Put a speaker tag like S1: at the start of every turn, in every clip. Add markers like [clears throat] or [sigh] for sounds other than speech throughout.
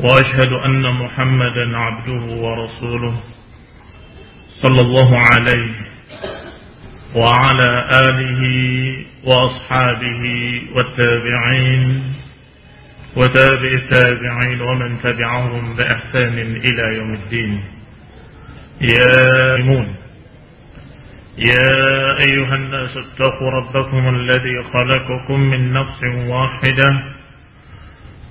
S1: وأشهد أن محمدا عبده ورسوله صلى الله عليه وعلى آله وأصحابه والتابعين وتابع التابعين ومن تبعهم بإحسان إلى يوم الدين. يا إيمون يا أيها الناس اتقوا ربكم الذي خلقكم من نفس واحدة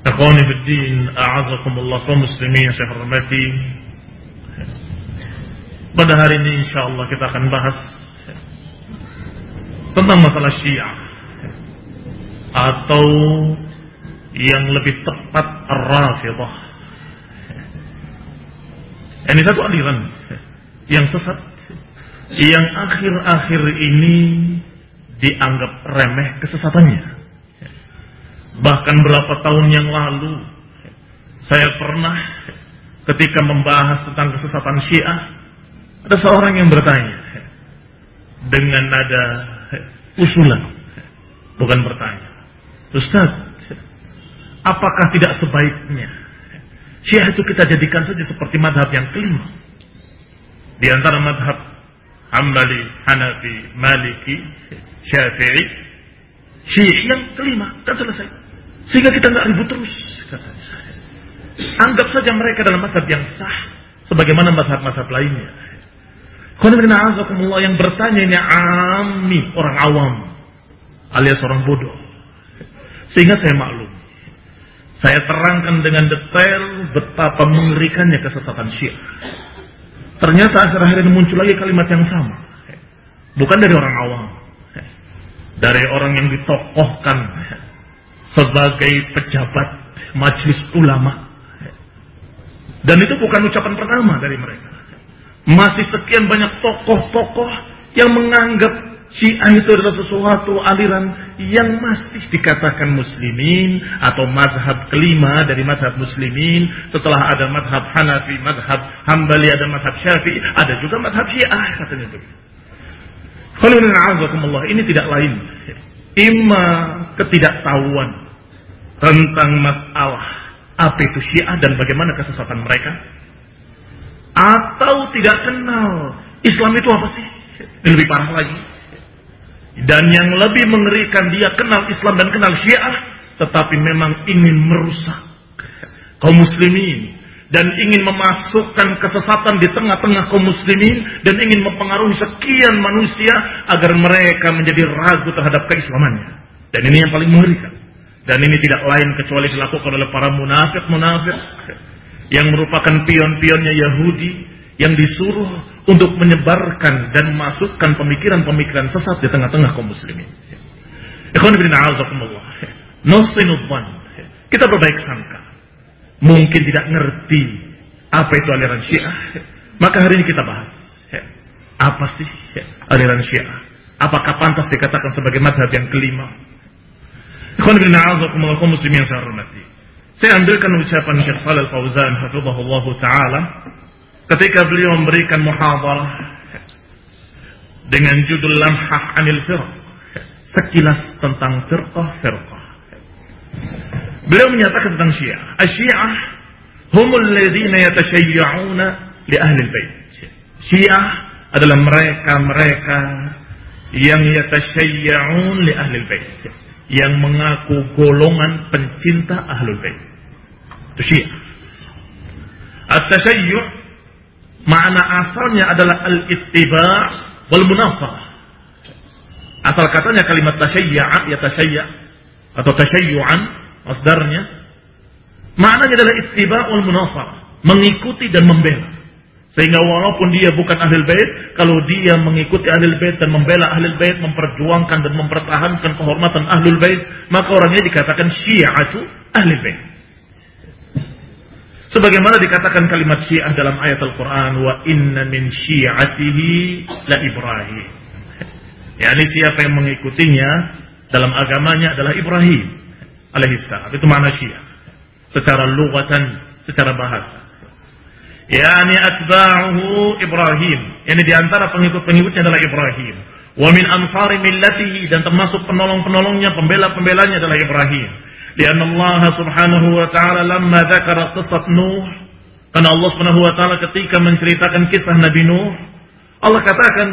S1: Ikhwani fi din, a'azakumullah kaum muslimin saya hormati. Pada hari ini insyaallah kita akan bahas tentang masalah Syiah atau yang lebih tepat Ar-Rafidah. Ini satu aliran yang sesat yang akhir-akhir ini dianggap remeh kesesatannya. Bahkan berapa tahun yang lalu saya pernah ketika membahas tentang kesesatan Syiah ada seorang yang bertanya dengan nada usulan bukan bertanya. Ustaz, apakah tidak sebaiknya Syiah itu kita jadikan saja seperti madhab yang kelima di antara madhab Hambali, Hanafi, Maliki, Syafi'i Syiah yang kelima kan selesai. Sehingga kita nggak ribut terus. Anggap saja mereka dalam mazhab yang sah, sebagaimana mazhab-mazhab lainnya. Qanabina yang bertanya ini ami orang awam alias orang bodoh. Sehingga saya maklum. Saya terangkan dengan detail betapa mengerikannya kesesatan Syiah. Ternyata akhir-akhir ini muncul lagi kalimat yang sama. Bukan dari orang awam. Dari orang yang ditokohkan sebagai pejabat majelis ulama. Dan itu bukan ucapan pertama dari mereka. Masih sekian banyak tokoh-tokoh yang menganggap Syiah itu adalah sesuatu aliran yang masih dikatakan muslimin atau madhab kelima dari madhab muslimin. Setelah ada madhab Hanafi, madhab Hambali, ada madhab Syafi'i, ada juga madhab Syiah katanya begitu. Ini tidak lain. Ima ketidaktahuan tentang masalah apa itu Syiah dan bagaimana kesesatan mereka. Atau tidak kenal Islam itu apa sih? Ini lebih parah lagi. Dan yang lebih mengerikan dia kenal Islam dan kenal Syiah. Tetapi memang ingin merusak kaum muslimin dan ingin memasukkan kesesatan di tengah-tengah kaum muslimin dan ingin mempengaruhi sekian manusia agar mereka menjadi ragu terhadap keislamannya. Dan ini yang paling mengerikan. Dan ini tidak lain kecuali dilakukan oleh para munafik-munafik yang merupakan pion-pionnya Yahudi yang disuruh untuk menyebarkan dan memasukkan pemikiran-pemikiran sesat di tengah-tengah kaum muslimin. Ikhwan bin a'azakumullah. Kita berbaik sangka mungkin tidak ngerti apa itu aliran Syiah, maka hari ini kita bahas. Apa sih aliran Syiah? Apakah pantas dikatakan sebagai madhab yang kelima? Muslimin saya ambilkan ucapan Syekh Shalal Fauzan hafizahullah taala ketika beliau memberikan muhadarah dengan judul Lamhah Anil Firq sekilas tentang firqah-firqah. Beliau menyatakan tentang Syiah. Asyiah humul ladzina yatashayya'una li ahli bait. Syiah adalah mereka-mereka yang yatashayya'un li ahli bait. Yang mengaku golongan pencinta ahlul bait. Itu Syiah. At-tashayyu' makna asalnya adalah al-ittiba' wal munasarah. Asal katanya kalimat tasyayya'a ya tashayya' atau tashayyu'an masdarnya maknanya adalah ittiba'ul munasarah, mengikuti dan membela. Sehingga walaupun dia bukan ahli bait, kalau dia mengikuti ahli bait dan membela ahli bait, memperjuangkan dan mempertahankan kehormatan ahli bait, maka orangnya dikatakan syi'atu ahli bait. Sebagaimana dikatakan kalimat syiah dalam ayat Al-Quran, wa inna min syi'atihi la Ibrahim. Yani siapa yang mengikutinya dalam agamanya adalah Ibrahim alaihissalam. Itu makna syiah. Secara lugatan, secara bahasa yakni atba'uhu Ibrahim. Yani di antara pengikut-pengikutnya adalah Ibrahim. Wa min ansari millatihi dan termasuk penolong-penolongnya, pembela-pembelanya adalah Ibrahim. Lianna Allah Subhanahu wa taala lamma dzakara qissat Nuh karena Allah Subhanahu wa taala ketika menceritakan kisah Nabi Nuh Allah katakan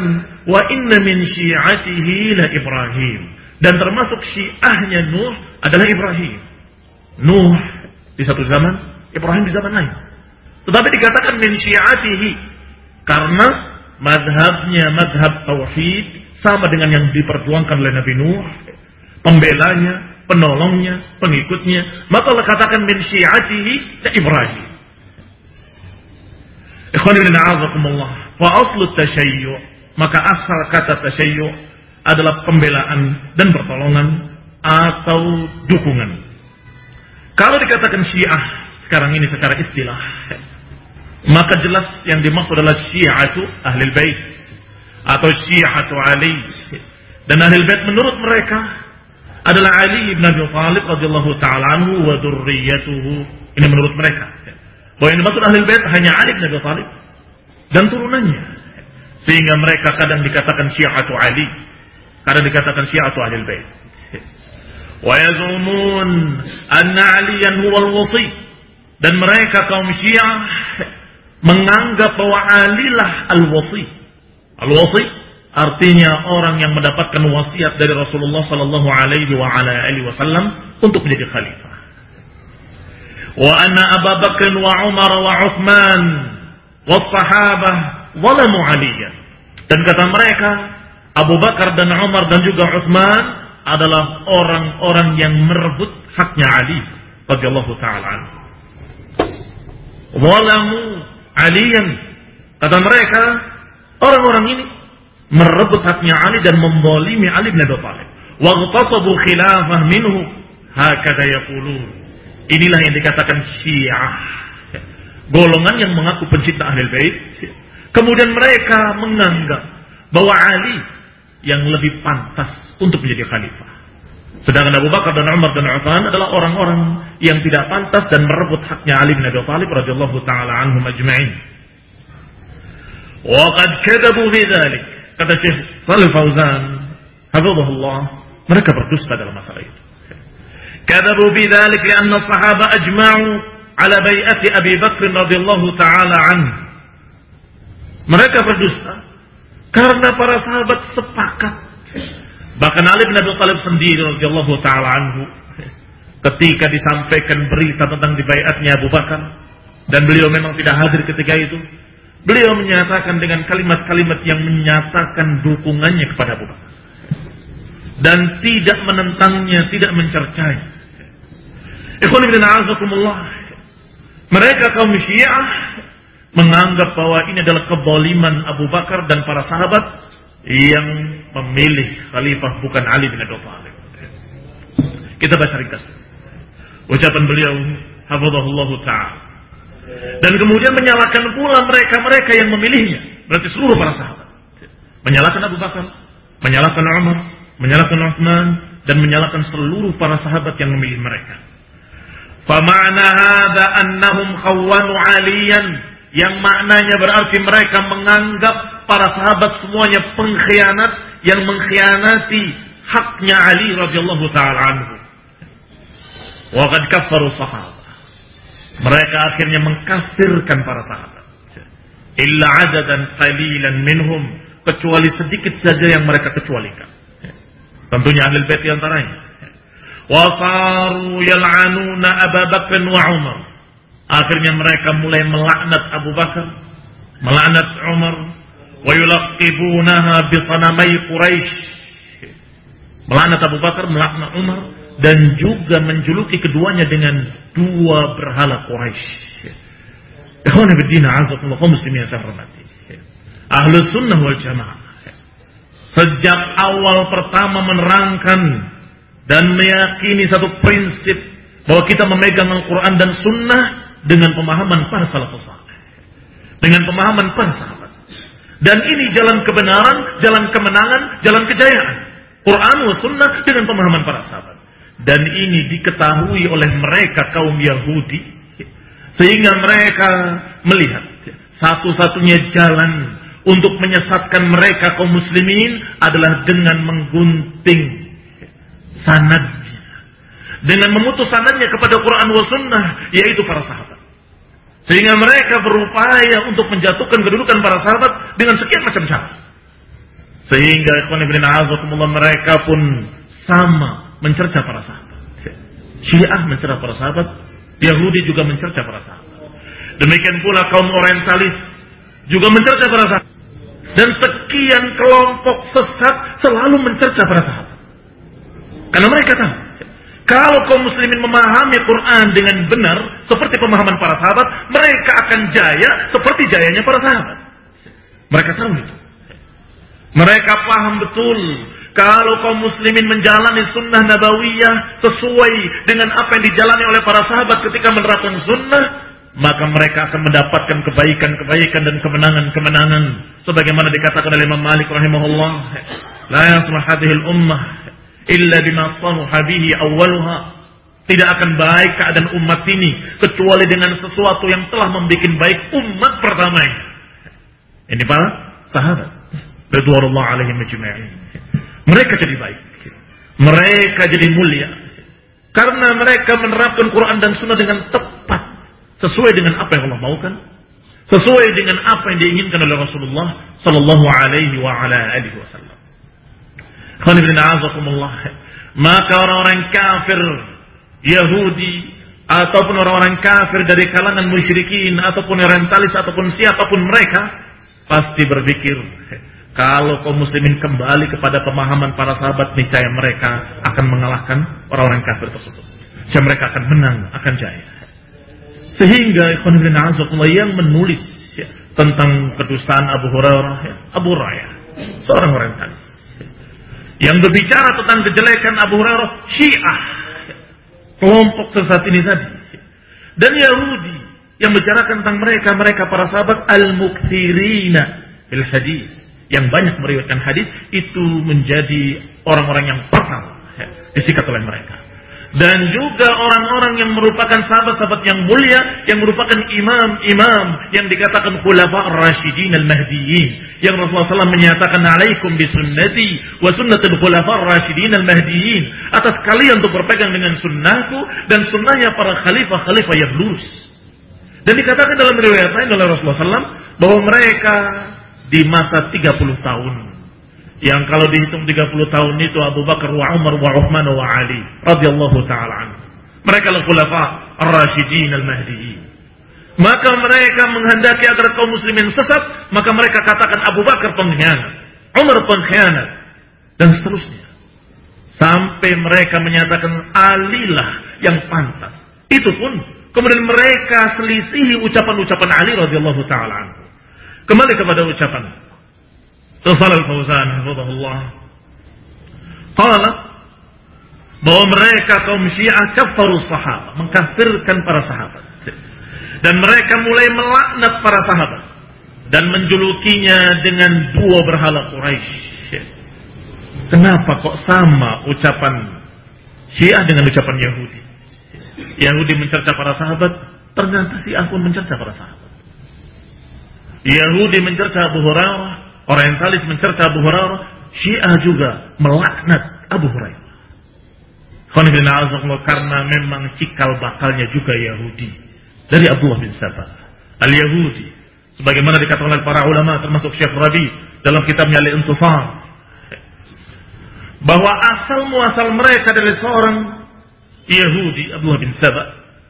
S1: wa inna min syi'atihi la Ibrahim dan termasuk syiahnya Nuh adalah Ibrahim. Nuh di satu zaman, Ibrahim di zaman lain. Tetapi dikatakan min syiatihi karena madhabnya madhab tauhid sama dengan yang diperjuangkan oleh Nabi Nuh, pembelanya, penolongnya, pengikutnya. Maka Allah katakan min syiatihi ya Ibrahim. Ikhwanin a'azakumullah. Wa aslu tasyayyu. Maka asal kata tasyayyu adalah pembelaan dan pertolongan atau dukungan. Kalau dikatakan syiah sekarang ini secara istilah, maka jelas yang dimaksud adalah syiatu ahli bait atau syiatu Ali. Dan ahli bait menurut mereka adalah Ali bin Abi Thalib radhiyallahu taala anhu wa dzurriyyatuhu. Ini menurut mereka. Bahwa yang dimaksud ahli bait hanya Ali bin Abi Thalib dan turunannya. Sehingga mereka kadang dikatakan syiatu Ali, kadang dikatakan syiatu ahli bait. Yazumun anna Aliyan huwa al-wasi. Dan mereka kaum Syiah menganggap bahwa alilah al-wasi. Al-wasi artinya orang yang mendapatkan wasiat dari Rasulullah sallallahu alaihi wa ala alihi wasallam untuk menjadi khalifah. Wa anna Abu Bakr wa Umar wa Uthman wa sahabah zalamu Aliyan. Dan kata mereka Abu Bakar dan Umar dan juga Uthman adalah orang-orang yang merebut haknya Ali radhiyallahu taala anhu. Zalamu aliyan. Kata mereka, orang-orang ini merebut haknya Ali dan membolimi Ali bin Abi Thalib. Waghtasabu khilafah minhu. Hakada yaqulun. Inilah yang dikatakan Syiah. Golongan yang mengaku pencinta ahli bait. Kemudian mereka menganggap bahwa Ali yang lebih pantas untuk menjadi khalifah. Sedangkan Abu Bakar dan Umar dan Uthman adalah orang-orang yang tidak pantas dan merebut haknya Ali bin Abi Thalib radhiyallahu taala anhum ajma'in. Wa qad kadzabu fi dzalik. Kata Syekh Shalih Fauzan, hafizahullah, mereka berdusta dalam masalah itu. Kadzabu fi dzalik karena sahaba ajma'u ala bai'ati Abi Bakr radhiyallahu taala anhu. Mereka berdusta karena para sahabat sepakat Bahkan Ali bin Abi Thalib sendiri radhiyallahu taala anhu ketika disampaikan berita tentang dibaiatnya Abu Bakar dan beliau memang tidak hadir ketika itu, beliau menyatakan dengan kalimat-kalimat yang menyatakan dukungannya kepada Abu Bakar dan tidak menentangnya, tidak mencercai. Ikhwan bin Mereka kaum Syiah menganggap bahwa ini adalah keboliman Abu Bakar dan para sahabat yang memilih khalifah bukan Ali bin Abi Thalib. Kita baca ringkas. Ucapan beliau, hafizahullah taala. Dan kemudian menyalahkan pula mereka-mereka yang memilihnya. Berarti seluruh para sahabat. Menyalahkan Abu Bakar, menyalahkan Umar, menyalahkan Uthman, dan menyalahkan seluruh para sahabat yang memilih mereka. Fama'na hadha annahum khawwanu aliyan. Yang maknanya berarti mereka menganggap para sahabat semuanya pengkhianat yang mengkhianati haknya Ali radhiyallahu taala anhu. Wa qad kaffaru sahabat. Mereka akhirnya mengkafirkan para sahabat. Illa adadan qalilan minhum kecuali sedikit saja yang mereka kecualikan. Tentunya ahli bait antaranya. Wasaru yal'anuna Abu Bakar wa Umar. Akhirnya mereka mulai melaknat Abu Bakar, melaknat Umar, wa yulaqibunaha bi sanamai Quraisy. Abu Bakar, melaknat Umar dan juga menjuluki keduanya dengan dua berhala Quraisy. Ikhwan fillah, azakumullah muslimin yang saya hormati. Ahlus sunnah wal jamaah. Sejak awal pertama menerangkan dan meyakini satu prinsip bahwa kita memegang Al-Quran dan Sunnah dengan pemahaman para salafus. Dengan pemahaman para sahabat. Dan ini jalan kebenaran, jalan kemenangan, jalan kejayaan. Quran wa Sunnah dengan pemahaman para sahabat. Dan ini diketahui oleh mereka kaum Yahudi. Sehingga mereka melihat satu-satunya jalan untuk menyesatkan mereka kaum muslimin adalah dengan menggunting sanadnya. Dengan memutus sanadnya kepada Quran wa sunnah, yaitu para sahabat. Sehingga mereka berupaya untuk menjatuhkan kedudukan para sahabat dengan sekian macam cara. Sehingga mereka pun sama mencerca para sahabat. Syiah mencerca para sahabat, Yahudi juga mencerca para sahabat. Demikian pula kaum orientalis juga mencerca para sahabat. Dan sekian kelompok sesat selalu mencerca para sahabat. Karena mereka tahu. Kalau kaum muslimin memahami Quran dengan benar, seperti pemahaman para sahabat, mereka akan jaya seperti jayanya para sahabat. Mereka tahu itu. Mereka paham betul kalau kaum muslimin menjalani sunnah nabawiyah sesuai dengan apa yang dijalani oleh para sahabat ketika menerapkan sunnah, maka mereka akan mendapatkan kebaikan-kebaikan dan kemenangan-kemenangan sebagaimana dikatakan oleh Imam Malik rahimahullah la yaslah hadhihi ummah illa bima saluha bihi awwaluha. Tidak akan baik keadaan umat ini kecuali dengan sesuatu yang telah membuat baik umat pertamanya. Ini para sahabat. Radhiyallahu alaihim ajma'in. Mereka jadi baik. Mereka jadi mulia. Karena mereka menerapkan Quran dan Sunnah dengan tepat. Sesuai dengan apa yang Allah maukan, sesuai dengan apa yang diinginkan oleh Rasulullah sallallahu alaihi wa ala alihi wasallam. Maka orang-orang kafir Yahudi ataupun orang-orang kafir dari kalangan musyrikin ataupun orientalis ataupun siapa pun mereka pasti berpikir kalau kaum muslimin kembali kepada pemahaman para sahabat niscaya mereka akan mengalahkan orang-orang kafir tersebut. Niscaya mereka akan menang, akan jaya. Sehingga yang menulis ya, tentang kedustaan Abu Hurairah, ya, Abu Raya, seorang orientalis. Yang berbicara tentang kejelekan Abu Hurairah, Syiah, kelompok sesat ini tadi. Dan Yahudi yang bicara tentang mereka, mereka para sahabat al-mukthirina bil hadis. Yang banyak meriwayatkan hadis itu menjadi orang-orang yang ya, disikat oleh mereka dan juga orang-orang yang merupakan sahabat-sahabat yang mulia yang merupakan imam-imam yang dikatakan khulafa ar-rasyidin al-mahdiyyin yang Rasulullah SAW menyatakan alaikum bisunnati wa sunnatul khulafa ar-rasyidin al-mahdiyyin. Atas kalian untuk berpegang dengan sunnahku dan sunnahnya para khalifah-khalifah yang lurus. Dan dikatakan dalam riwayat lain oleh Rasulullah SAW bahwa mereka di masa 30 tahun yang kalau dihitung 30 tahun itu Abu Bakar wa Umar wa Uthman wa Ali radhiyallahu taala. Mereka adalah khulafa ar-rasyidin al-mahdiyyin. Maka mereka menghendaki agar kaum muslimin sesat, maka mereka katakan Abu Bakar pengkhianat, Umar pengkhianat dan seterusnya. Sampai mereka menyatakan alilah yang pantas. Itu pun kemudian mereka selisihi ucapan-ucapan Ali radhiyallahu taala. Kembali kepada ucapan Tusal al-Fauzan hafizahullah. Qala bahwa mereka kaum Syiah kafaru sahabat, mengkafirkan para sahabat. Dan mereka mulai melaknat para sahabat dan menjulukinya dengan dua berhala Quraisy. Kenapa kok sama ucapan Syiah dengan ucapan Yahudi? Yahudi mencerca para sahabat, ternyata Syiah pun mencerca para sahabat. Yahudi mencerca Abu Hurairah, orientalis mencerca Abu Hurairah, Syiah juga melaknat Abu Hurairah. Karena memang cikal bakalnya juga Yahudi. Dari Abdullah bin Sabah. Al-Yahudi. Sebagaimana dikatakan oleh para ulama termasuk Syekh Rabi dalam kitabnya Al-Intisar. Bahwa asal muasal mereka dari seorang Yahudi Abdullah bin Sabah.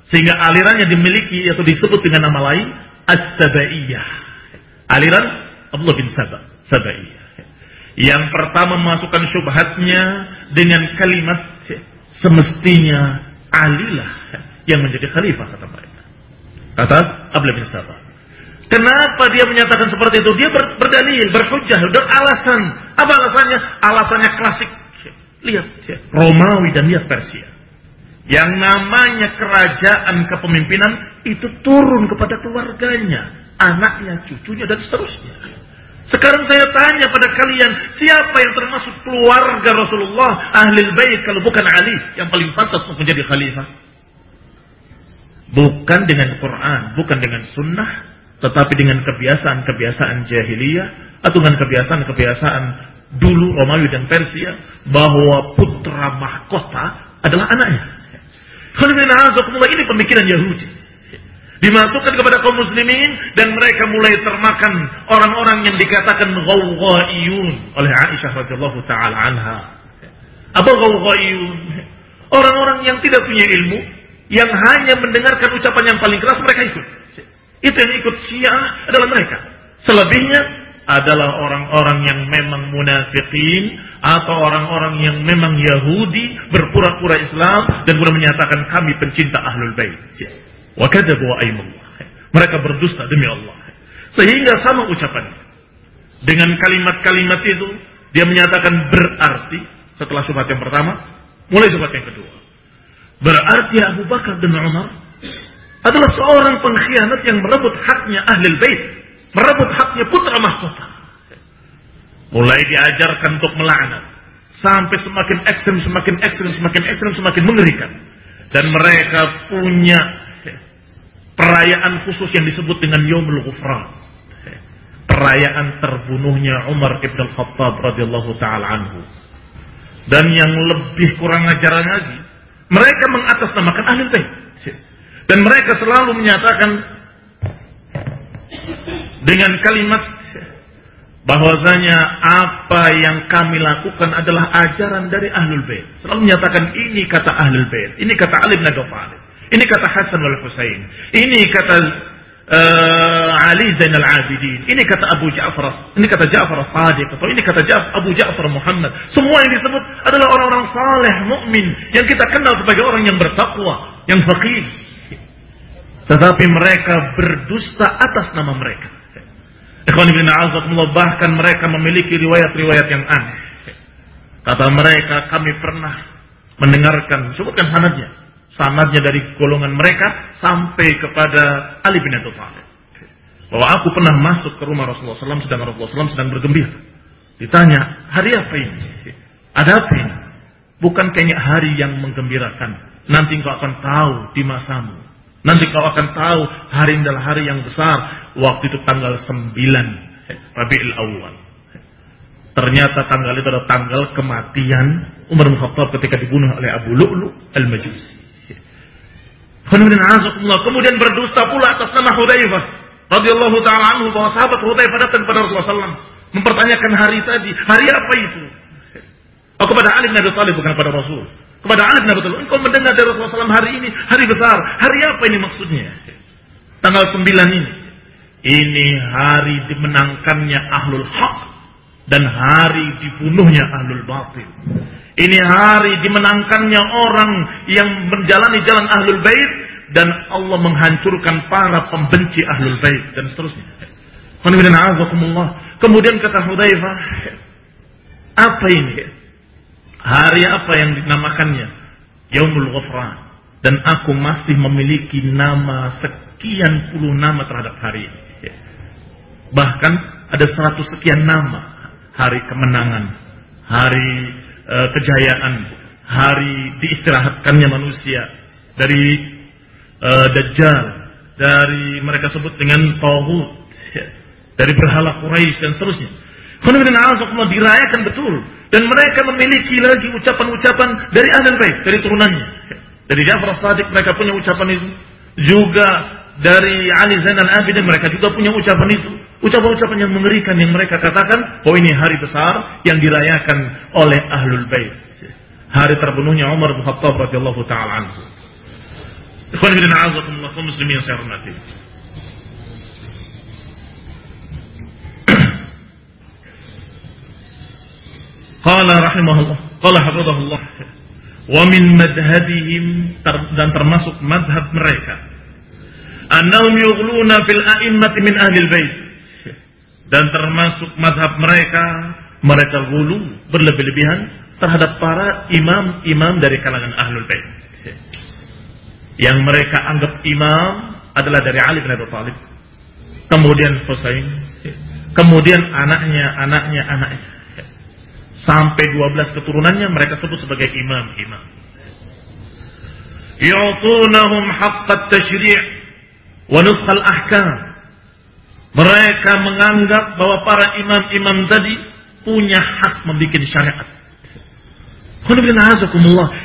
S1: Sehingga alirannya dimiliki atau disebut dengan nama lain As-Sabaiyah. Aliran Abdullah bin Sabah. Sabaiyah. Yang pertama memasukkan syubhatnya dengan kalimat semestinya Alilah yang menjadi khalifah kata mereka. Kata Abdullah bin Sabah. Kenapa dia menyatakan seperti itu? Dia ber, berdalil, berhujjah, beralasan. Apa alasannya? Alasannya klasik. Lihat. Romawi dan lihat Persia. Yang namanya kerajaan kepemimpinan itu turun kepada keluarganya, anaknya, cucunya, dan seterusnya. Sekarang saya tanya pada kalian, siapa yang termasuk keluarga Rasulullah, ahli bait kalau bukan Ali yang paling pantas untuk menjadi khalifah? Bukan dengan Quran, bukan dengan sunnah, tetapi dengan kebiasaan-kebiasaan jahiliyah atau dengan kebiasaan-kebiasaan dulu Romawi dan Persia bahwa putra mahkota adalah anaknya. Ini pemikiran Yahudi dimasukkan kepada kaum muslimin dan mereka mulai termakan orang-orang yang dikatakan ghawghaiyun oleh Aisyah radhiyallahu taala anha. Apa ghawghaiyun? Orang-orang yang tidak punya ilmu, yang hanya mendengarkan ucapan yang paling keras mereka ikut. Itu yang ikut Syiah adalah mereka. Selebihnya adalah orang-orang yang memang munafikin atau orang-orang yang memang Yahudi berpura-pura Islam dan kemudian menyatakan kami pencinta ahlul bait. Aimullah. Mereka berdusta demi Allah. Sehingga sama ucapannya. Dengan kalimat-kalimat itu, dia menyatakan berarti, setelah syubhat yang pertama, mulai syubhat yang kedua. Berarti Abu Bakar dan Umar adalah seorang pengkhianat yang merebut haknya ahli bait. Merebut haknya putra mahkota. Mulai diajarkan untuk melaknat. Sampai semakin ekstrem, semakin ekstrem, semakin ekstrem, semakin mengerikan. Dan mereka punya perayaan khusus yang disebut dengan Yomul Ghufran. Perayaan terbunuhnya Umar ibn Khattab radhiyallahu taala anhu. Dan yang lebih kurang ajaran lagi, mereka mengatasnamakan ahli bait. Dan mereka selalu menyatakan dengan kalimat bahwasanya apa yang kami lakukan adalah ajaran dari ahlul bait. Selalu menyatakan ini kata ahlul bait, ini kata Ali bin Abi Thalib. Ini kata Hasan wal Husain. Ini kata uh, Ali Zainal Abidin. Ini kata Abu Ja'far. Ini kata Ja'far Sadiq atau ini kata Ja'far, Abu Ja'far Muhammad. Semua yang disebut adalah orang-orang saleh, mukmin yang kita kenal sebagai orang yang bertakwa, yang faqih. Tetapi mereka berdusta atas nama mereka. Ikhwan ibn bahkan mereka memiliki riwayat-riwayat yang aneh. Kata mereka kami pernah mendengarkan, sebutkan sanadnya sanadnya dari golongan mereka sampai kepada Ali bin Abi Thalib. Bahwa aku pernah masuk ke rumah Rasulullah SAW sedang Rasulullah SAW sedang bergembira. Ditanya, hari apa ini? Ada apa ini? Bukan kayaknya hari yang menggembirakan. Nanti kau akan tahu di masamu. Nanti kau akan tahu hari ini adalah hari yang besar. Waktu itu tanggal 9 Rabiul Awal. Ternyata tanggal itu adalah tanggal kematian Umar bin Khattab ketika dibunuh oleh Abu Lu'lu al-Majusi. Kemudian berdusta pula atas nama Hudzaifah radhiyallahu taala anhu bahwa sahabat Hudzaifah datang kepada Rasulullah SAW mempertanyakan hari tadi, hari apa itu? Oh kepada Ali bin Abi Thalib bukan kepada Rasul. Kepada Ali bin Abi Thalib, engkau mendengar dari Rasulullah SAW hari ini, hari besar. Hari apa ini maksudnya? Tanggal 9 ini. Ini hari dimenangkannya ahlul haq dan hari dibunuhnya ahlul batil. Ini hari dimenangkannya orang yang menjalani jalan ahlul bait dan Allah menghancurkan para pembenci ahlul bait dan seterusnya. Kemudian kata Hudzaifah, apa ini? Hari apa yang dinamakannya? Yaumul Ghufran. Dan aku masih memiliki nama sekian puluh nama terhadap hari ini. Bahkan ada seratus sekian nama. Hari kemenangan, hari uh, kejayaan, hari diistirahatkannya manusia dari uh, dajjal, dari mereka sebut dengan tauhid, ya, dari berhala Quraisy dan seterusnya. dirayakan betul. Dan mereka memiliki lagi ucapan-ucapan dari ahli bait, dari turunannya. Dari Ja'far Sadiq mereka punya ucapan itu. Juga dari Ali Zainal Abidin mereka juga punya ucapan itu. Ucapan-ucapan yang mengerikan yang mereka katakan, oh ini hari besar yang dirayakan oleh Ahlul Bait. Hari terbunuhnya Umar bin Khattab radhiyallahu taala anhu. Ikhwan muslimin yang saya hormati. [clears throat] Qala rahimahullah, qala hafizahullah. Wa min madhhabihim dan termasuk madhab mereka. Annahum yughluna fil a'immati min ahli bait. Dan termasuk madhab mereka, mereka gulu berlebih-lebihan terhadap para imam-imam dari kalangan ahlul bait. Yang mereka anggap imam adalah dari Ali bin Abi Thalib. Kemudian Husain. Kemudian anaknya, anaknya, anaknya Sampai 12 keturunannya mereka sebut sebagai imam-imam. Yu'tunahum haqqat tashri' wa nuskhal ahkam. Mereka menganggap bahwa para imam-imam tadi punya hak membuat syariat.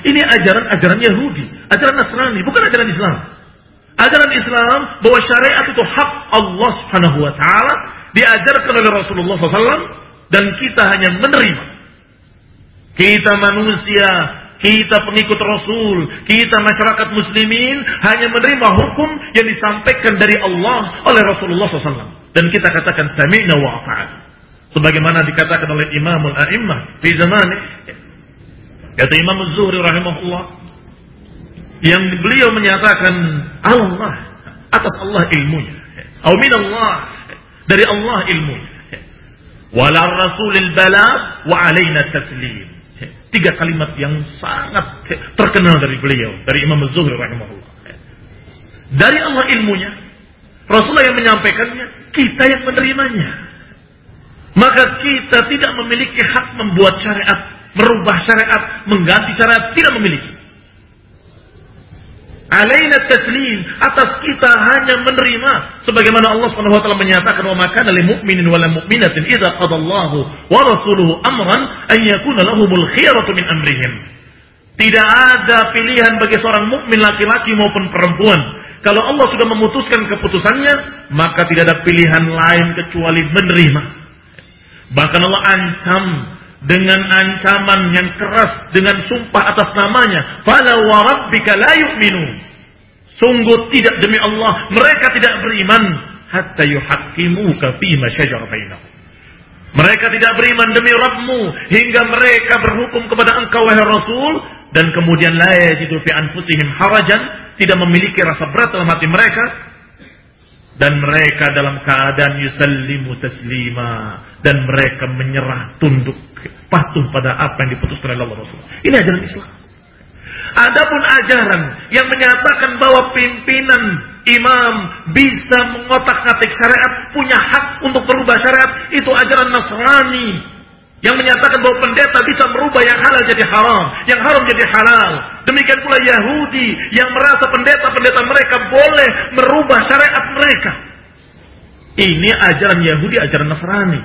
S1: Ini ajaran-ajaran Yahudi, ajaran Nasrani, bukan ajaran Islam. Ajaran Islam bahwa syariat itu hak Allah Subhanahu wa taala diajarkan oleh Rasulullah SAW dan kita hanya menerima. Kita manusia, kita pengikut Rasul, kita masyarakat muslimin hanya menerima hukum yang disampaikan dari Allah oleh Rasulullah SAW. Dan kita katakan sami'na wa. Sebagaimana dikatakan oleh Imamul A'immah di zaman kata Imam Zuhri rahimahullah yang beliau menyatakan Allah atas Allah ilmunya. Atau min Allah dari Allah ilmunya. Wala rasulil bala wa alaina taslim. Tiga kalimat yang sangat terkenal dari beliau, dari Imam Az-Zuhri rahimahullah. Dari Allah ilmunya, Rasulullah yang menyampaikannya, kita yang menerimanya. Maka kita tidak memiliki hak membuat syariat, merubah syariat, mengganti syariat, tidak memiliki. Alaina taslim atas kita hanya menerima sebagaimana Allah Subhanahu wa taala menyatakan wa makana lil mu'minin wal mu'minatin idza qadallahu wa rasuluhu amran an yakuna lahumul khiyaratu min amrihim. Tidak ada pilihan bagi seorang mukmin laki-laki maupun perempuan. Kalau Allah sudah memutuskan keputusannya, maka tidak ada pilihan lain kecuali menerima. Bahkan Allah ancam dengan ancaman yang keras dengan sumpah atas namanya fala wa rabbika la yu'minu sungguh tidak demi Allah mereka tidak beriman hatta yuhaqqimuka ma syajara mereka tidak beriman demi Rabbmu hingga mereka berhukum kepada engkau wahai Rasul dan kemudian la yajidu fi anfusihim harajan tidak memiliki rasa berat dalam hati mereka dan mereka dalam keadaan yusallimu taslima dan mereka menyerah tunduk patuh pada apa yang diputuskan oleh Allah Rasul. Ini ajaran Islam. Adapun ajaran yang menyatakan bahwa pimpinan imam bisa mengotak-atik syariat, punya hak untuk berubah syariat, itu ajaran Nasrani. Yang menyatakan bahwa pendeta bisa merubah yang halal jadi haram, yang haram jadi halal. Demikian pula Yahudi yang merasa pendeta-pendeta mereka boleh merubah syariat mereka. Ini ajaran Yahudi, ajaran Nasrani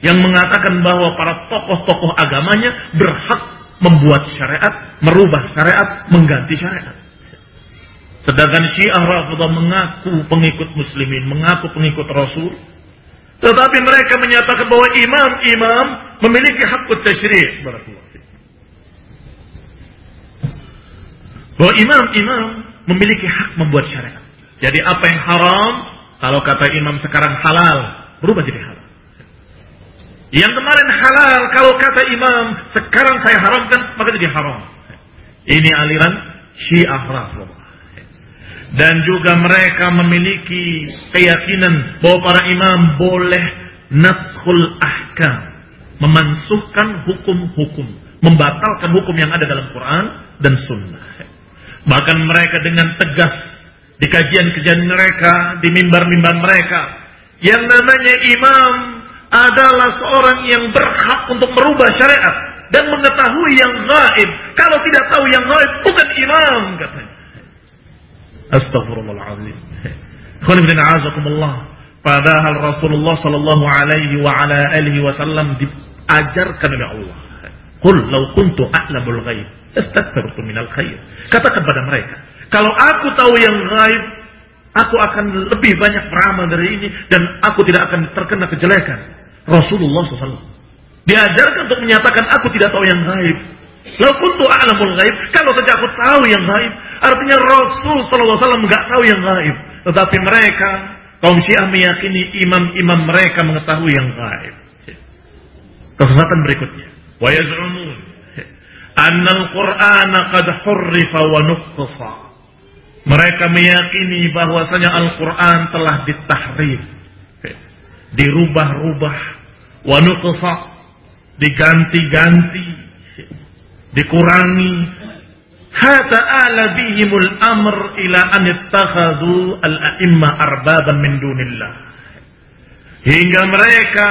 S1: yang mengatakan bahwa para tokoh-tokoh agamanya berhak membuat syariat, merubah syariat, mengganti syariat. Sedangkan Syiah Rafidah mengaku pengikut muslimin, mengaku pengikut Rasul. Tetapi mereka menyatakan bahwa imam-imam memiliki hak tasyri' Bahwa imam-imam memiliki hak membuat syariat. Jadi apa yang haram, kalau kata imam sekarang halal, berubah jadi halal. Yang kemarin halal, kalau kata imam, sekarang saya haramkan, maka jadi haram. Ini aliran Syiah Rafidah. Dan juga mereka memiliki keyakinan bahwa para imam boleh naskhul ahkam. Memansuhkan hukum-hukum. Membatalkan hukum yang ada dalam Quran dan Sunnah. Bahkan mereka dengan tegas di kajian-kajian mereka, di mimbar-mimbar mereka. Yang namanya imam adalah seorang yang berhak untuk merubah syariat dan mengetahui yang gaib. Kalau tidak tahu yang gaib bukan imam katanya. Astagfirullahaladzim. Padahal Rasulullah sallallahu alaihi wa ala alihi wasallam diajarkan oleh Allah. Qul law kuntu a'lamul ghaib astaghfirtu minal khair. Katakan pada mereka, kalau aku tahu yang gaib, aku akan lebih banyak beramal dari ini dan aku tidak akan terkena kejelekan. Rasulullah SAW diajarkan untuk menyatakan aku tidak tahu yang gaib. Lalu kuntu a'lamul gaib, kalau saja aku tahu yang gaib, artinya Rasul SAW nggak tahu yang gaib. Tetapi mereka, kaum Syiah meyakini imam-imam mereka mengetahui yang gaib. Kesesatan berikutnya. Wa yaz'umun annal Qur'ana qad hurrifa wa. Mereka meyakini bahwasanya Al-Qur'an telah ditahrif, dirubah-rubah, wa diganti-ganti, dikurangi. Hatta ala bihimul amr ila an ittakhadhu al-a'imma arbaban min dunillah. Hingga mereka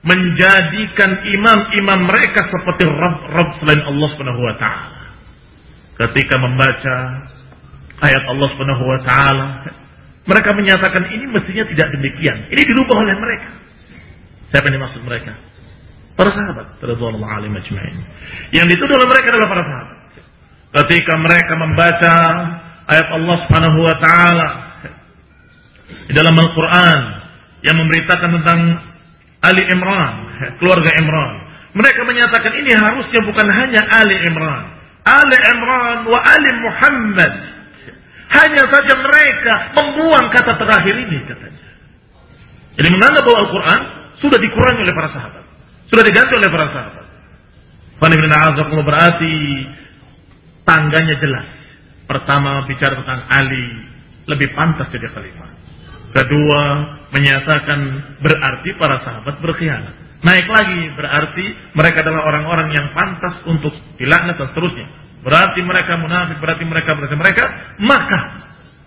S1: menjadikan imam-imam mereka seperti Rabb-Rabb selain Allah Subhanahu wa taala. Ketika membaca ayat Allah Subhanahu wa taala, mereka menyatakan ini mestinya tidak demikian. Ini dirubah oleh mereka. Siapa yang dimaksud mereka? Para sahabat. Yang dituduh oleh mereka adalah para sahabat. Ketika mereka membaca ayat Allah Subhanahu wa taala dalam Al-Qur'an yang memberitakan tentang Ali Imran, keluarga Imran. Mereka menyatakan ini harusnya bukan hanya Ali Imran. Ali Imran wa Ali Muhammad. Hanya saja mereka membuang kata terakhir ini katanya. Jadi menganggap bahwa Al-Quran sudah dikurangi oleh para sahabat. Sudah diganti oleh para sahabat. Berarti tangganya jelas. Pertama bicara tentang Ali lebih pantas jadi khalifah. Kedua, menyatakan berarti para sahabat berkhianat. Naik lagi berarti mereka adalah orang-orang yang pantas untuk dilaknat dan seterusnya. Berarti mereka munafik, berarti mereka berarti mereka, maka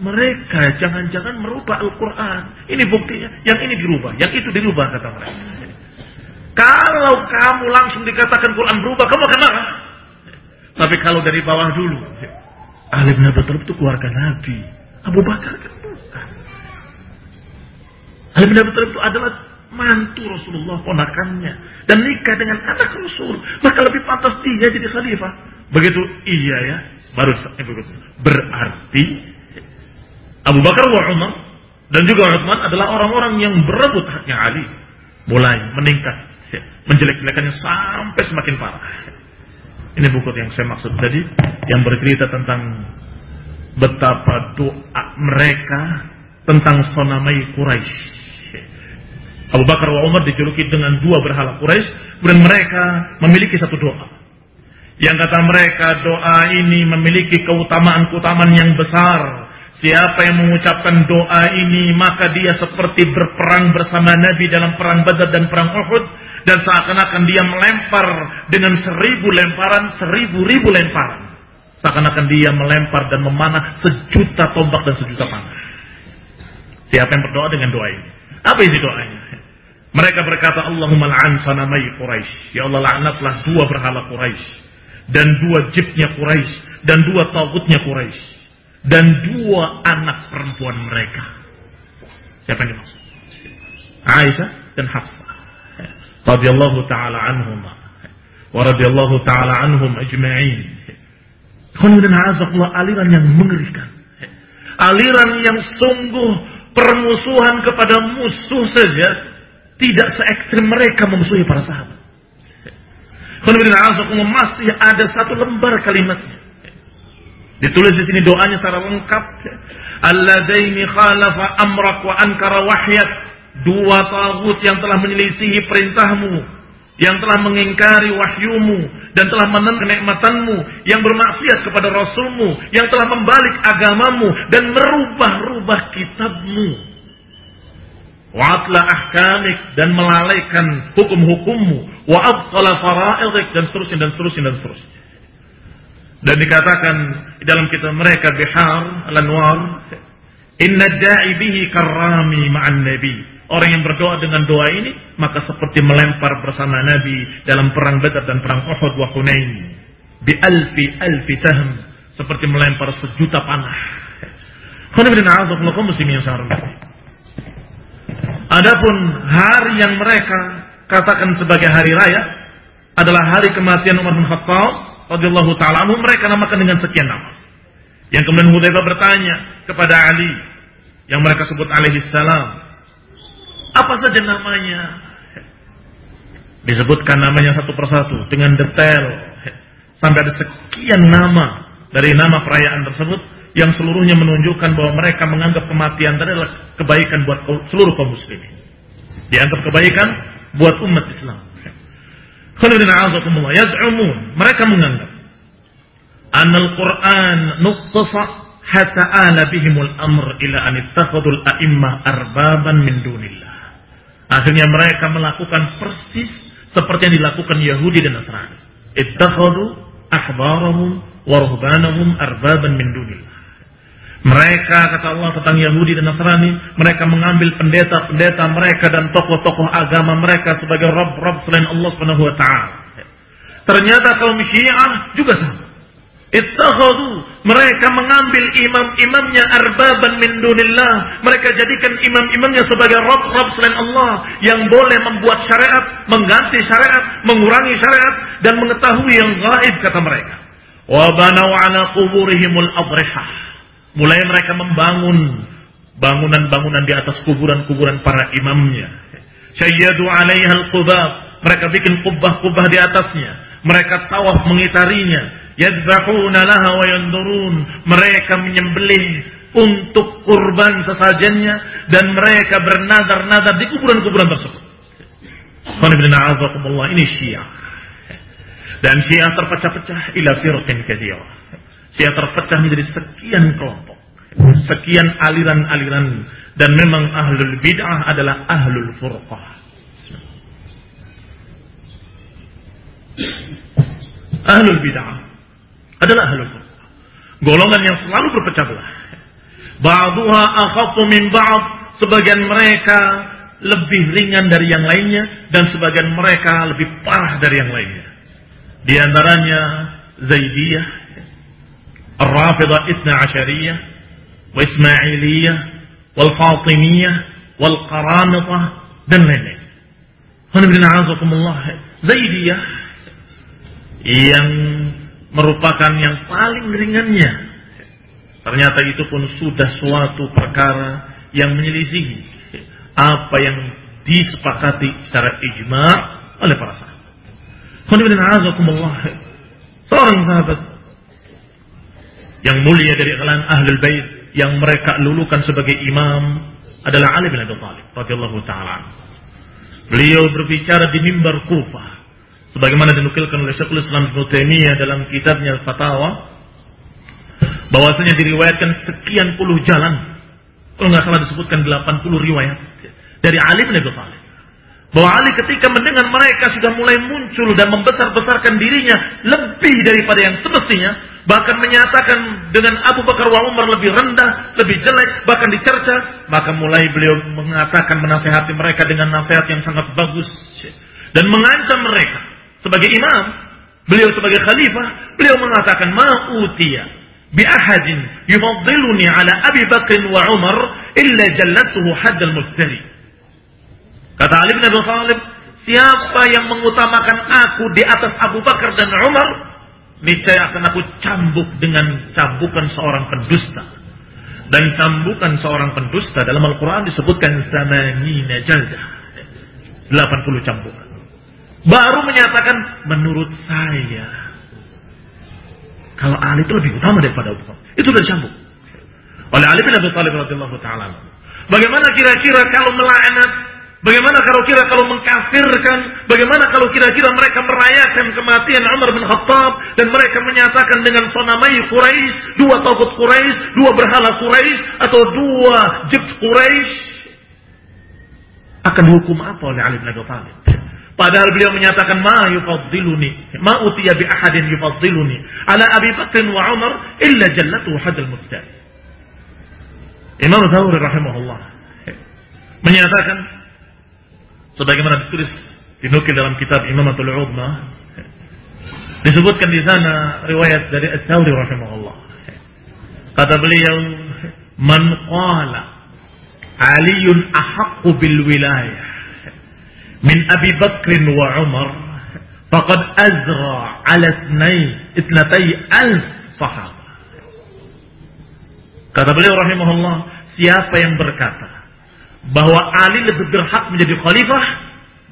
S1: mereka jangan-jangan merubah Al-Quran. Ini buktinya, yang ini dirubah, yang itu dirubah kata mereka. Kalau kamu langsung dikatakan Quran berubah, kamu akan marah. Tapi kalau dari bawah dulu, Ali bin Abi Thalib itu keluarga Nabi. Abu Bakar kan bukan. Ali bin Abi Thalib itu adalah mantu Rasulullah, ponakannya. Dan nikah dengan anak Rasul. Maka lebih pantas dia jadi khalifah. Begitu iya ya. Baru. Berarti Abu Bakar wa Umar dan juga Uthman adalah orang-orang yang berebut haknya Ali. Mulai meningkat. Menjelek-jelekannya sampai semakin parah. Ini buku yang saya maksud tadi. Yang bercerita tentang betapa doa mereka tentang sonamai Quraisy Abu Bakar wa Umar dijuluki dengan dua berhala Quraisy, dan mereka memiliki satu doa. Yang kata mereka doa ini memiliki keutamaan-keutamaan yang besar. Siapa yang mengucapkan doa ini maka dia seperti berperang bersama Nabi dalam perang Badar dan perang Uhud dan seakan-akan dia melempar dengan seribu lemparan, seribu-ribu lemparan. Seakan-akan dia melempar dan memanah sejuta tombak dan sejuta panah. Siapa yang berdoa dengan doa ini? Apa isi doanya? Mereka berkata, Allahumma la'an sanamai Quraisy. Ya Allah laknatlah dua berhala Quraisy dan dua jibnya Quraisy dan dua tauhidnya Quraisy dan dua anak perempuan mereka. Siapa yang dimaksud? Aisyah dan Hafsah. Radiyallahu taala anhum wa radiyallahu taala anhum ajma'in. Kemudian azabullah aliran yang mengerikan. Aliran yang sungguh permusuhan kepada musuh saja tidak se ekstrim mereka memusuhi para sahabat. masih ada satu lembar kalimatnya. Ditulis di sini doanya secara lengkap. Alladaini khalafa amrak wa ankara wahyak. Dua tagut yang telah menyelisihi perintahmu. Yang telah mengingkari wahyumu. Dan telah menentang kenikmatanmu. Yang bermaksiat kepada rasulmu. Yang telah membalik agamamu. Dan merubah-rubah kitabmu wa atla ahkamik dan melalaikan hukum-hukummu wa abtala faraidik dan seterusnya dan seterusnya dan seterusnya dan dikatakan di dalam kitab mereka bihar al-anwar inna da'i bihi karrami ma'an nabi. Orang yang berdoa dengan doa ini maka seperti melempar bersama nabi dalam perang Badar dan perang Uhud wa Hunain. Bi alfi alfi sahm. Seperti melempar sejuta panah. Khana bin A'adzullah muslimin yang Adapun hari yang mereka katakan sebagai hari raya adalah hari kematian Umar bin Khattab radhiyallahu taala mereka namakan dengan sekian nama. Yang kemudian Hudzaifah bertanya kepada Ali yang mereka sebut alaihi salam, apa saja namanya? Disebutkan namanya satu persatu dengan detail sampai ada sekian nama dari nama perayaan tersebut yang seluruhnya menunjukkan bahwa mereka menganggap kematian tadi adalah kebaikan buat seluruh kaum muslimin. Dianggap kebaikan buat umat Islam. Mereka menganggap anal Quran nuqtasa hatta ala bihimul amr ila an ittakhadul a'immah arbaban min dunillah. Akhirnya mereka melakukan persis seperti yang dilakukan Yahudi dan Nasrani. Ittakhadu ahbarahum wa arbaban min dunillah. Mereka kata Allah tentang Yahudi dan Nasrani, mereka mengambil pendeta-pendeta mereka dan tokoh-tokoh agama mereka sebagai rob-rob selain Allah Subhanahu wa taala. Ternyata kaum Syiah juga sama. Ittakhadu mereka mengambil imam-imamnya arbaban min dunillah. Mereka jadikan imam-imamnya sebagai rob-rob selain Allah yang boleh membuat syariat, mengganti syariat, mengurangi syariat dan mengetahui yang gaib kata mereka. Wa banau ala quburihimul adrihah Mulai mereka membangun bangunan-bangunan di atas kuburan-kuburan para imamnya. Syayyadu alaiha al-qubab. Mereka bikin kubah-kubah di atasnya. Mereka tawaf mengitarinya. Yadbahuna laha wa yandurun. Mereka menyembelih untuk kurban sesajennya dan mereka bernadar-nadar di kuburan-kuburan tersebut. Ini Syiah. Dan Syiah terpecah-pecah ila firqin kathirah. Dia terpecah menjadi sekian kelompok, sekian aliran-aliran dan memang ahlul bid'ah adalah ahlul furqah. Ahlul bid'ah adalah ahlul furqah. Golongan yang selalu berpecah belah. Ba'duha akhafu min ba'd. Sebagian mereka lebih ringan dari yang lainnya dan sebagian mereka lebih parah dari yang lainnya. Di antaranya Zaidiyah, الرافضة اثنى عشرية وإسماعيلية والفاطمية والقرامطة dan lain-lain. Zaidiyah yang merupakan yang paling ringannya. Ternyata itu pun sudah suatu perkara yang menyelisihi apa yang disepakati secara ijma oleh para sahabat. Seorang sahabat yang mulia dari kalangan ahlul bait yang mereka lulukan sebagai imam adalah Ali bin Abi Thalib radhiyallahu taala. Beliau berbicara di mimbar Kufah sebagaimana dinukilkan oleh Syekhul Islam Ibnu Taimiyah dalam kitabnya Al-Fatawa bahwasanya diriwayatkan sekian puluh jalan kalau nggak salah disebutkan 80 riwayat dari Ali bin Abi Thalib bahwa Ali ketika mendengar mereka sudah mulai muncul dan membesar-besarkan dirinya lebih daripada yang semestinya bahkan menyatakan dengan Abu Bakar wa Umar lebih rendah, lebih jelek, bahkan dicerca, maka mulai beliau mengatakan menasehati mereka dengan nasihat yang sangat bagus dan mengancam mereka sebagai imam, beliau sebagai khalifah, beliau mengatakan ma'utiya bi ahadin yufaddiluni ala Abi Bakr wa Umar illa jallatuhu haddal muftari. Kata Ali bin Abi Thalib, siapa yang mengutamakan aku di atas Abu Bakar dan Umar, niscaya akan aku cambuk dengan cambukan seorang pendusta. Dan cambukan seorang pendusta dalam Al-Quran disebutkan zamanina jaldah. 80 cambukan. Baru menyatakan menurut saya. Kalau Ali itu lebih utama daripada Abu Bakar. Itu sudah cambuk. Oleh Ali bin Abi Thalib radhiyallahu taala. Bagaimana kira-kira kalau melaknat Bagaimana kalau kira kalau mengkafirkan? Bagaimana kalau kira-kira mereka merayakan kematian Umar bin Khattab dan mereka menyatakan dengan sonamai Quraisy, dua togut Quraisy, dua berhala Quraisy atau dua jibt Quraisy akan dihukum apa oleh Ali bin Abi Thalib? Padahal beliau menyatakan ma yufaddiluni, ma utiya bi ahadin yufaddiluni ala Abi Bakr wa Umar illa jallatu hadal mubtadi. Imam Thawri rahimahullah menyatakan sebagaimana ditulis dinukil dalam kitab Imamatul Udma disebutkan di sana riwayat dari At-Tawri rahimahullah kata beliau man qala Aliun ahaqqu bil wilayah min Abi Bakr wa Umar faqad azra ala ithnai itnatai alf sahabah. Kata beliau rahimahullah, siapa yang berkata bahwa Ali lebih berhak menjadi khalifah,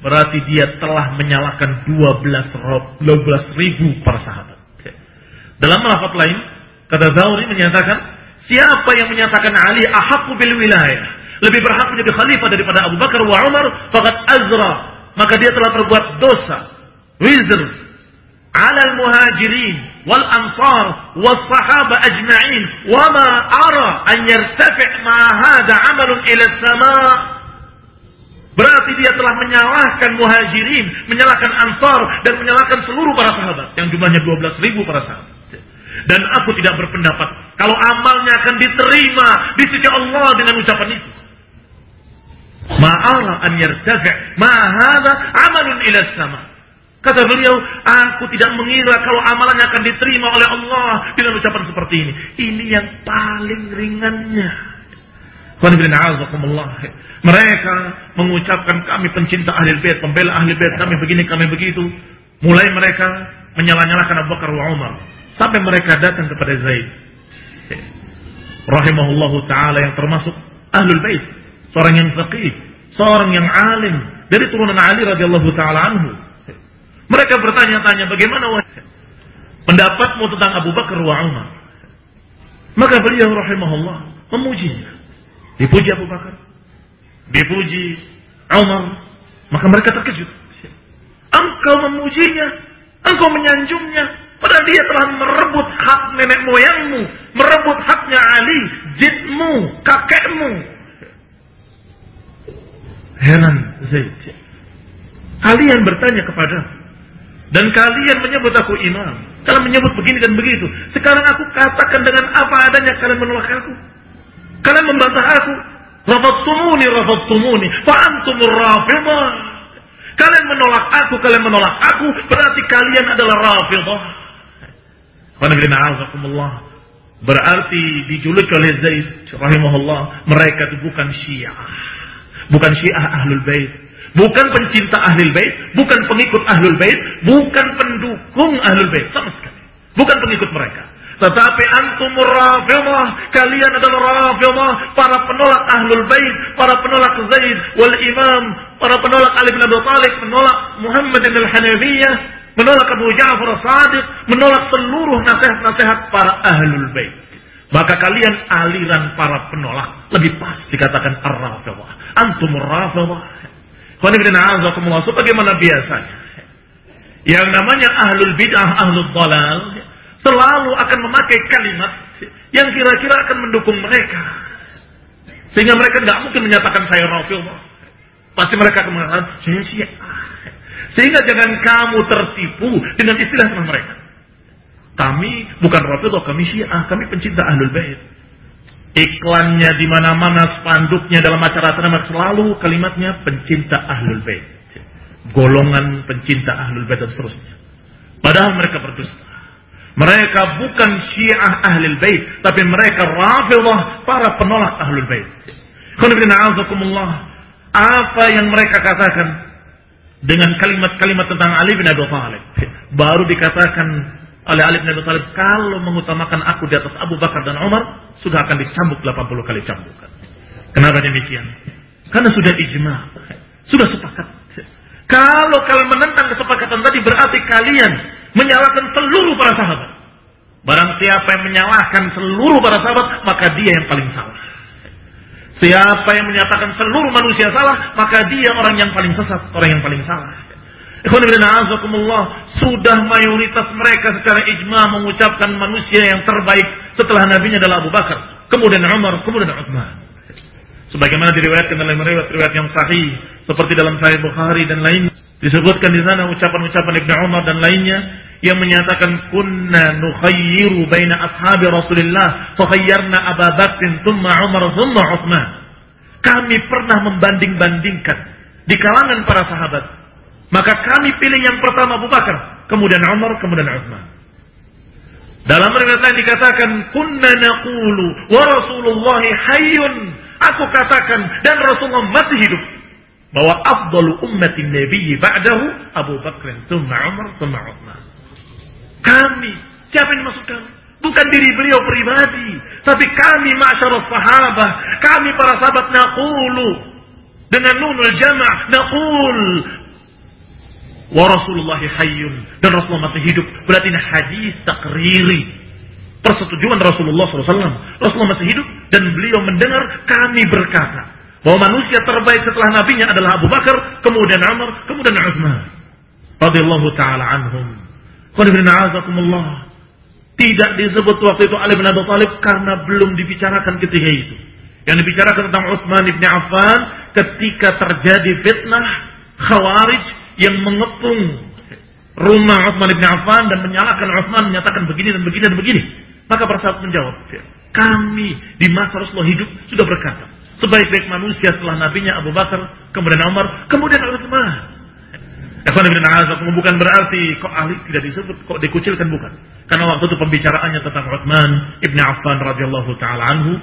S1: berarti dia telah menyalahkan 12, 12 ribu para sahabat. Dalam lafaz lain, kata Zawri menyatakan, siapa yang menyatakan Ali ahakku bil wilayah, lebih berhak menjadi khalifah daripada Abu Bakar wa Umar, fakat azra, maka dia telah berbuat dosa, wizr, على المهاجرين والأنصار والصحابة أجمعين وما أرى أن يرتفع مع هذا عمل إلى السماء Berarti dia telah menyalahkan muhajirin, menyalahkan ansar, dan menyalahkan seluruh para sahabat. Yang jumlahnya 12 ribu para sahabat. Dan aku tidak berpendapat kalau amalnya akan diterima di sisi Allah dengan ucapan itu. Ma'ala an yartafi' ma'hada amalun ila sama. Kata beliau, aku tidak mengira kalau amalannya akan diterima oleh Allah dengan ucapan seperti ini. Ini yang paling ringannya. Mereka mengucapkan kami pencinta ahli bait, pembela ahli bait, kami begini, kami begitu. Mulai mereka menyalah-nyalahkan Abu Bakar wa Umar. Sampai mereka datang kepada Zaid. Rahimahullahu ta'ala yang termasuk ahlul bait. Seorang yang faqih. Seorang yang alim. Dari turunan Ali radhiyallahu ta'ala anhu mereka bertanya-tanya bagaimana pendapatmu tentang Abu Bakar wa Umar. Maka beliau rahimahullah memujinya. Dipuji Abu Bakar. Dipuji Umar. Maka mereka terkejut. Engkau memujinya. Engkau menyanjungnya. Padahal dia telah merebut hak nenek moyangmu. Merebut haknya Ali. Jidmu. Kakekmu. Heran Zaid. Kalian bertanya kepada dan kalian menyebut aku imam. Kalian menyebut begini dan begitu. Sekarang aku katakan dengan apa adanya kalian menolak aku. Kalian membantah aku. Rafattumuni, rafattumuni. Fa'antumur rafidah. Kalian menolak aku, kalian menolak aku. Berarti kalian adalah rafidah. Berarti dijuluki oleh Zaid rahimahullah. Mereka itu bukan syiah. Bukan syiah ahlul bait Bukan pencinta ahlul bait, bukan pengikut ahlul bait, bukan pendukung ahlul bait sama sekali. Bukan pengikut mereka. Tetapi antum rafidah, kalian adalah rafidah, para penolak ahlul bait, para penolak Zaid wal Imam, para penolak Ali bin Abi Thalib, menolak Muhammad bin Al-Hanafiyah, menolak Abu Ja'far As-Sadiq, menolak seluruh nasihat-nasihat para ahlul bait. Maka kalian aliran para penolak lebih pas dikatakan ar-rafidah. Antum rafidah Sebagaimana biasanya. Yang namanya ahlul bid'ah, ahlul dalal. Selalu akan memakai kalimat yang kira-kira akan mendukung mereka. Sehingga mereka nggak mungkin menyatakan saya Rafiullah. Pasti mereka akan mengatakan saya Syiah. Sehingga jangan kamu tertipu dengan istilah sama mereka. Kami bukan Rafiullah, kami Syiah, kami pencinta Ahlul Bait. Iklannya di mana-mana, spanduknya dalam acara acara selalu kalimatnya pencinta ahlul bait. Golongan pencinta ahlul bait dan seterusnya. Padahal mereka berdusta. Mereka bukan syiah ahlul bait, tapi mereka rafidah para penolak ahlul bait. Apa yang mereka katakan dengan kalimat-kalimat tentang Ali bin Abi Thalib baru dikatakan oleh Ali bin Abi Thalib kalau mengutamakan aku di atas Abu Bakar dan Umar sudah akan dicambuk 80 kali cambukan. Kenapa demikian? Karena sudah ijma, sudah sepakat. Kalau kalian menentang kesepakatan tadi berarti kalian menyalahkan seluruh para sahabat. Barang siapa yang menyalahkan seluruh para sahabat, maka dia yang paling salah. Siapa yang menyatakan seluruh manusia salah, maka dia orang yang paling sesat, orang yang paling salah. Sudah mayoritas mereka secara ijma mengucapkan manusia yang terbaik setelah nabinya adalah Abu Bakar. Kemudian Umar, kemudian Uthman. Sebagaimana diriwayatkan dalam riwayat-riwayat yang sahih. Seperti dalam Sahih Bukhari dan lain. Disebutkan di sana ucapan-ucapan Ibnu Umar dan lainnya. Yang menyatakan kunna nukhayyiru baina ashabi Rasulullah. Fakhayyarna Abu Bakr, thumma Umar, thumma Uthman. Kami pernah membanding-bandingkan di kalangan para sahabat maka kami pilih yang pertama Abu Bakar, kemudian Umar, kemudian Uthman. Dalam riwayat lain dikatakan, "Kunna naqulu wa Rasulullah hayyun Aku katakan dan Rasulullah masih hidup bahwa afdalu ummatin nabiyyi ba'dahu Abu Bakr, thumma Umar, thumma Uthman. Kami, siapa yang dimaksud kami? Bukan diri beliau pribadi, tapi kami masyarakat sahabat, kami para sahabat naqulu dengan nunul jama' naqul wa Rasulullah hayyun dan Rasulullah masih hidup. Berarti ini hadis takriri. Persetujuan Rasulullah SAW. Rasulullah masih hidup dan beliau mendengar kami berkata bahwa manusia terbaik setelah nabinya adalah Abu Bakar, kemudian Umar, kemudian Utsman. Radhiyallahu taala anhum. Tidak disebut waktu itu Ali bin Abi Thalib karena belum dibicarakan ketika itu. Yang dibicarakan tentang Utsman bin Affan ketika terjadi fitnah Khawarij yang mengepung rumah Utsman bin Affan dan menyalahkan Utsman menyatakan begini dan begini dan begini. Maka para sahabat menjawab, kami di masa Rasulullah hidup sudah berkata, sebaik-baik manusia setelah nabinya Abu Bakar, kemudian Umar, kemudian Utsman. Ikhwan bin Azakum bukan berarti kok ahli tidak disebut, kok dikucilkan bukan. Karena waktu itu pembicaraannya tentang Utsman ibn Affan radhiyallahu taala anhu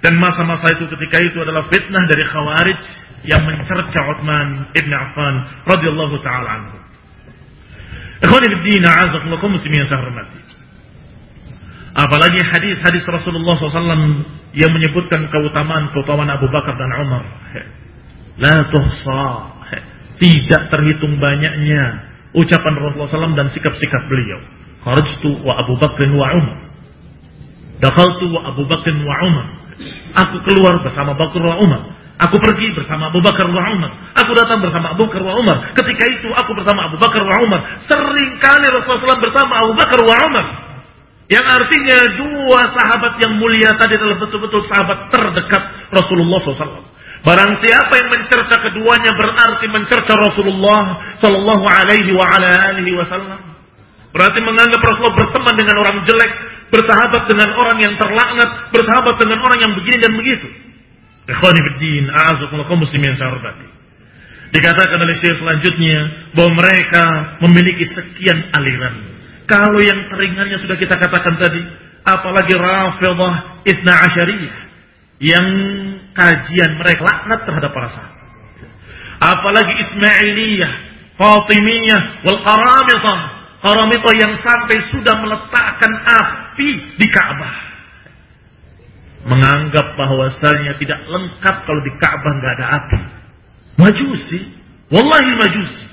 S1: dan masa-masa itu ketika itu adalah fitnah dari Khawarij yang mencerca Utsman ibn Affan radhiyallahu taala anhu. Ikhwan Din azakum muslimin yang. Apalagi hadis-hadis Rasulullah SAW yang menyebutkan keutamaan-keutamaan Abu Bakar dan Umar. La tuhsa. Tidak terhitung banyaknya ucapan Rasulullah SAW dan sikap-sikap beliau. Kharajtu wa Abu Bakr wa Umar. Dakhaltu wa Abu Bakr wa Umar. Aku keluar bersama Bakar wa Umar. Aku pergi bersama Abu Bakar wa Umar. Aku datang bersama Abu Bakar wa Umar. Ketika itu aku bersama Abu Bakar wa Umar. Sering kali Rasulullah SAW bersama Abu Bakar wa Umar. Yang artinya dua sahabat yang mulia tadi adalah betul-betul sahabat terdekat Rasulullah SAW. Barang siapa yang mencerca keduanya berarti mencerca Rasulullah Sallallahu Alaihi Wasallam. Berarti menganggap Rasulullah berteman dengan orang jelek, bersahabat dengan orang yang terlaknat, bersahabat dengan orang yang begini dan begitu. Muslimin. Dikatakan oleh Syekh selanjutnya bahwa mereka memiliki sekian aliran. Kalau yang teringannya sudah kita katakan tadi, apalagi Rafidah Isna Asyariyah yang kajian mereka laknat terhadap para sahabat. Apalagi Ismailiyah, Fatimiyah, wal Qaramitah. Qaramitah yang sampai sudah meletakkan api di Ka'bah. Menganggap bahwasanya tidak lengkap kalau di Ka'bah nggak ada api. Majusi, wallahi majusi.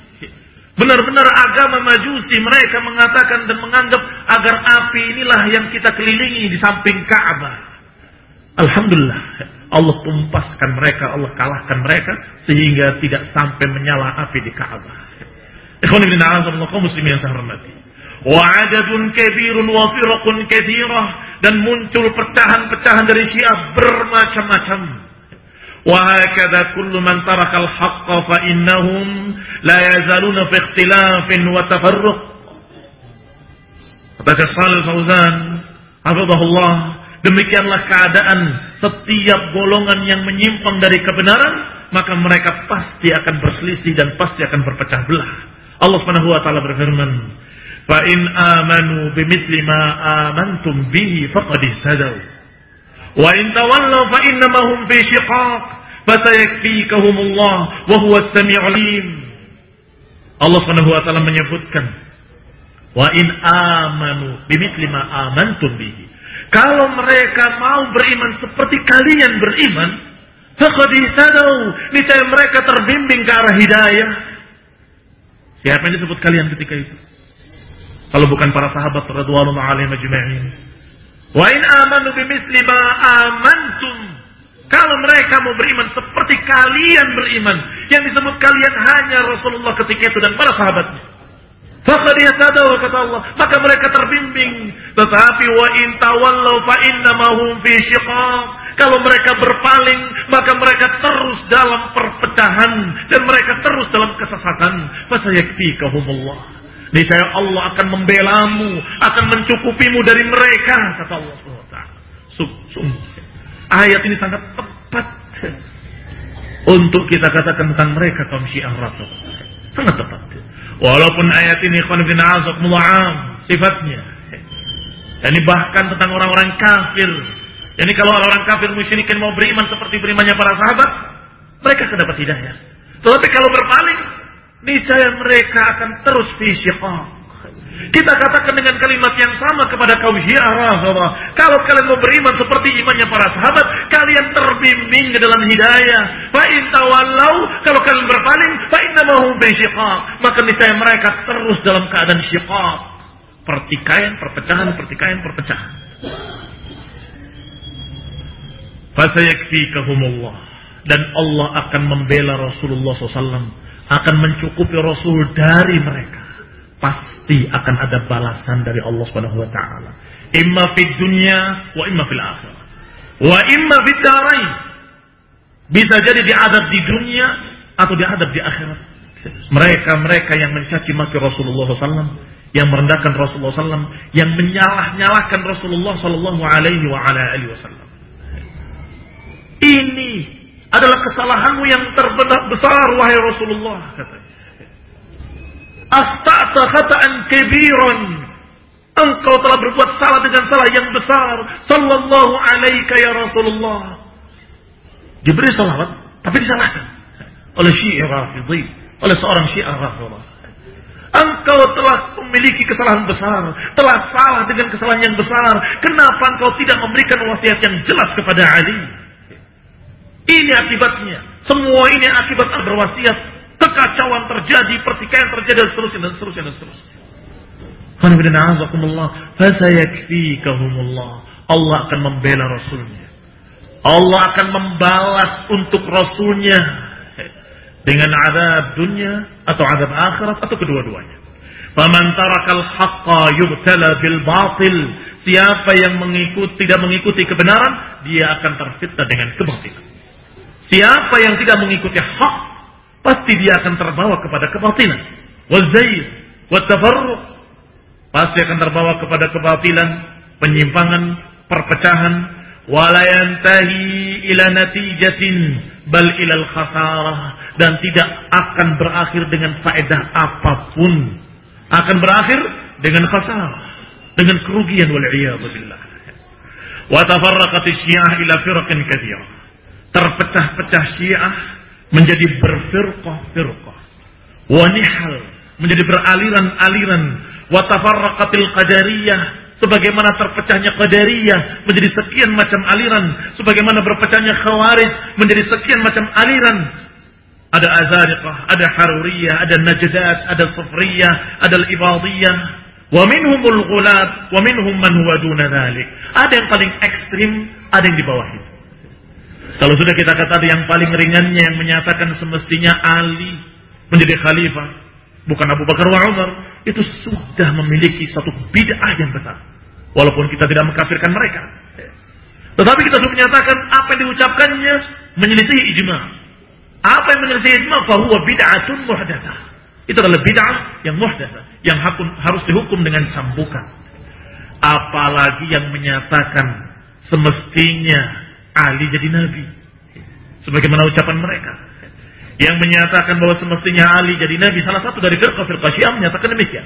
S1: Benar-benar agama majusi mereka mengatakan dan menganggap agar api inilah yang kita kelilingi di samping Ka'bah. Alhamdulillah Allah tumpaskan mereka, Allah kalahkan mereka sehingga tidak sampai menyala api di Ka'bah. Ikhwan ibn a'azallahu kaum Muslim yang saya hormati. Wa adadun kabirun wa firqun kathirah dan muncul pecahan-pecahan dari Syiah bermacam-macam. Wa hakadha kullu man taraka al-haqqa fa innahum la yazaluna fi ikhtilafin wa tafarruq. Kata Syekh Shalih Fauzan, hafizahullah, demikianlah keadaan setiap golongan yang menyimpang dari kebenaran, maka mereka pasti akan berselisih dan pasti akan berpecah belah. Allah Subhanahu wa taala berfirman fa in amanu bimithli ma amantum bihi faqad ihtadaw wa in tawallaw fa innama hum fi shiqaq fasayakfikahumullah wa huwa as-sami'ul alim. Allah Subhanahu wa taala menyebutkan wa in amanu bimithli ma amantum bihi. Kalau mereka mau beriman seperti kalian beriman, faqad ihtadaw. Niscaya mereka terbimbing ke arah hidayah. Siapa yang disebut kalian ketika itu? Kalau bukan para sahabat radhiyallahu alaihim ajma'in. Wa in amanu bimithli ma amantum kalau mereka mau beriman seperti kalian beriman, yang disebut kalian hanya Rasulullah ketika itu dan para sahabatnya. Faqad yahtadaw kata Allah, maka mereka terbimbing. Tetapi wa in tawallaw fa innamahum fi syiqaq. Kalau mereka berpaling, maka mereka terus dalam perpecahan dan mereka terus dalam kesesatan. Fasayakfikahumullah. Niscaya Allah akan membelamu, akan mencukupimu dari mereka, kata Allah. Sungguh Ayat ini sangat tepat untuk kita katakan tentang mereka kaum Syiah. Sangat tepat. Walaupun ayat ini bin mu'am sifatnya. Dan ini bahkan tentang orang-orang kafir Jadi kalau orang kafir musyrikin mau beriman seperti berimannya para sahabat, mereka akan dapat hidayah. Tetapi kalau berpaling, niscaya mereka akan terus fi kita katakan dengan kalimat yang sama kepada kaum Syiah. Kalau kalian mau beriman seperti imannya para sahabat, kalian terbimbing ke dalam hidayah. Fa in tawallau, kalau kalian berpaling, fa innamahum bi Maka niscaya mereka terus dalam keadaan syiqaq. Pertikaian, perpecahan, pertikaian, perpecahan. Fasayakfikahumullah. Dan Allah akan membela Rasulullah SAW. Akan mencukupi Rasul dari mereka pasti akan ada balasan dari Allah Subhanahu wa taala. Imma fid dunya wa imma fil akhirah. Wa imma fid darain. Bisa jadi diadab di dunia atau diadab di akhirat. Mereka-mereka yang mencaci maki Rasulullah SAW, yang merendahkan Rasulullah SAW, yang menyalah-nyalahkan Rasulullah Wasallam. Ini adalah kesalahanmu yang terbesar besar wahai Rasulullah katanya. Asta'ta khata'an. Engkau telah berbuat salah dengan salah yang besar. Sallallahu alaika ya Rasulullah. Diberi salawat, tapi disalahkan. Oleh syiah rafidhi. Oleh seorang syiah rafidhi. Engkau telah memiliki kesalahan besar. Telah salah dengan kesalahan yang besar. Kenapa engkau tidak memberikan wasiat yang jelas kepada Ali? Ini akibatnya. Semua ini akibat berwasiat kekacauan terjadi, pertikaian terjadi dan seterusnya dan seterusnya dan seterusnya. Allah akan membela Rasulnya. Allah akan membalas untuk Rasulnya dengan adab dunia atau adab akhirat atau kedua-duanya. Faman tarakal haqqa yubtala bil batil. Siapa yang mengikuti tidak mengikuti kebenaran, dia akan terfitnah dengan kebatilan. Siapa yang tidak mengikuti hak, pasti dia akan terbawa kepada kebatilan. Wazair, watafarruq. Pasti akan terbawa kepada kebatilan, penyimpangan, perpecahan, wala yantahi ila natijatin bal ilal khasarah dan tidak akan berakhir dengan faedah apa pun. Akan berakhir dengan khasarah, dengan kerugian wal billah. Wa tafarraqat syiah ila firqin katsirah. Terpecah-pecah Syiah menjadi berfirqah-firqah. Wanihal menjadi beraliran-aliran. Watafarraqatil qadariyah sebagaimana terpecahnya qadariyah menjadi sekian macam aliran, sebagaimana berpecahnya khawarij menjadi sekian macam aliran. Ada azariqah, ada haruriyah, ada najdat, ada sufriyah, ada ibadiyah. Wa minhumul ghulat, wa minhum man huwa duna. Ada yang paling ekstrim, ada yang di bawah itu. Kalau sudah kita kata yang paling ringannya yang menyatakan semestinya Ali menjadi khalifah, bukan Abu Bakar wa Umar, itu sudah memiliki satu bid'ah yang besar. Walaupun kita tidak mengkafirkan mereka. Tetapi kita sudah menyatakan apa yang diucapkannya menyelisih ijma. Apa yang menyelisih ijma? Fahuwa bid'atun muhdathah. Itu adalah bid'ah yang muhdathah. Yang harus dihukum dengan sambukan. Apalagi yang menyatakan semestinya Ali jadi nabi. Sebagaimana ucapan mereka. Yang menyatakan bahwa semestinya Ali jadi nabi. Salah satu dari firqah-firqah Syiah menyatakan demikian.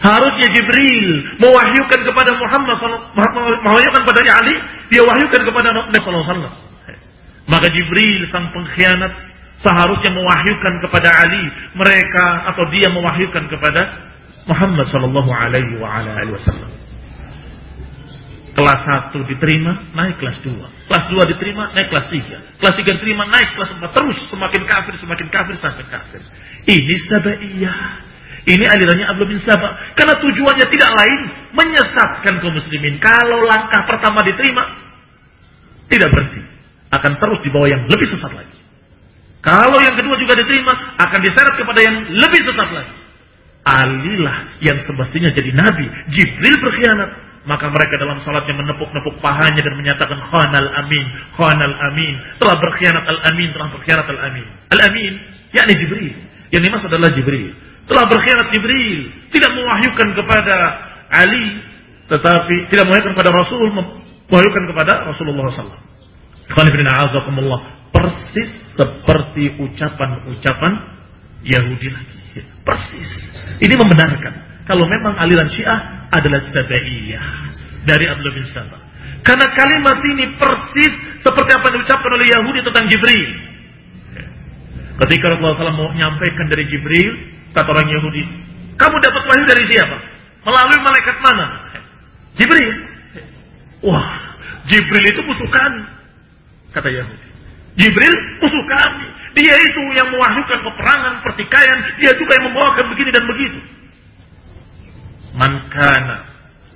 S1: Harusnya Jibril mewahyukan kepada Muhammad mewahyukan kepada Ali, dia wahyukan kepada Nabi sallallahu. Maka Jibril sang pengkhianat seharusnya mewahyukan kepada Ali, mereka atau dia mewahyukan kepada Muhammad sallallahu alaihi wasallam. Kelas 1 diterima, naik kelas 2. Kelas 2 diterima, naik kelas 3. Kelas 3 diterima, naik kelas 4. Terus semakin kafir, semakin kafir, sampai kafir. Ini sabaiyah. Ini alirannya Abdul bin Sabah. Karena tujuannya tidak lain menyesatkan kaum muslimin. Kalau langkah pertama diterima, tidak berhenti. Akan terus dibawa yang lebih sesat lagi. Kalau yang kedua juga diterima, akan diseret kepada yang lebih sesat lagi. Alilah yang semestinya jadi nabi. Jibril berkhianat maka mereka dalam salatnya menepuk-nepuk pahanya dan menyatakan khanal amin, khanal amin. Telah berkhianat al-amin, telah berkhianat al-amin. Al-amin, yakni Jibril. Yang dimaksud adalah Jibril. Telah berkhianat Jibril. Tidak mewahyukan kepada Ali, tetapi tidak mewahyukan kepada Rasul, mewahyukan kepada Rasulullah SAW. Persis seperti ucapan-ucapan Yahudi lagi. Persis. Ini membenarkan kalau memang aliran Syiah adalah Sabaiyah dari Abdullah bin Sabah. Karena kalimat ini persis seperti apa yang diucapkan oleh Yahudi tentang Jibril. Ketika Rasulullah SAW mau menyampaikan dari Jibril, kata orang Yahudi, kamu dapat wahyu dari siapa? Melalui malaikat mana? Jibril. Wah, Jibril itu musuh kami. Kata Yahudi. Jibril musuh kami. Dia itu yang mewahyukan peperangan, pertikaian. Dia juga yang membawakan begini dan begitu. Man kana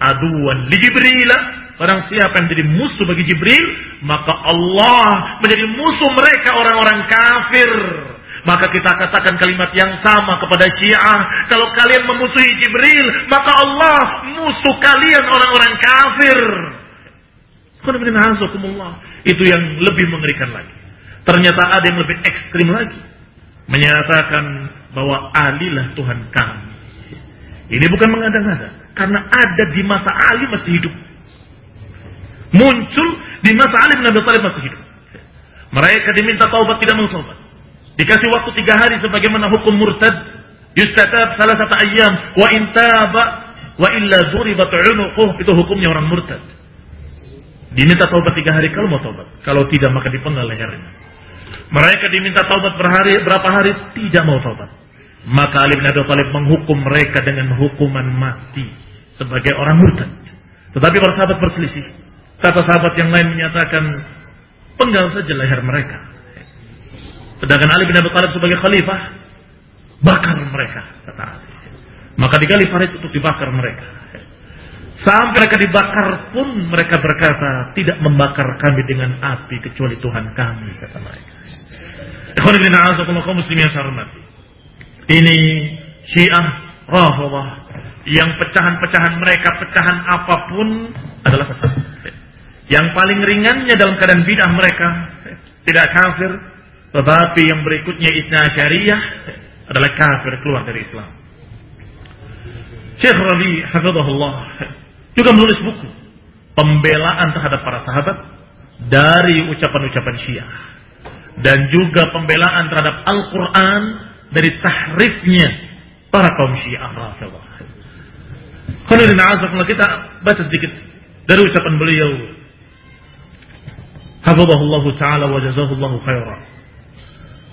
S1: aduan li Jibril. Barang siapa yang menjadi musuh bagi Jibril, maka Allah menjadi musuh mereka orang-orang kafir. Maka kita katakan kalimat yang sama kepada Syiah. Kalau kalian memusuhi Jibril, maka Allah musuh kalian orang-orang kafir. Itu yang lebih mengerikan lagi. Ternyata ada yang lebih ekstrim lagi. Menyatakan bahwa Alilah Tuhan kami. Ini bukan mengada-ngada. Karena ada di masa Ali masih hidup. Muncul di masa Ali bin Abi Thalib masih hidup. Mereka diminta taubat tidak mau taubat. Dikasih waktu tiga hari sebagaimana hukum murtad. Yustatab salah satu ayam. Wa intaba wa illa zuribat unuquh. Itu hukumnya orang murtad. Diminta taubat tiga hari kalau mau taubat. Kalau tidak maka dipenggal lehernya. Mereka diminta taubat berhari, berapa hari tidak mau taubat. Maka Ali bin Abi Thalib menghukum mereka dengan hukuman mati sebagai orang murtad. Tetapi para sahabat berselisih. Kata sahabat yang lain menyatakan penggal saja leher mereka. Sedangkan Ali bin Abi Thalib sebagai khalifah bakar mereka kata Ali. Maka digali parit untuk dibakar mereka. Sampai mereka dibakar pun mereka berkata tidak membakar kami dengan api kecuali Tuhan kami kata mereka. Ini Syiah Rafidah yang pecahan-pecahan mereka pecahan apa pun adalah sesat. Yang paling ringannya dalam keadaan bidah mereka tidak kafir, tetapi yang berikutnya Isna Syariah adalah kafir keluar dari Islam. Syekh Rabi Hafizahullah juga menulis buku pembelaan terhadap para sahabat dari ucapan-ucapan Syiah dan juga pembelaan terhadap Al-Quran dari tahrifnya para kaum Syiah Rafidah. Kalau kita baca sedikit dari ucapan beliau. Hafizahullah taala wa jazahullahu khairan.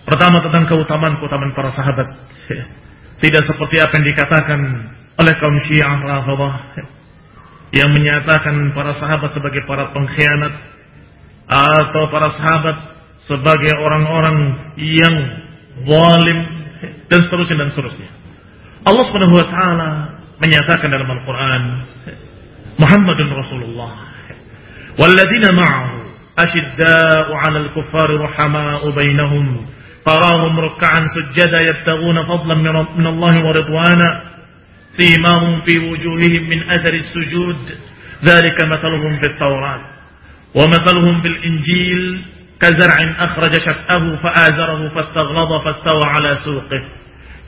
S1: Pertama tentang keutamaan-keutamaan para sahabat. Tidak seperti apa yang dikatakan oleh kaum Syiah Rafidah yang menyatakan para sahabat sebagai para pengkhianat atau para sahabat sebagai orang-orang yang zalim dan seterusnya dan seterusnya. Allah Subhanahu wa taala menyatakan dalam Al-Qur'an Muhammadun Rasulullah walladzina ma'ahu asyidda'u 'alal kuffari rahama'u bainahum tarahum ruk'an sujada yabtaghuna fadlan min Allah wa ridwana simahum fi wujuhihim min athari sujud dhalika mathaluhum fit tawrat wa mathaluhum bil injil كزرع أخرج شفأه فآزره فاستغلظ فاستوى على سوقه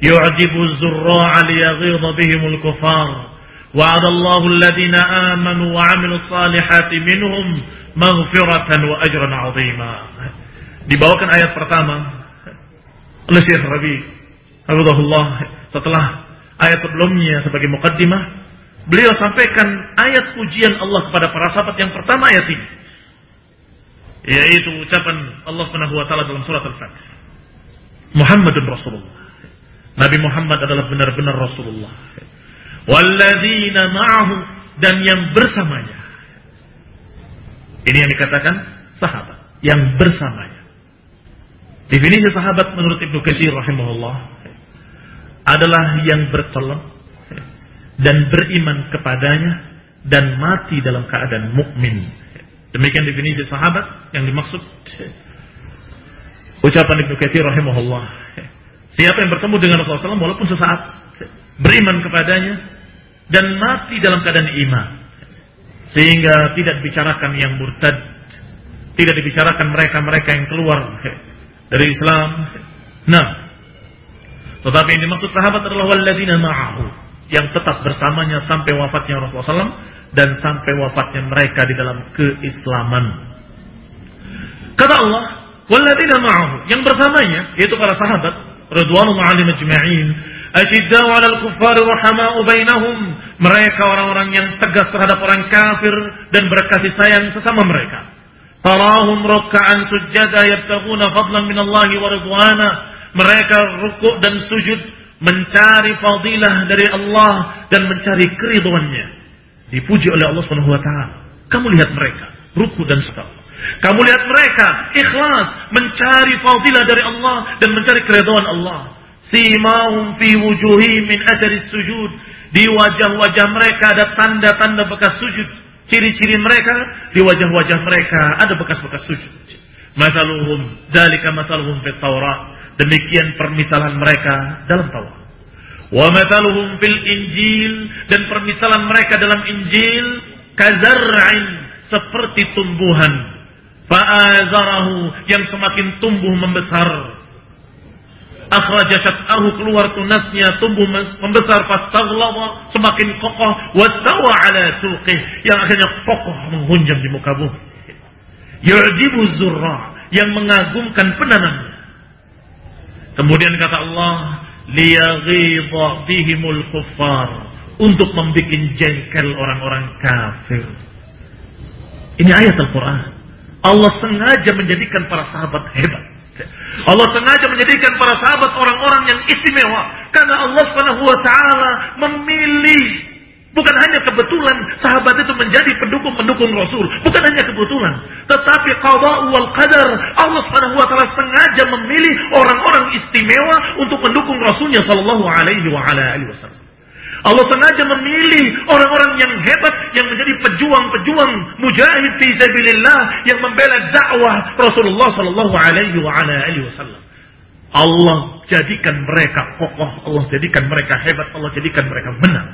S1: يعجب الزراع ليغيظ بهم الكفار وعد الله الذين آمنوا وعملوا الصالحات منهم مغفرة وأجرا عظيما dibawakan ayat pertama oleh Syekh Rabi Hafizahullah setelah ayat sebelumnya sebagai mukaddimah beliau sampaikan ayat pujian Allah kepada para sahabat yang pertama ayat ini yaitu ucapan Allah Subhanahu wa taala dalam surat Al-Fatih. Muhammadun Rasulullah. Nabi Muhammad adalah benar-benar Rasulullah. Walladzina ma'ahu dan yang bersamanya. Ini yang dikatakan sahabat yang bersamanya. Definisi sahabat menurut Ibnu Katsir rahimahullah adalah yang bertolong dan beriman kepadanya dan mati dalam keadaan mukmin Demikian definisi sahabat yang dimaksud. Ucapan Ibnu Katsir rahimahullah. Siapa yang bertemu dengan Rasulullah SAW walaupun sesaat beriman kepadanya dan mati dalam keadaan iman. Sehingga tidak dibicarakan yang murtad tidak dibicarakan mereka-mereka yang keluar dari Islam. Nah tetapi yang dimaksud sahabat adalah walladzina ma'ahu yang tetap bersamanya sampai wafatnya Rasulullah SAW dan sampai wafatnya mereka di dalam keislaman. Kata Allah, yang bersamanya yaitu para sahabat bainahum. Mereka orang-orang yang tegas terhadap orang kafir dan berkasih sayang sesama mereka. Tarahum ruk'an sujada yabtaguna fadlan minallahi wa ridwana. Mereka rukuk dan sujud mencari fadilah dari Allah dan mencari keriduannya. Dipuji oleh Allah Subhanahu wa taala. Kamu lihat mereka, rukuk dan sujud. Kamu lihat mereka ikhlas mencari fadilah dari Allah dan mencari keriduan Allah. Simahum fi wujuhi min ajri sujud. Di wajah-wajah mereka ada tanda-tanda bekas sujud. Ciri-ciri mereka di wajah-wajah mereka ada bekas-bekas sujud. Masaluhum dalika masaluhum fit Taurat. Demikian permisalan mereka dalam Taurat. Wa mathaluhum fil Injil dan permisalan mereka dalam Injil kazar'in seperti tumbuhan. Fa'azarahu yang semakin tumbuh membesar. Akhraja syat'ahu keluar tunasnya tumbuh membesar. Fastaghlaba semakin kokoh. Wastawa ala suqih yang akhirnya kokoh menghunjam di muka bumi. Yu'jibu zurra yang mengagumkan penanamnya Kemudian kata Allah, liyaghidha bihimul kuffar untuk membuat jengkel orang-orang kafir. Ini ayat Al-Qur'an. Allah sengaja menjadikan para sahabat hebat. Allah sengaja menjadikan para sahabat orang-orang yang istimewa karena Allah Subhanahu wa taala memilih Bukan hanya kebetulan sahabat itu menjadi pendukung-pendukung Rasul. Bukan hanya kebetulan. Tetapi qada wal qadar. Allah Subhanahu wa taala sengaja memilih orang-orang istimewa untuk mendukung Rasulnya sallallahu alaihi wa ala alihi wasallam. Allah sengaja memilih orang-orang yang hebat yang menjadi pejuang-pejuang mujahid fi sabilillah yang membela dakwah Rasulullah sallallahu alaihi wa ala alihi wasallam. Allah jadikan mereka kokoh, Allah jadikan mereka hebat, Allah jadikan mereka menang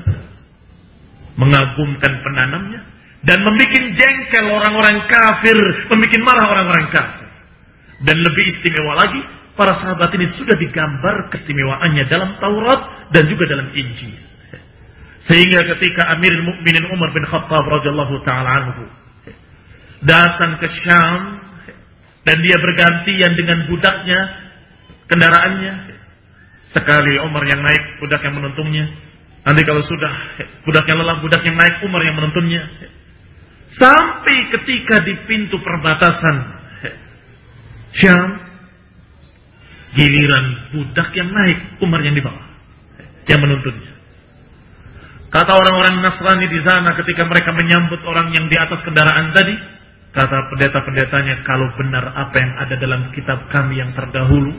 S1: mengagumkan penanamnya dan membuat jengkel orang-orang kafir, membuat marah orang-orang kafir. Dan lebih istimewa lagi, para sahabat ini sudah digambar keistimewaannya dalam Taurat dan juga dalam Injil. Sehingga ketika Amirul Mukminin Umar bin Khattab radhiyallahu taala anhu datang ke Syam dan dia bergantian dengan budaknya kendaraannya sekali Umar yang naik budak yang menuntungnya Nanti kalau sudah budak yang lelah, budak yang naik, Umar yang menuntunnya. Sampai ketika di pintu perbatasan Syam, giliran budak yang naik, Umar yang di bawah, yang menuntunnya. Kata orang-orang Nasrani di sana ketika mereka menyambut orang yang di atas kendaraan tadi, kata pendeta-pendetanya, kalau benar apa yang ada dalam kitab kami yang terdahulu,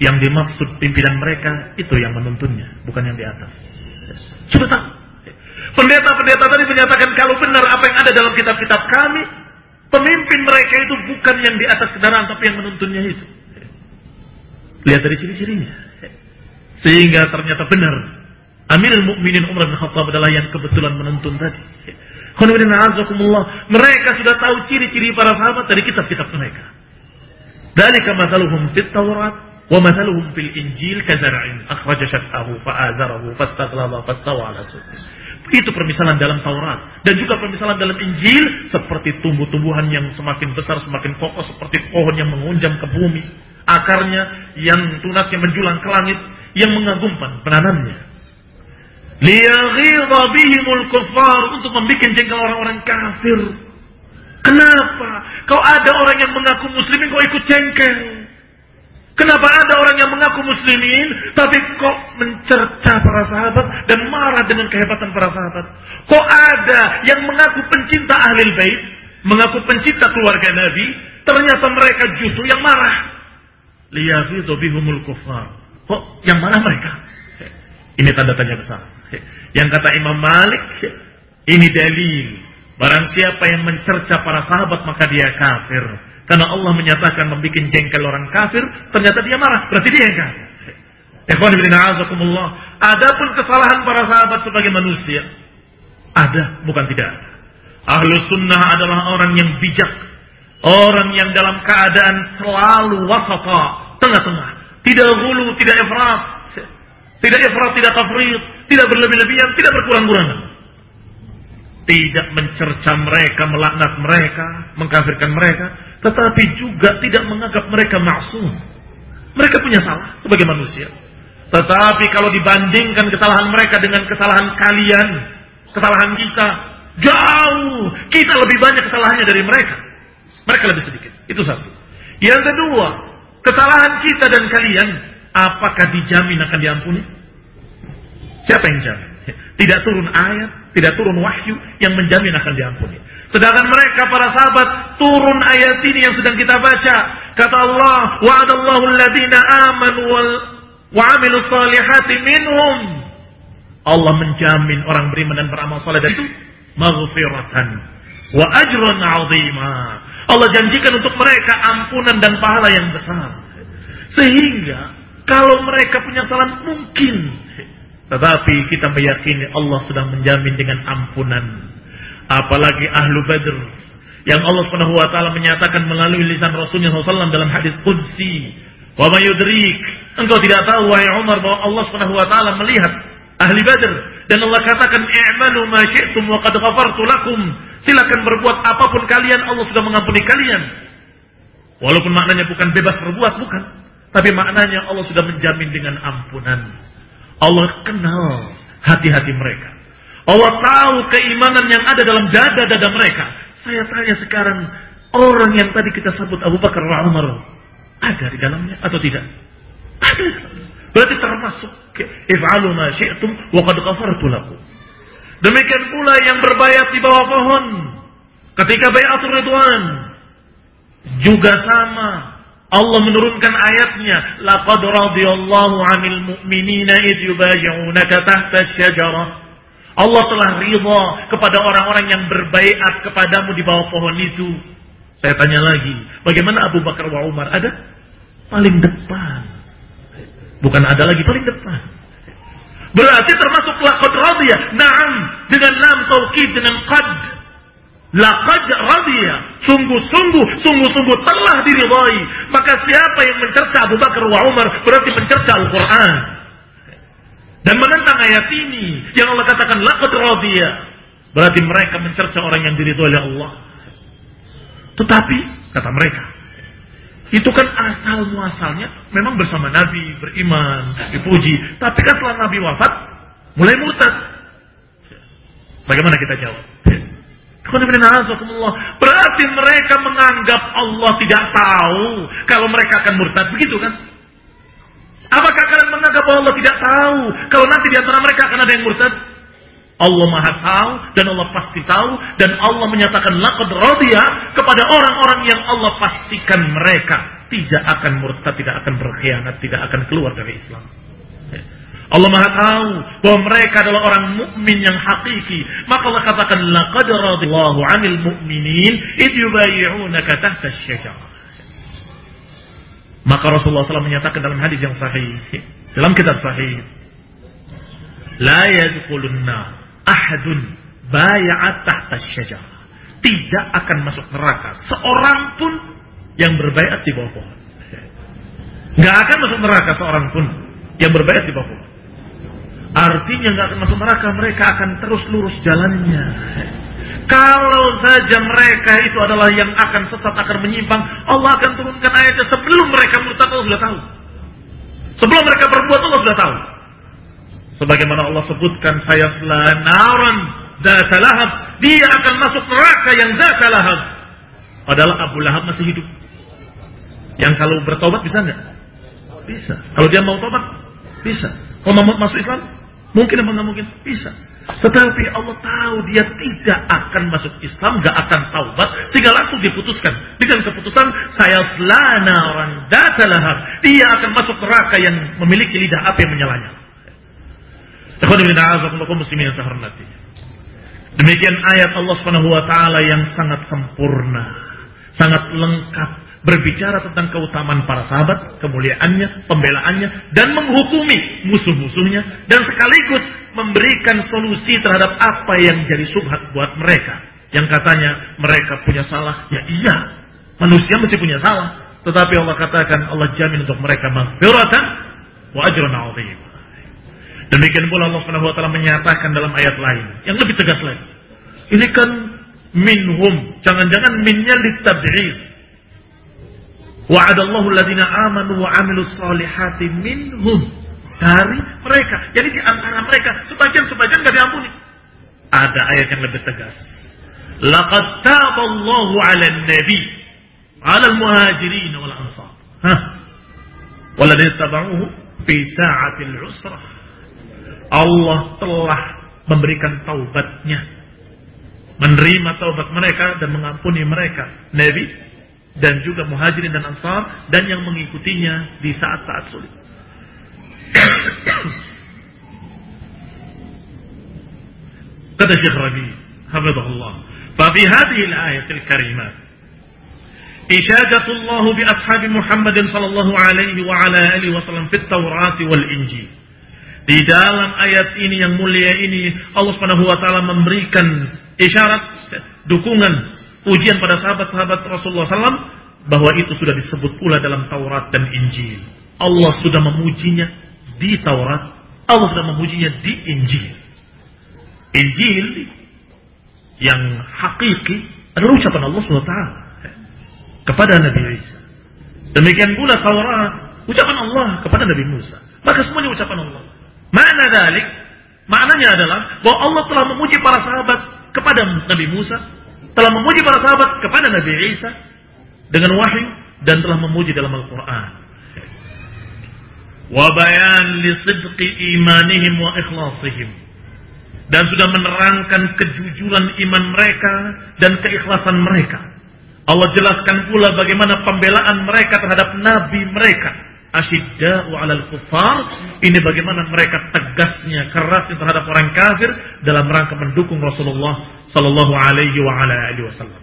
S1: yang dimaksud pimpinan mereka itu yang menuntunnya, bukan yang di atas. Sudah tahu. Pendeta-pendeta tadi menyatakan kalau benar apa yang ada dalam kitab-kitab kami, pemimpin mereka itu bukan yang di atas kendaraan tapi yang menuntunnya itu. Lihat dari ciri-cirinya. Sehingga ternyata benar Amirul Mukminin Umar bin Khattab adalah yang kebetulan menuntun tadi. Mereka sudah tahu ciri-ciri para sahabat dari kitab-kitab mereka. Dari masaluhum fit Taurat ومثلهم في الإنجيل كزرع أخرج شطأه فآزره فاستغلظ فاستوى على سوقه itu permisalan dalam Taurat dan juga permisalan dalam Injil seperti tumbuh-tumbuhan yang semakin besar semakin kokoh seperti pohon yang mengunjam ke bumi akarnya yang tunasnya menjulang ke langit yang mengagumkan penanamnya liyaghidha bihimul kuffar untuk membuat jengkel orang-orang kafir kenapa kau ada orang yang mengaku muslimin kau ikut jengkel Kenapa ada orang yang mengaku muslimin, tapi kok mencerca para sahabat dan marah dengan kehebatan para sahabat? Kok ada yang mengaku pencinta ahli bait, mengaku pencinta keluarga Nabi, ternyata mereka justru yang marah. Liyafidhu bihumul kufar. Kok yang marah mereka? Ini tanda tanya besar. Yang kata Imam Malik, ini dalil. Barang siapa yang mencerca para sahabat maka dia kafir. Karena Allah menyatakan membuat jengkel orang kafir, ternyata dia marah, berarti dia yang kafir. Ikhwan a'azakumullah. Adapun kesalahan para sahabat sebagai manusia, ada, bukan tidak. Ahlu sunnah adalah orang yang bijak. Orang yang dalam keadaan selalu wasata, tengah-tengah. Tidak hulu, tidak ifrat. Tidak ifrat, tidak tafrid. Tidak berlebih-lebihan, tidak berkurang-kurangan. Tidak mencerca mereka, melaknat mereka, mengkafirkan mereka tetapi juga tidak menganggap mereka maksum. Mereka punya salah sebagai manusia. Tetapi kalau dibandingkan kesalahan mereka dengan kesalahan kalian, kesalahan kita, jauh. Kita lebih banyak kesalahannya dari mereka. Mereka lebih sedikit. Itu satu. Yang kedua, kesalahan kita dan kalian, apakah dijamin akan diampuni? Siapa yang jamin? Tidak turun ayat, tidak turun wahyu yang menjamin akan diampuni. Sedangkan mereka para sahabat turun ayat ini yang sedang kita baca. Kata Allah, wa'adallahu alladhina amanu wal wa'amilu salihati minhum. Allah menjamin orang beriman dan beramal saleh itu maghfiratan wa ajran 'azima. Allah janjikan untuk mereka ampunan dan pahala yang besar. Sehingga kalau mereka punya salah mungkin tetapi kita meyakini Allah sedang menjamin dengan ampunan. Apalagi ahlu badr. Yang Allah Subhanahu wa menyatakan melalui lisan Rasulnya SAW dalam hadis qudsi, "Wa mayudrik Engkau tidak tahu wahai Umar bahwa Allah Subhanahu wa melihat ahli Badr dan Allah katakan, "I'malu ma syi'tum wa qad ghafartu lakum." Silakan berbuat apa pun kalian, Allah sudah mengampuni kalian. Walaupun maknanya bukan bebas berbuat, bukan. Tapi maknanya Allah sudah menjamin dengan ampunan. Allah kenal hati-hati mereka. Allah tahu keimanan yang ada dalam dada-dada mereka. Saya tanya sekarang, orang yang tadi kita sebut Abu Bakar wa Umar, ada di dalamnya atau tidak? Ada. Berarti termasuk if'alu ma syi'tum wa qad ghafartu lakum. Demikian pula yang berbayat di bawah pohon ketika bayatul ridwan juga sama Allah menurunkan ayatnya, laqad radhiyallahu 'anil mu'minina id yubayyi'unaka tahta syajarah. Allah telah ridha kepada orang-orang yang berbaiat kepadamu di bawah pohon itu. Saya tanya lagi, bagaimana Abu Bakar wa Umar ada? Paling depan. Bukan ada lagi paling depan. Berarti termasuk laqad radhiya. Naam, dengan lam taukid dengan qad Laqad radhiya. Sungguh-sungguh, sungguh-sungguh telah diridhai. Maka siapa yang mencerca Abu Bakar wa Umar berarti mencerca Al-Quran. Dan menentang ayat ini yang Allah katakan laqad radhiya. Berarti mereka mencerca orang yang diridhai oleh Allah. Tetapi kata mereka, itu kan asal muasalnya memang bersama Nabi beriman, dipuji. Tapi kan setelah Nabi wafat mulai murtad. Bagaimana kita jawab? Berarti mereka menganggap Allah tidak tahu kalau mereka akan murtad. Begitu kan? Apakah kalian menganggap Allah tidak tahu kalau nanti di antara mereka akan ada yang murtad? Allah Maha tahu dan Allah pasti tahu dan Allah menyatakan laqad radiya kepada orang-orang yang Allah pastikan mereka tidak akan murtad, tidak akan berkhianat, tidak akan keluar dari Islam. Allah Maha tahu bahwa mereka adalah orang mukmin yang hakiki. Maka Allah katakan laqad radhiyallahu 'anil mu'minin id yubayyi'unaka tahta asy-syajarah. Maka Rasulullah SAW menyatakan dalam hadis yang sahih, dalam kitab sahih, la yadkhulun ahadun bay'at tahta asy-syajarah. Tidak akan masuk neraka seorang pun yang berbaiat di bawah pohon. Gak akan masuk neraka seorang pun yang berbaiat di bawah pohon. Artinya nggak akan masuk neraka, mereka akan terus lurus jalannya. Kalau saja mereka itu adalah yang akan sesat, akan menyimpang, Allah akan turunkan ayatnya sebelum mereka murtad, Allah sudah tahu. Sebelum mereka berbuat, Allah sudah tahu. Sebagaimana Allah sebutkan, saya naran lahab. Dia akan masuk neraka yang data lahab. Padahal Abu Lahab masih hidup. Yang kalau bertobat bisa nggak? Bisa. Kalau dia mau tobat, bisa. Kalau mau masuk Islam, Mungkin apa nggak mungkin? Bisa. Tetapi Allah tahu dia tidak akan masuk Islam, nggak akan taubat, sehingga langsung diputuskan dengan keputusan saya selana orang lahar. Dia akan masuk neraka yang memiliki lidah api yang menyalanya. Demikian ayat Allah Subhanahu yang sangat sempurna, sangat lengkap berbicara tentang keutamaan para sahabat, kemuliaannya, pembelaannya, dan menghukumi musuh-musuhnya, dan sekaligus memberikan solusi terhadap apa yang jadi subhat buat mereka. Yang katanya mereka punya salah, ya iya, manusia mesti punya salah. Tetapi Allah katakan Allah jamin untuk mereka maghfiratan wa ajran azim. Demikian pula Allah Subhanahu wa taala menyatakan dalam ayat lain yang lebih tegas lagi. Ini kan minhum, jangan-jangan minnya litab'id Wa'adallahu alladhina amanu wa amilus salihati minhum. dari mereka. Jadi di antara mereka sebagian-sebagian nggak diampuni. Ada ayat yang lebih tegas. Laqad taballahu 'ala nabi 'ala al-muhajirin wal ansar. Hah. Waladhi tabauhu fi sa'atil usrah. Allah telah memberikan taubatnya. Menerima taubat mereka dan mengampuni mereka. Nabi dan juga muhajirin dan ansar dan yang mengikutinya di saat-saat sulit. [coughs] Kata Syekh Rabi, hafizahullah. Fafi hadhihi al-ayat al-karimat إشادة الله بأصحاب محمد صلى الله عليه وعلى آله وسلم في التوراة والإنجيل di dalam ayat ini yang mulia ini Allah Subhanahu wa taala memberikan isyarat dukungan ujian pada sahabat-sahabat Rasulullah SAW bahwa itu sudah disebut pula dalam Taurat dan Injil. Allah sudah memujinya di Taurat, Allah sudah memujinya di Injil. Injil yang hakiki adalah ucapan Allah SWT kepada Nabi Isa. Demikian pula Taurat, ucapan Allah kepada Nabi Musa. Maka semuanya ucapan Allah. Mana dalik? Maknanya adalah bahwa Allah telah memuji para sahabat kepada Nabi Musa, telah memuji para sahabat kepada Nabi Isa dengan wahyu dan telah memuji dalam Al-Quran. Wa bayan imanihim wa ikhlasihim. Dan sudah menerangkan kejujuran iman mereka dan keikhlasan mereka. Allah jelaskan pula bagaimana pembelaan mereka terhadap nabi mereka asyidda'u 'alal kuffar. Ini bagaimana mereka tegasnya, kerasnya terhadap orang kafir dalam rangka mendukung Rasulullah sallallahu alaihi wa ala alihi wasallam.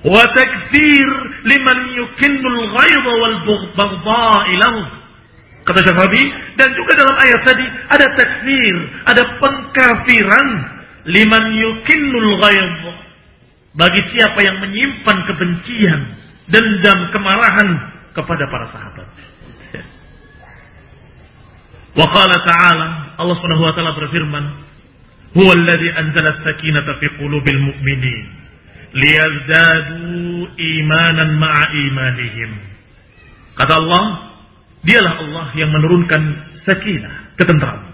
S1: Wa takfir liman yukinnul ghaidha wal baghdha ilahum. Kata Syafi'i dan juga dalam ayat tadi ada takfir, ada pengkafiran liman yukinnul ghaidha bagi siapa yang menyimpan kebencian, dendam, kemarahan kepada para sahabat. Wa ta'ala Allah Subhanahu wa taala berfirman, "Huwa alladhi anzala as-sakinata fi qulubil mu'minin liyazdadu imanan ma'a imanihim." Kata Allah, dialah Allah yang menurunkan sakinah, ketentraman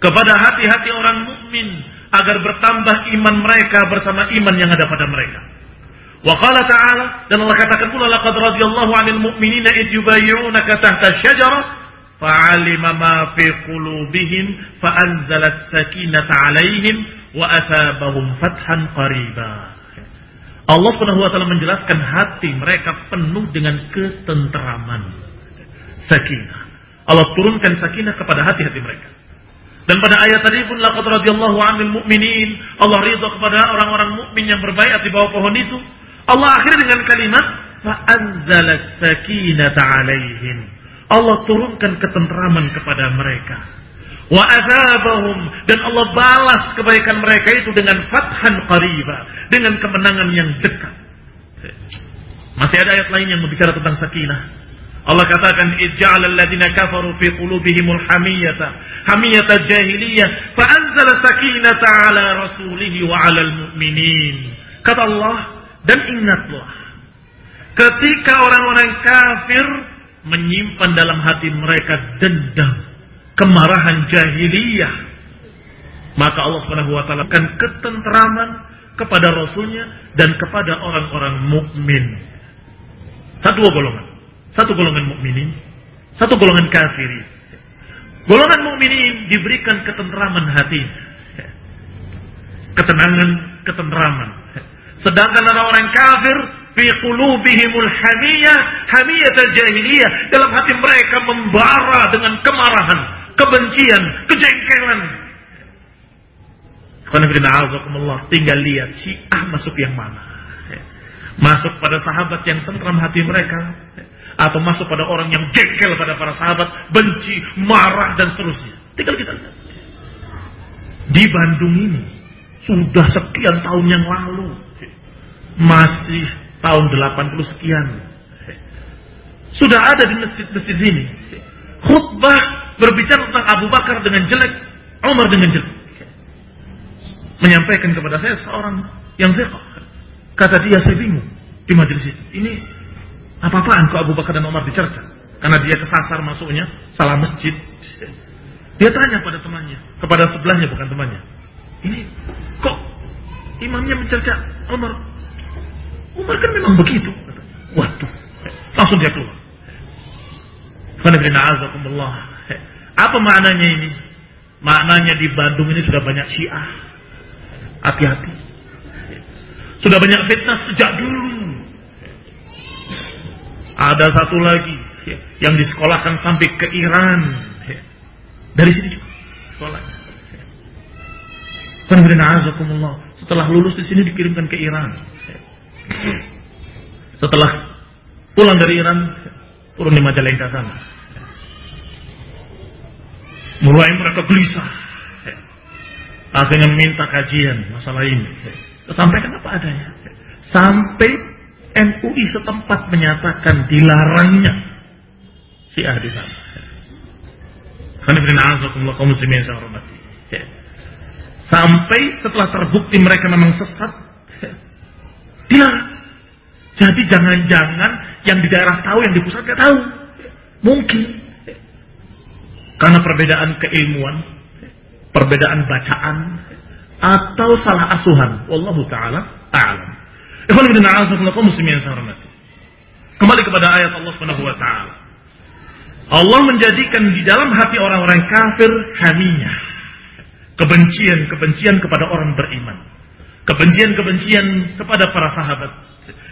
S1: kepada hati-hati orang mukmin agar bertambah iman mereka bersama iman yang ada pada mereka. Wa ta'ala dan Allah katakan pula laqad radiyallahu 'anil mu'minina id yubayyi'unaka tahta asy-syajarah fa'alima ma fi qulubihim fa'anzala as-sakinata 'alaihim wa athabahum fathan qariba. Allah Subhanahu wa taala menjelaskan hati mereka penuh dengan ketenteraman. Sakinah. Allah turunkan sakinah kepada hati-hati mereka. Dan pada ayat tadi pun laqad radhiyallahu 'anil mu'minin. Allah ridha kepada orang-orang mukmin yang berbaiat di bawah pohon itu. Allah akhiri dengan kalimat fa anzalat sakinata 'alaihim. Allah turunkan ketenteraman kepada mereka. Wa adzabahum dan Allah balas kebaikan mereka itu dengan fathan qariba, dengan kemenangan yang dekat. Masih ada ayat lain yang berbicara tentang sakinah. Allah katakan ij'al alladziina kafaru fi qulubihimul hamiyata hamiyata jahiliyah fa anzala sakinata 'ala rasulihi wa 'alal mu'minin. Kata Allah dan ingatlah ketika orang-orang kafir menyimpan dalam hati mereka dendam, kemarahan jahiliyah, maka Allah Subhanahu wa taala akan ketenteraman kepada rasulnya dan kepada orang-orang mukmin. Satu golongan satu golongan mukminin, satu golongan kafirin. Golongan mukminin diberikan ketenteraman hati. Ketenangan, ketenteraman. Sedangkan orang-orang kafir fi qulubihimul hamiyah, hamiyah jahiliyah. Dalam hati mereka membara dengan kemarahan, kebencian, kejengkelan. Tinggal lihat si ah masuk yang mana. Masuk pada sahabat yang tentram hati mereka atau masuk pada orang yang jengkel pada para sahabat, benci, marah dan seterusnya. Tinggal kita lihat. Di Bandung ini sudah sekian tahun yang lalu masih tahun 80 sekian. Sudah ada di masjid-masjid ini. Khutbah berbicara tentang Abu Bakar dengan jelek, Umar dengan jelek. Menyampaikan kepada saya seorang yang ziqah. Kata dia, saya bingung di majelis ini. Ini apa-apaan kok Abu Bakar dan Umar dicerca? Karena dia kesasar masuknya, salah masjid. Dia tanya pada temannya, kepada sebelahnya bukan temannya. Ini kok imamnya mencerca Umar? Umar kan memang begitu. Waduh, langsung dia keluar. Apa maknanya ini? Maknanya di Bandung ini sudah banyak syiah. Hati-hati. Sudah banyak fitnah sejak dulu. Ada satu lagi yang disekolahkan sampai ke Iran. Dari sini juga sekolahnya. Setelah lulus di sini dikirimkan ke Iran. Setelah pulang dari Iran, turun di Majalengka sana. Mulai mereka gelisah. Akhirnya minta kajian masalah ini. Sampaikan apa adanya. Sampai MUI setempat menyatakan dilarangnya Syiah di sana. Sampai setelah terbukti mereka memang sesat, [laughs] dilarang. Jadi jangan-jangan yang di daerah tahu, yang di pusat gak tahu. Mungkin. Karena perbedaan keilmuan, perbedaan bacaan, atau salah asuhan. Wallahu ta'ala a'lam. Ikhwan bin muslimin Kembali kepada ayat Allah Subhanahu wa taala. Allah menjadikan di dalam hati orang-orang kafir hamiyah. Kebencian-kebencian kepada orang beriman. Kebencian-kebencian kepada para sahabat.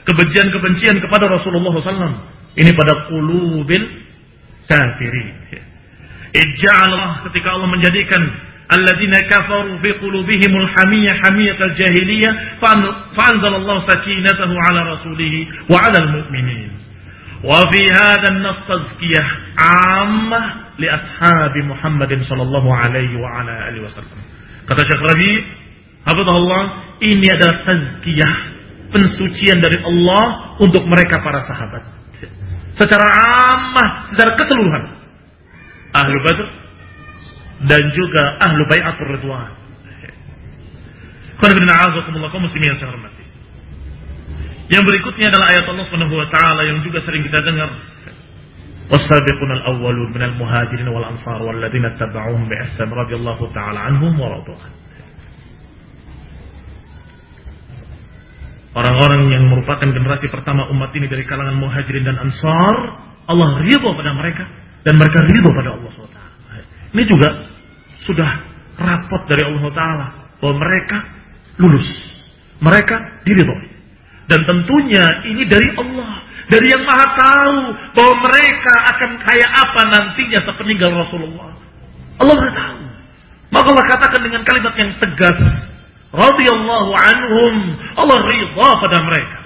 S1: Kebencian-kebencian kepada Rasulullah SAW. Ini pada kulubil kafirin. Ija'alah ketika Allah menjadikan alladzina kafaru fi qulubihimul hamiyah hamiyatal jahiliyah fa'anzalallahu sakinatahu ala rasulihi wa ala al-mu'minin. Wa fi hadha an-nas tazkiyah 'ammah li ashabi Muhammadin sallallahu alaihi wa ala alihi wasallam. Kata Syekh Rabi, hafizahullah, ini adalah tazkiyah, pensucian dari Allah untuk mereka para sahabat. Secara amah, secara keseluruhan. Ahlu Badr dan juga ahlu Bai'atul Ridwan. Qanibin a'azakumullah, a'udzu muslimin yang saya hormati. Yang berikutnya adalah ayat Allah SWT yang juga sering kita dengar والسابقون الأولون من المهاجرين والأنصار والذين اتبعوهم بإحسان رضي الله تعالى عنهم ورضوا Orang-orang yang merupakan generasi pertama umat ini dari kalangan muhajirin dan ansar, Allah ridho pada mereka dan mereka ridho pada Allah SWT. Ini juga sudah rapot dari Allah Taala bahwa mereka lulus, mereka diridhoi. Dan tentunya ini dari Allah. Dari yang maha tahu bahwa mereka akan kayak apa nantinya sepeninggal Rasulullah. Allah maha tahu. Maka Allah katakan dengan kalimat yang tegas. Radiyallahu anhum. Allah ridha pada mereka.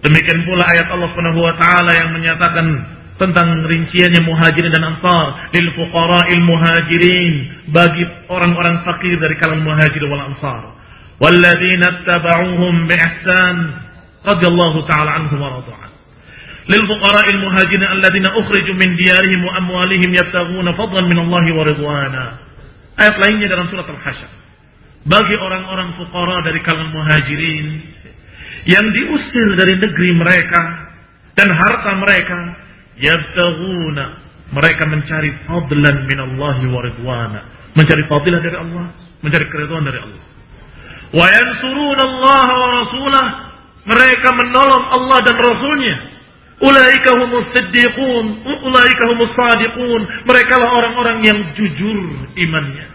S1: Demikian pula ayat Allah Subhanahu wa taala yang menyatakan tentang rinciannya muhajirin dan ansar lil fuqara'il muhajirin bagi orang-orang fakir dari kalangan muhajir wal ansar والذين اتبعوهم بإحسان رضي الله تعالى عنهم ورضوا عنه للفقراء المهاجرين الذين أخرجوا من ديارهم وأموالهم يبتغون فضلا من الله ورضوانا ayat lainnya dalam surat Al-Hasyr bagi orang-orang fuqara dari kalangan muhajirin yang diusir dari negeri mereka dan harta mereka yabtaghuna mereka mencari fadlan minallahi wa ridwana mencari fadilah dari Allah mencari keridhaan dari Allah Wa Allah. Mereka menolong Allah dan Rasulnya. Ulaika humus siddiqun. Ulaika humus sadiqun. Mereka lah orang-orang yang jujur imannya.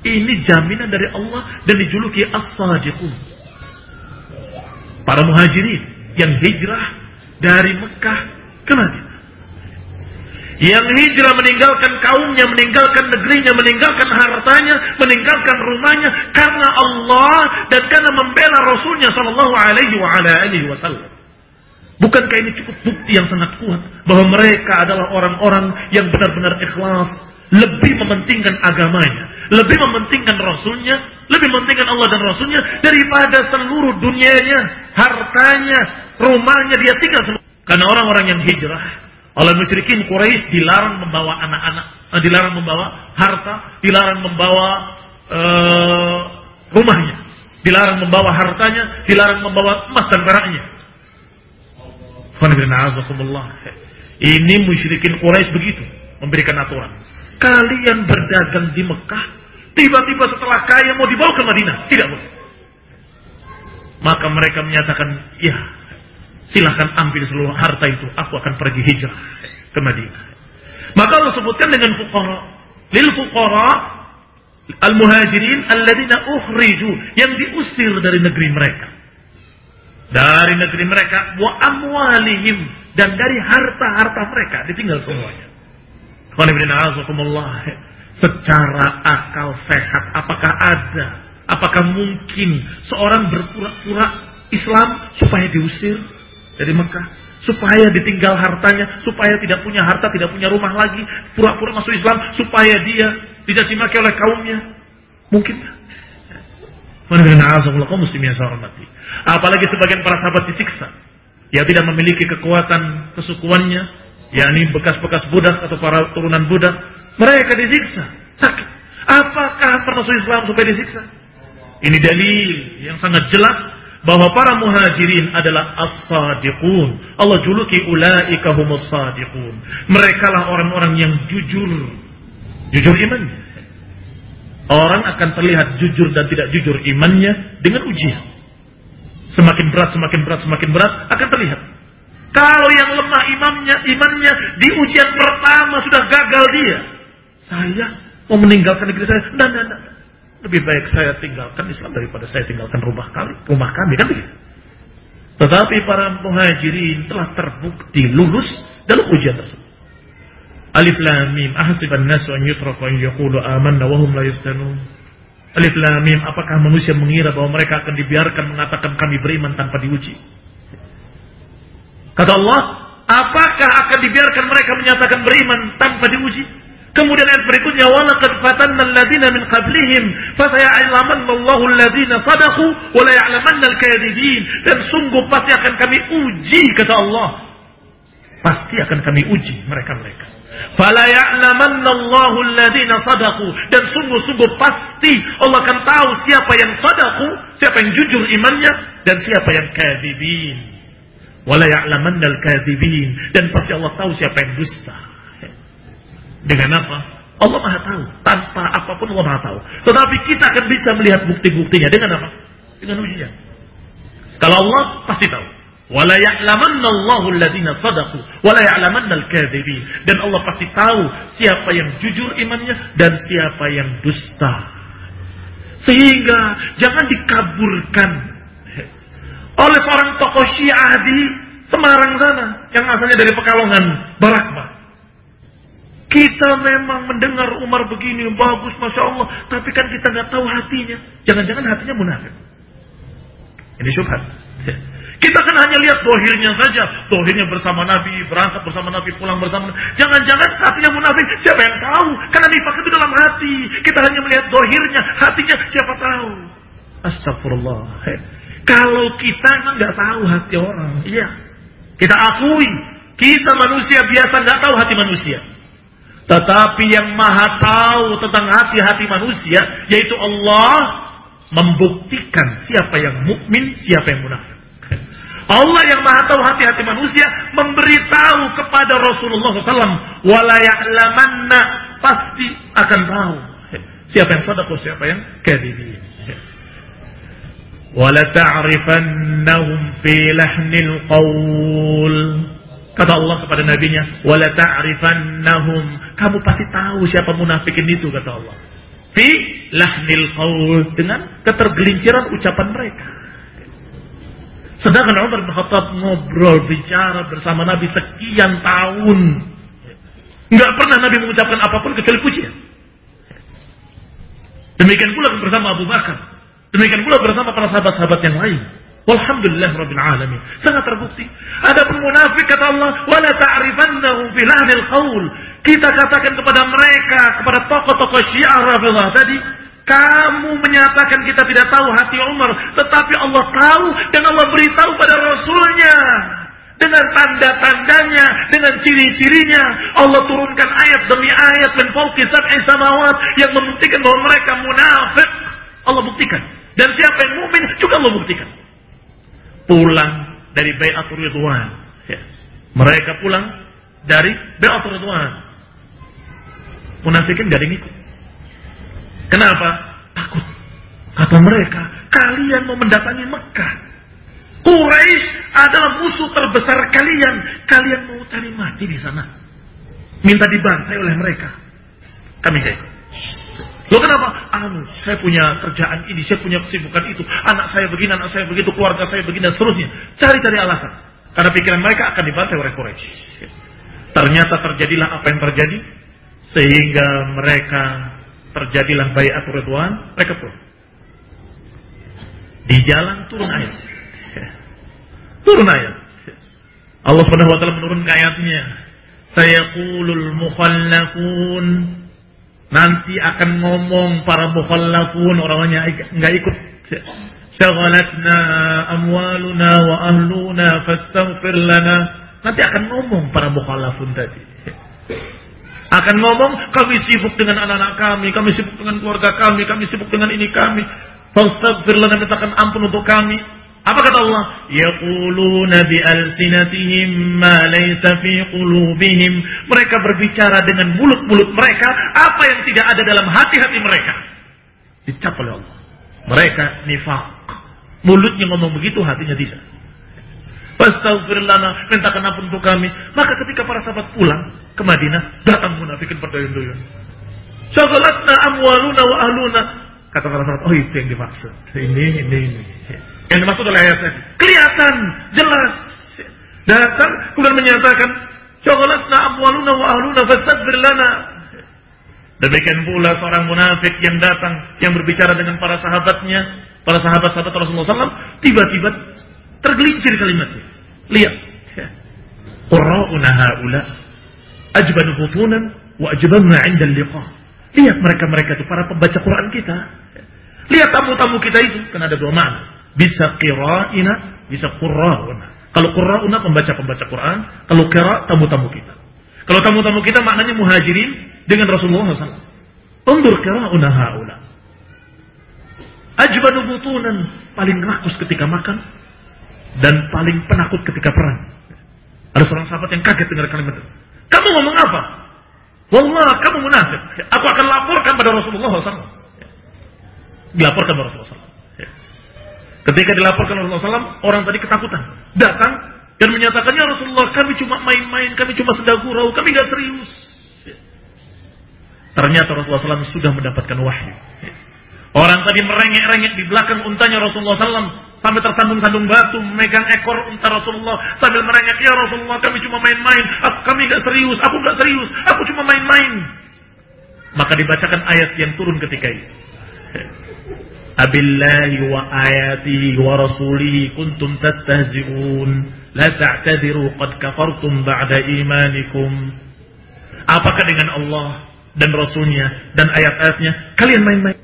S1: Ini jaminan dari Allah dan dijuluki as-sadiqun. Para muhajirin yang hijrah dari Mekah ke Madinah yang hijrah meninggalkan kaumnya, meninggalkan negerinya, meninggalkan hartanya, meninggalkan rumahnya karena Allah dan karena membela Rasulnya Shallallahu Alaihi Wasallam. Bukankah ini cukup bukti yang sangat kuat bahwa mereka adalah orang-orang yang benar-benar ikhlas, lebih mementingkan agamanya, lebih mementingkan Rasulnya, lebih mementingkan Allah dan Rasulnya daripada seluruh dunianya, hartanya, rumahnya dia tinggal. Karena orang-orang yang hijrah oleh musyrikin Quraisy dilarang membawa anak-anak, eh, dilarang membawa harta, dilarang membawa uh, rumahnya, dilarang membawa hartanya, dilarang membawa emas dan peraknya. Ini musyrikin Quraisy begitu memberikan aturan. Kalian berdagang di Mekah, tiba-tiba setelah kaya mau dibawa ke Madinah, tidak boleh. Maka mereka menyatakan, ya silahkan ambil seluruh harta itu, aku akan pergi hijrah ke Madinah. Maka Allah sebutkan dengan fuqara, lil fuqara al-muhajirin alladzina ukhriju. Yang diusir dari negeri mereka. Dari negeri mereka. Wa amwalihim. Dan dari harta-harta mereka. Ditinggal semuanya. Secara akal sehat. Apakah ada apakah mungkin seorang berpura-pura Islam supaya diusir dari Mekah supaya ditinggal hartanya, supaya tidak punya harta, tidak punya rumah lagi, pura-pura masuk Islam supaya dia tidak dimaki oleh kaumnya. Mungkin Apalagi sebagian para sahabat disiksa. Yang tidak memiliki kekuatan kesukuannya. yakni bekas-bekas budak atau para turunan budak. Mereka disiksa. Sakit. Apakah masuk Islam supaya disiksa? Ini dalil yang sangat jelas bahwa para muhajirin adalah as-sadiqun. Allah juluki ulaika humus sadiqun. Mereka lah orang-orang yang jujur. Jujur imannya. Orang akan terlihat jujur dan tidak jujur imannya dengan ujian. Semakin berat, semakin berat, semakin berat akan terlihat. Kalau yang lemah imannya, imannya di ujian pertama sudah gagal dia. Saya mau meninggalkan negeri saya. Nah, nah, nah. Lebih baik saya tinggalkan Islam daripada saya tinggalkan rumah kami, rumah kami kan begitu. Tetapi para muhajirin telah terbukti lulus dalam ujian tersebut. Alif Lam Mim ahasiban nasu an yutraku an yaqulu amanna wa hum la yuftanun. Alif Lam Mim apakah manusia mengira bahwa mereka akan dibiarkan mengatakan kami beriman tanpa diuji? Kata Allah, apakah akan dibiarkan mereka menyatakan beriman tanpa diuji? Kemudian ayat berikutnya wala qad fatanna alladziina min qablihim fasaya'lamanna Allahu alladziina sadaqu wa la ya'lamanna al-kadzibin dan sungguh pasti akan kami uji kata Allah. Pasti akan kami uji mereka-mereka Fala ya'lamannallahu alladziina sadaqu. Dan sungguh-sungguh pasti Allah akan tahu siapa yang sadaqu, siapa yang jujur imannya dan siapa yang kadzibin. Wala ya'lamannal kadzibin dan pasti Allah tahu siapa yang dusta. Dengan apa? Allah Maha tahu. Tanpa apa pun Allah Maha tahu. Tetapi kita akan bisa melihat bukti-buktinya dengan apa? Dengan ujian. Kalau Allah pasti tahu. Dan Allah pasti tahu siapa yang jujur imannya dan siapa yang dusta. Sehingga jangan dikaburkan oleh seorang tokoh Syiah di Semarang sana yang asalnya dari Pekalongan, Barakba. Kita memang mendengar Umar begini bagus, masya Allah, tapi kan kita nggak tahu hatinya. Jangan-jangan hatinya munafik. Ini syubhat. Kita kan hanya lihat dohirnya saja. Dohirnya bersama Nabi, berangkat bersama Nabi, pulang bersama Nabi. Jangan-jangan hatinya munafik. Siapa yang tahu? Karena nifak itu dalam hati. Kita hanya melihat dohirnya. Hatinya siapa tahu? Astagfirullah. Kalau kita kan nggak tahu hati orang. Iya. Kita akui. Kita manusia biasa nggak tahu hati manusia. Tetapi yang maha tahu tentang hati-hati manusia. Yaitu Allah membuktikan siapa yang mukmin, siapa yang munafik. Allah yang maha tahu hati-hati manusia memberitahu kepada Rasulullah SAW wala ya'lamanna pasti akan tahu siapa yang sadaqah siapa yang kadzibin wala ta'rifannahum fi lahnil qaul kata Allah kepada nabinya wala ta'rifannahum kamu pasti tahu siapa munafikin itu kata Allah fi lahnil qaul dengan ketergelinciran ucapan mereka Sedangkan Umar bin Khattab ngobrol bicara bersama Nabi sekian tahun. Enggak pernah Nabi mengucapkan apa pun kecuali pujian. Demikian pula bersama Abu Bakar. Demikian pula bersama para sahabat-sahabat yang lain. Walhamdulillah Rabbil Alamin. Sangat terbukti. Ada pun munafik kata Allah. Wala ta'rifannahu fi lahnil qawl. Kita katakan kepada mereka, kepada tokoh-tokoh syiah Rafidah tadi. Kamu menyatakan kita tidak tahu hati Umar. Tetapi Allah tahu dan Allah beritahu pada Rasulnya. Dengan tanda-tandanya, dengan ciri-cirinya. Allah turunkan ayat demi ayat. Dan fauqi sab'i. Yang membuktikan bahwa mereka munafik. Allah buktikan. Dan siapa yang mukmin juga Allah buktikan. Pulang dari Bayatul Ridwan. Ya. Mereka pulang dari Bai'at Ridwan. Munafikin gak ada yang ikut. Kenapa? Takut. Kata mereka, kalian mau mendatangi Mekah. Quraisy adalah musuh terbesar kalian. Kalian mau cari mati di sana. Minta dibantai oleh mereka. Kami kayak Lo kenapa? Anu, saya punya kerjaan ini, saya punya kesibukan itu, anak saya begini, anak saya begitu, keluarga saya begini, dan seterusnya. Cari-cari alasan. Karena pikiran mereka akan dibantai oleh Quraisy. Ternyata terjadilah apa yang terjadi, sehingga mereka terjadilah bayat Ridwan, mereka pun Di jalan turun ayat. Turun ayat. Allah taala menurunkan ayatnya. Sayaqulul mukhallafun Nanti akan ngomong para mukhallafun orang-orangnya enggak ikut. Syaghalatna amwaluna wa ahluna fastaghfir lana. Nanti akan ngomong para mukhallafun tadi. Akan ngomong kami sibuk dengan anak-anak kami, kami sibuk dengan keluarga kami, kami sibuk dengan ini kami. Fastaghfir lana mintakan ampun untuk kami. Apa kata Allah? Yaquluna bi alsinatihim ma laysa fi qulubihim. Mereka berbicara dengan mulut-mulut mereka apa yang tidak ada dalam hati-hati mereka. Dicap oleh Allah. Mereka nifak. Mulutnya ngomong begitu, hatinya tidak. Fastaghfir lana, mintakan ampun untuk kami. Maka ketika para sahabat pulang ke Madinah, datang munafikin berduyun-duyun. Syagalatna amwaluna wa ahluna. Kata para sahabat, oh itu yang dimaksud. Ini, ini, ini. Yang dimaksud oleh ayat tadi. Kelihatan, jelas. Datang, kemudian menyatakan, Syogolatna amwaluna wa ahluna fastadbir lana. Demikian pula seorang munafik yang datang, yang berbicara dengan para sahabatnya, para sahabat-sahabat Rasulullah SAW, tiba-tiba tergelincir kalimatnya. Lihat. Qurra'una ha'ula ajbanu butunan wa ajbanna 'inda liqa. Lihat mereka-mereka itu para pembaca Quran kita. Lihat tamu-tamu kita itu, kan ada dua makna. Bisa qira'ina, bisa qurra'una. Kalau qurra'una pembaca-pembaca Quran, kalau qira' tamu-tamu kita. Kalau tamu-tamu kita maknanya muhajirin dengan Rasulullah SAW. Undur qira'una haula. Ajbanu butunan, paling rakus ketika makan dan paling penakut ketika perang. Ada seorang sahabat yang kaget dengar kalimat itu. Kamu ngomong apa? Wallah, kamu munafik. Aku akan laporkan pada Rasulullah SAW. Dilaporkan pada Rasulullah SAW. Ketika dilaporkan Rasulullah SAW, orang tadi ketakutan. Datang dan menyatakannya Rasulullah, kami cuma main-main, kami cuma sedang gurau, kami gak serius. Ternyata Rasulullah SAW sudah mendapatkan wahyu. Orang tadi merengek-rengek di belakang untanya Rasulullah SAW sampai tersandung-sandung batu memegang ekor unta Rasulullah sambil merengek ya Rasulullah kami cuma main-main kami gak serius aku gak serius aku cuma main-main maka dibacakan ayat yang turun ketika itu ayatihi wa rasulihi kuntum tastahzi'un. La ta'tadiru qad kafartum ba'da imanikum. Apakah dengan Allah dan Rasulnya dan ayat-ayatnya? Kalian main-main.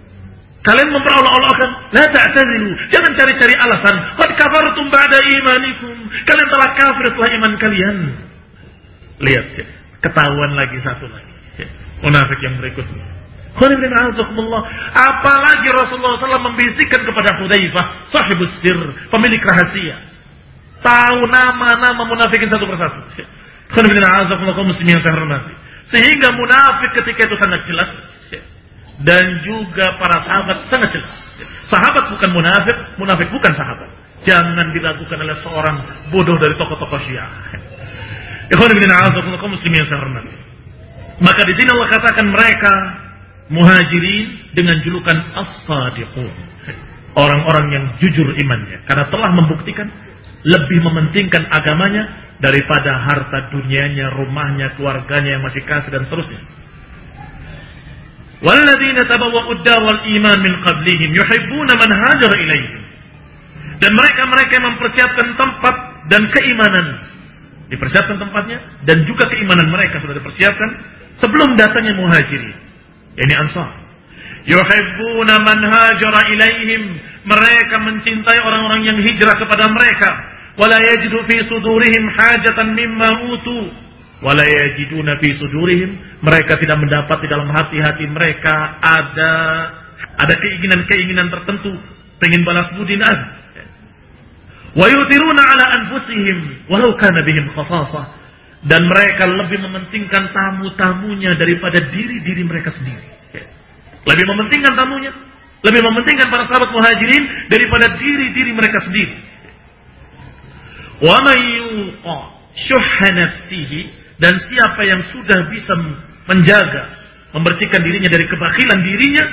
S1: Kalian memperolok-olokkan. La ta'tadiru. Jangan cari-cari alasan. Qad kafartum ba'da imanikum. Kalian telah kafir setelah iman kalian. Lihat ketahuan lagi satu lagi munafik yang berikutnya Apalagi Rasulullah SAW membisikkan kepada Hudzaifah, sahibus sir, pemilik rahasia. Tahu nama-nama munafikin satu persatu. muslim yang. Sehingga munafik ketika itu sangat jelas. Dan juga para sahabat sangat jelas. Sahabat bukan munafik, munafik bukan sahabat. Jangan dilakukan oleh seorang bodoh dari tokoh-tokoh syiah. Ikhwan ibn muslim yang saya hormati. Maka di sini Allah katakan mereka muhajirin dengan julukan as-sadiqun. Orang-orang yang jujur imannya. Karena telah membuktikan lebih mementingkan agamanya daripada harta dunianya, rumahnya, keluarganya yang masih kasih dan seterusnya. Walladzina tabawwa'ud wal iman min qablihim yuhibbuna man hajara ilaihim. Dan mereka-mereka mempersiapkan tempat dan keimanan dipersiapkan tempatnya dan juga keimanan mereka sudah dipersiapkan sebelum datangnya muhajirin ini Ansar. Yuhibbuna man hajara ilaihim. Mereka mencintai orang-orang yang hijrah kepada mereka. Wala yajidu fi sudurihim hajatan mimma utu. Wala yajiduna fi sudurihim. Mereka tidak mendapat di dalam hati-hati mereka ada ada keinginan-keinginan tertentu. Pengen balas budi. Wa yutiruna ala anfusihim walau kana bihim khasasah. Dan mereka lebih mementingkan tamu-tamunya daripada diri-diri mereka sendiri. Lebih mementingkan tamunya, lebih mementingkan para sahabat muhajirin daripada diri-diri mereka sendiri. Dan siapa yang sudah bisa menjaga, membersihkan dirinya dari kebakilan dirinya,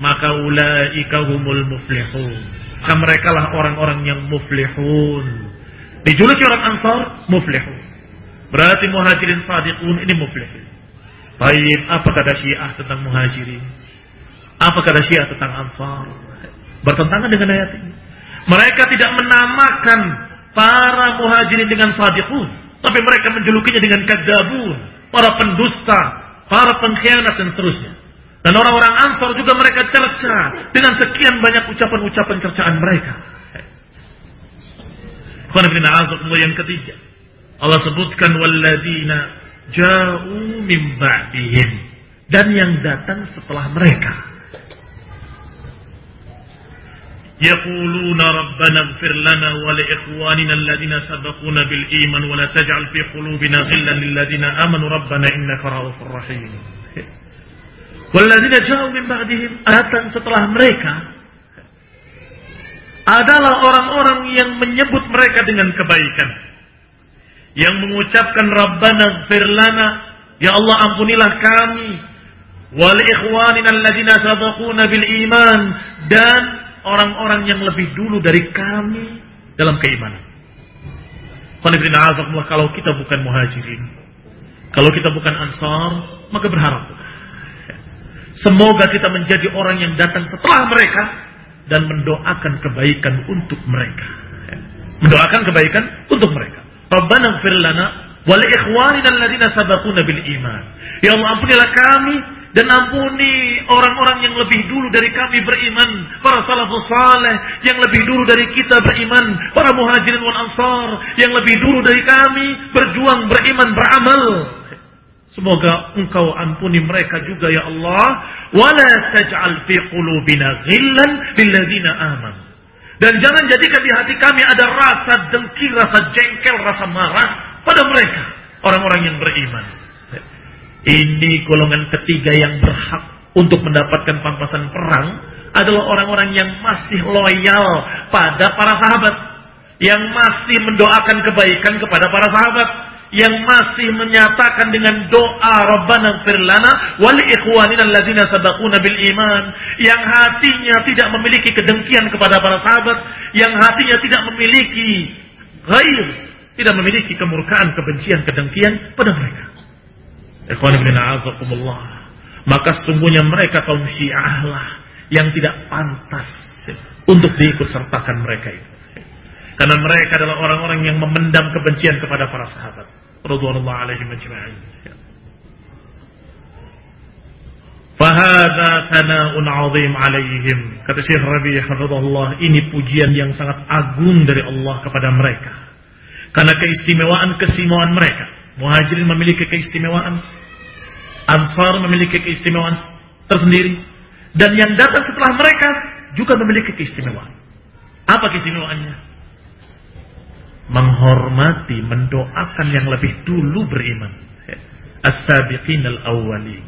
S1: maka ulaika humul muflihun. Maka mereka lah orang-orang yang muflihun. Dijuluki orang Ansar muflihun. Berarti muhajirin sadiqun ini muflihun. Baik, apa kata Syiah tentang muhajirin? Apa kata Syiah tentang Ansar? Bertentangan dengan ayat ini. Mereka tidak menamakan para muhajirin dengan sadiqun, tapi mereka menjulukinya dengan kadzabun, para pendusta, para pengkhianat dan seterusnya. Dan orang-orang Ansar juga mereka cerca dengan sekian banyak ucapan-ucapan cercaan mereka. yang ketiga. Allah sebutkan walladzina ja'u min ba'dihim. Dan yang datang setelah mereka. Yaquluna rabbana ighfir lana wa li ikhwanina alladhina sabaquna bil iman wa la taj'al fi qulubina ghillan lil ladzina amanu rabbana innaka ra'ufur rahim. Walladzina ja'u min ba'dihim datang setelah mereka adalah orang-orang yang menyebut mereka dengan kebaikan yang mengucapkan Rabbana gfir lana ya Allah ampunilah kami wal ikhwanina alladzina sabaquna bil iman dan orang-orang yang lebih dulu dari kami dalam keimanan. Kalau kita bukan muhajirin, kalau kita bukan ansar, maka berharap. Semoga kita menjadi orang yang datang setelah mereka dan mendoakan kebaikan untuk mereka. Mendoakan kebaikan untuk mereka. Rabbana gfir lana wa li ikhwanina alladziina sabaquna bil iman. Ya Allah ampunilah kami dan ampuni orang-orang yang lebih dulu dari kami beriman, para salafus saleh yang lebih dulu dari kita beriman, para muhajirin wal ansar yang lebih dulu dari kami berjuang beriman beramal. Semoga engkau ampuni mereka juga ya Allah. Wala taj'al fi qulubina ghillan lilladzina aman. Dan jangan jadikan di hati kami ada rasa dengki, rasa jengkel, rasa marah pada mereka, orang-orang yang beriman. Ini golongan ketiga yang berhak untuk mendapatkan pampasan perang adalah orang-orang yang masih loyal pada para sahabat, yang masih mendoakan kebaikan kepada para sahabat, yang masih menyatakan dengan doa Rabbana firlana wal ikhwanina alladzina sabaquna bil iman, yang hatinya tidak memiliki kedengkian kepada para sahabat, yang hatinya tidak memiliki ghair, tidak memiliki kemurkaan, kebencian, kedengkian pada mereka. Maka sesungguhnya mereka kaum syiah lah yang tidak pantas untuk diikut sertakan mereka itu. Karena mereka adalah orang-orang yang memendam kebencian kepada para sahabat. Radhiyallahu alaihim ajma'in. Fahada tana'un azim alaihim. Kata Syekh Rabi hafizahullah, ini pujian yang sangat agung dari Allah kepada mereka. Karena keistimewaan-keistimewaan mereka. Muhajirin memiliki keistimewaan, Ansar memiliki keistimewaan tersendiri, dan yang datang setelah mereka juga memiliki keistimewaan. Apa keistimewaannya? Menghormati, mendoakan yang lebih dulu beriman. As-sabiqin al-awwali.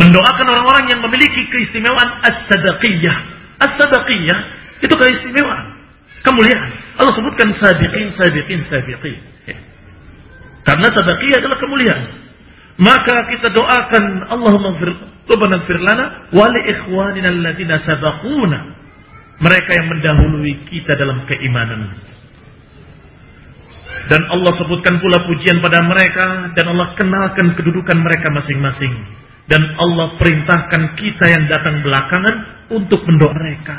S1: Mendoakan orang-orang yang memiliki keistimewaan as-sadaqiyah. As-sadaqiyah itu keistimewaan, kemuliaan. Allah sebutkan sabiqin, sabiqin, sabiqin. Karena sadaqiyah adalah kemuliaan. Maka kita doakan Allahumma Rabbana gfir lana wa li ikhwanina alladziina sabaquna. Mereka yang mendahului kita dalam keimanan. Dan Allah sebutkan pula pujian pada mereka dan Allah kenalkan kedudukan mereka masing-masing. Dan Allah perintahkan kita yang datang belakangan untuk mendoakan mereka.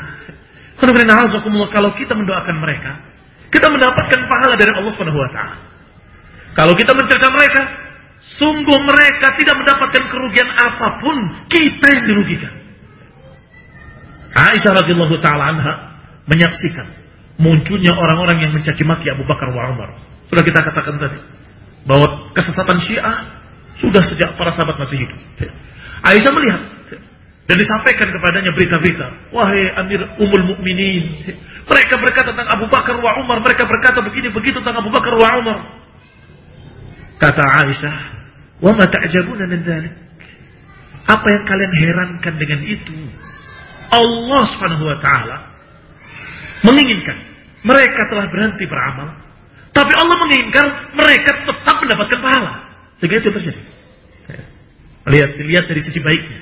S1: Kalau kita mendoakan mereka, kita mendapatkan pahala dari Allah Subhanahu wa. Kalau kita mencerca mereka, sungguh mereka tidak mendapatkan kerugian apa pun, kita yang dirugikan. Aisyah radhiyallahu taala menyaksikan munculnya orang-orang yang mencaci maki Abu Bakar wa Umar. Sudah kita katakan tadi bahwa kesesatan Syiah sudah sejak para sahabat masih hidup. Aisyah melihat Dan disampaikan kepadanya berita-berita. Wahai Amir Umul Mukminin, mereka berkata tentang Abu Bakar wa Umar, mereka berkata begini begitu tentang Abu Bakar wa Umar. Kata Aisyah, "Wa ma ta'jabuna min dzalik?" Apa yang kalian herankan dengan itu? Allah Subhanahu wa taala menginginkan mereka telah berhenti beramal, tapi Allah menginginkan mereka tetap mendapatkan pahala. Sehingga itu terjadi. Lihat, lihat dari sisi baiknya.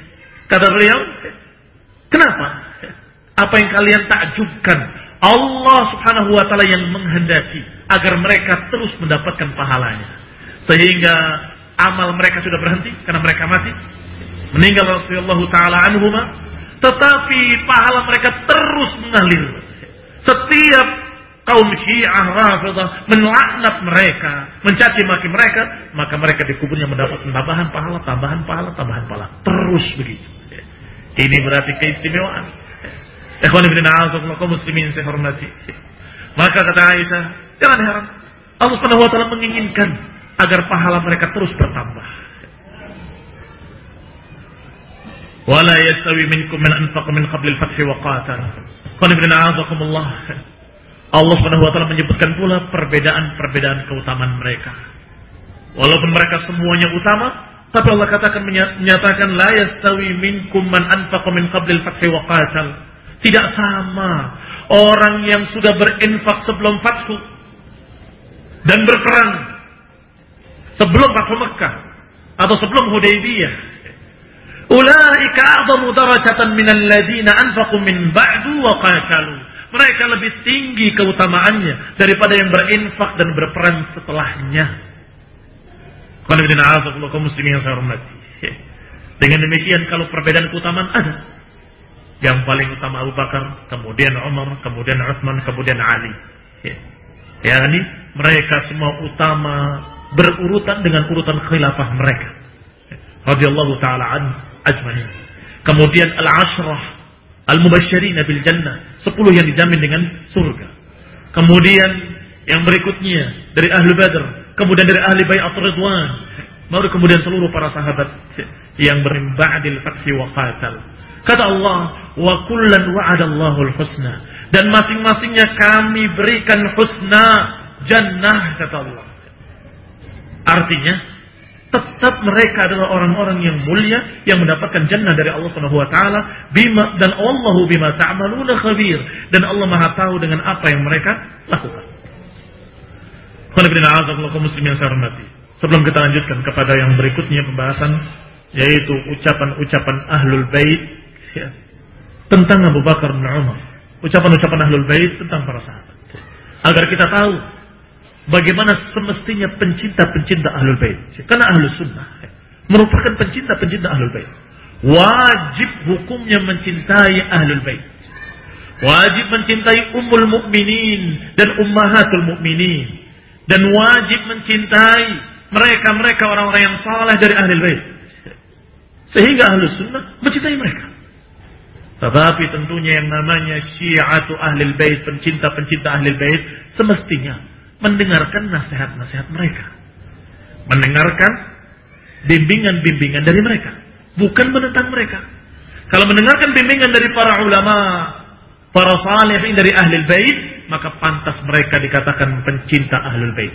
S1: Kata beliau, kenapa? Apa yang kalian takjubkan? Allah subhanahu wa ta'ala yang menghendaki agar mereka terus mendapatkan pahalanya. Sehingga amal mereka sudah berhenti karena mereka mati. Meninggal Rasulullah ta'ala anhumah. Tetapi pahala mereka terus mengalir. Setiap kaum Syiah Rafidah melaknat mereka, mencaci maki mereka, maka mereka di kuburnya mendapat tambahan pahala, tambahan pahala, tambahan pahala. Terus begitu. Ini berarti keistimewaan. Ikhwan ibn a'azakullah kaum muslimin saya hormati. Maka kata Aisyah, jangan heran. Allah Subhanahu wa taala menginginkan agar pahala mereka terus bertambah. Wala yastawi minkum man anfaqa min qabli al-fath wa qatal. Ikhwan ibn a'azakumullah. Allah Subhanahu wa taala menyebutkan pula perbedaan-perbedaan keutamaan mereka. Walaupun mereka semuanya utama, tapi Allah katakan menyatakan la yastawi minkum man anfaqa min qablil fathi wa qatal. Tidak sama orang yang sudah berinfak sebelum fathu dan berperang sebelum fathu Mekah atau sebelum Hudaybiyah. Ulaika a'zamu darajatan min alladziina anfaqu min ba'du wa qatalu. Mereka lebih tinggi keutamaannya daripada yang berinfak dan berperang setelahnya. muslimin yang saya hormati. [laughs] Dengan demikian kalau perbedaan keutamaan ada. Yang paling utama Abu Bakar, kemudian Umar, kemudian Utsman, kemudian Ali. Ya, ini mereka semua utama berurutan dengan urutan khilafah mereka. Radhiyallahu taala an ajmain. Kemudian al-ashrah al-mubasysyirin bil jannah, 10 yang dijamin dengan surga. Kemudian yang berikutnya dari ahli Badr, kemudian dari ahli bayat ridwan, baru kemudian seluruh para sahabat yang berimbadil fathi wa qatal. Kata Allah, wa kullan wa'adallahu al-husna. Dan masing-masingnya kami berikan husna jannah kata Allah. Artinya, tetap mereka adalah orang-orang yang mulia yang mendapatkan jannah dari Allah Subhanahu wa taala bima dan Allahu bima ta'maluna khabir dan Allah Maha tahu dengan apa yang mereka lakukan. muslim yang saya hormati. Sebelum kita lanjutkan kepada yang berikutnya pembahasan yaitu ucapan-ucapan ahlul bait ya, tentang Abu Bakar bin Umar. Ucapan-ucapan ahlul bait tentang para sahabat. Agar kita tahu bagaimana semestinya pencinta-pencinta ahlul bait. Karena ahlus sunnah ya, merupakan pencinta-pencinta ahlul bait. Wajib hukumnya mencintai ahlul bait. Wajib mencintai ummul mukminin dan ummahatul mukminin dan wajib mencintai mereka-mereka orang-orang yang saleh dari ahli bait. Sehingga ahli sunnah mencintai mereka. Tetapi tentunya yang namanya syiatu ahli bait, pencinta-pencinta ahli bait, semestinya mendengarkan nasihat-nasihat mereka. Mendengarkan bimbingan-bimbingan dari mereka. Bukan menentang mereka. Kalau mendengarkan bimbingan dari para ulama, para salihin dari ahli bait, maka pantas mereka dikatakan pencinta ahlul bait.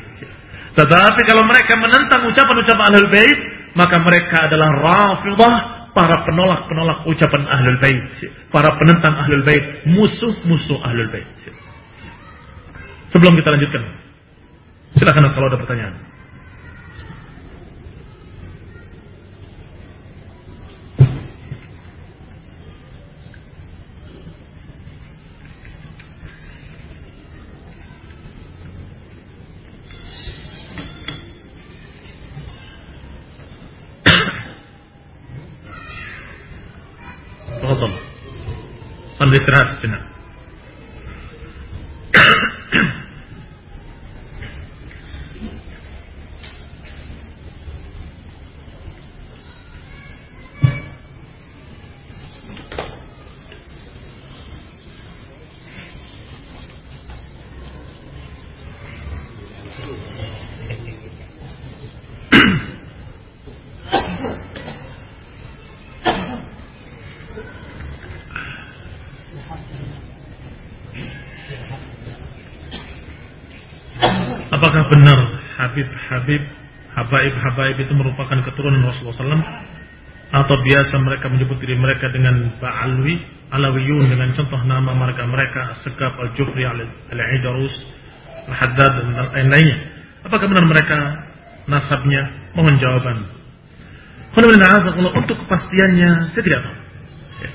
S1: Tetapi kalau mereka menentang ucapan-ucapan ahlul bait, maka mereka adalah rafidah, para penolak-penolak ucapan ahlul bait, para penentang ahlul bait, musuh-musuh ahlul bait. Sebelum kita lanjutkan, silakan kalau ada pertanyaan. istirahat sejenak. Habib-Habib, Habaib-Habaib itu merupakan keturunan Rasulullah SAW? Atau biasa mereka menyebut diri mereka dengan Ba'alwi, Alawiyun dengan contoh nama mereka mereka Segaf Al-Jufri Al-Idarus Al-Haddad dan lain-lainnya. Apakah benar mereka nasabnya? Mohon jawaban. Untuk kepastiannya saya tidak tahu. Ya.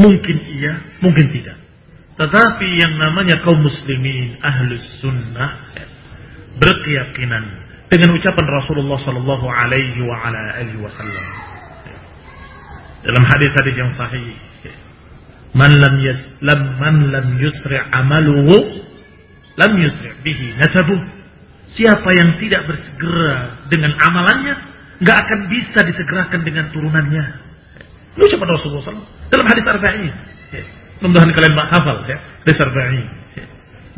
S1: Mungkin iya, mungkin tidak. Tetapi yang namanya kaum muslimin ahlus sunnah ya, berkeyakinan dengan ucapan Rasulullah Sallallahu Alaihi Wasallam. Dalam hadis-hadis yang sahih. Man lam yaslam man lam yusri amaluhu lam yusri bihi nasabu siapa yang tidak bersegera dengan amalannya nggak akan bisa disegerakan dengan turunannya. Ini ucapan Rasulullah SAW dalam hadis arba'in mudah-mudahan kalian hafal ya. Hadis arba'in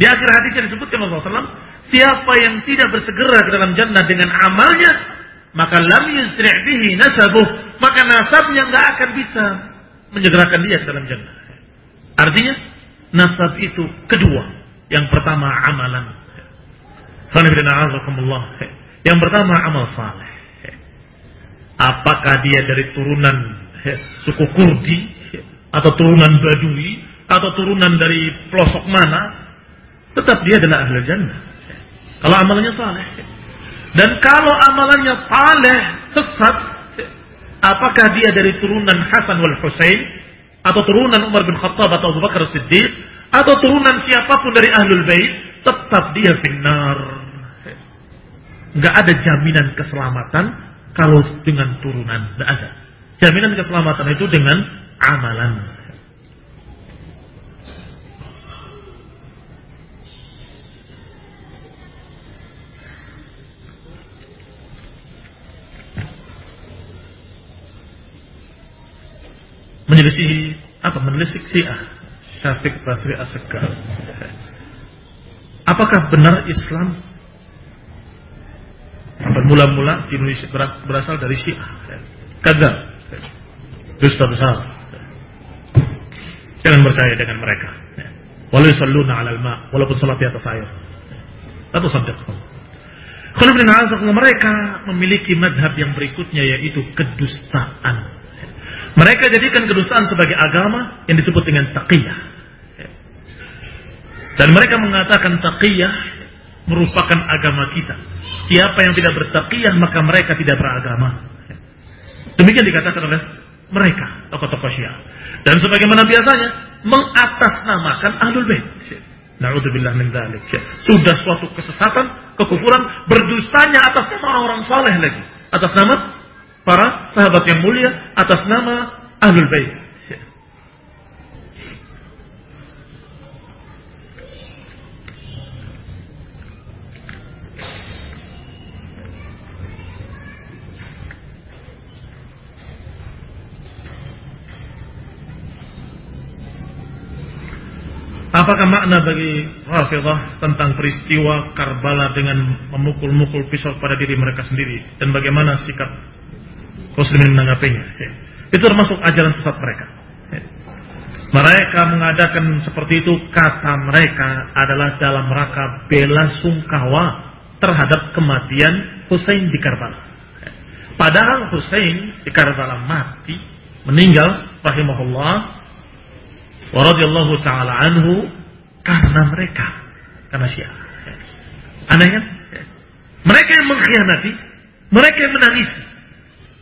S1: di akhir hadisnya disebutkan Rasulullah SAW Siapa yang tidak bersegera ke dalam jannah dengan amalnya, maka lam yusri' bihi nasabuh, maka nasabnya nggak akan bisa menyegerakan dia ke dalam jannah. Artinya, nasab itu kedua. Yang pertama amalan. Yang pertama amal saleh. Apakah dia dari turunan suku Kurdi atau turunan Badui atau turunan dari pelosok mana, tetap dia adalah ahli jannah. Kalau amalannya saleh. Dan kalau amalannya saleh sesat, apakah dia dari turunan Hasan wal Husain atau turunan Umar bin Khattab atau Abu Bakar Siddiq atau turunan siapa pun dari Ahlul Bait, tetap dia finnar. Enggak ada jaminan keselamatan kalau dengan turunan, enggak ada. Jaminan keselamatan itu dengan amalan. Menyelisih apa? Menelisik Syiah Syafiq Basri Asgar apakah benar Islam bermula-mula di Indonesia berasal dari Syiah kagak dusta besar jangan percaya dengan mereka. Walau yusalluna alal ma walaupun salat di atas air. Atau sadaqah kalau mereka memiliki madhab yang berikutnya yaitu kedustaan mereka jadikan kedustaan sebagai agama yang disebut dengan taqiyah. Dan mereka mengatakan taqiyah merupakan agama kita. Siapa yang tidak bertaqiyah maka mereka tidak beragama. Demikian dikatakan oleh mereka, tokoh-tokoh Syiah. Dan sebagaimana biasanya mengatasnamakan Ahlul Bait. Na'udzubillah min dzalik. Sudah suatu kesesatan, kekufuran, berdustanya atas nama orang-orang saleh lagi. Atas nama para sahabat yang mulia atas nama Ahlul Bait. Apakah makna bagi Rafidah tentang peristiwa Karbala dengan memukul-mukul pisau pada diri mereka sendiri dan bagaimana sikap muslimin menanggapinya. Ya. Itu termasuk ajaran sesat mereka. Mereka mengadakan seperti itu kata mereka adalah dalam rangka bela sungkawa terhadap kematian Hussein di Karbala. Padahal Hussein di Karbala mati, meninggal rahimahullah wa radhiyallahu taala anhu karena mereka, karena Syiah. Aneh kan? Mereka yang mengkhianati, mereka yang menangisi,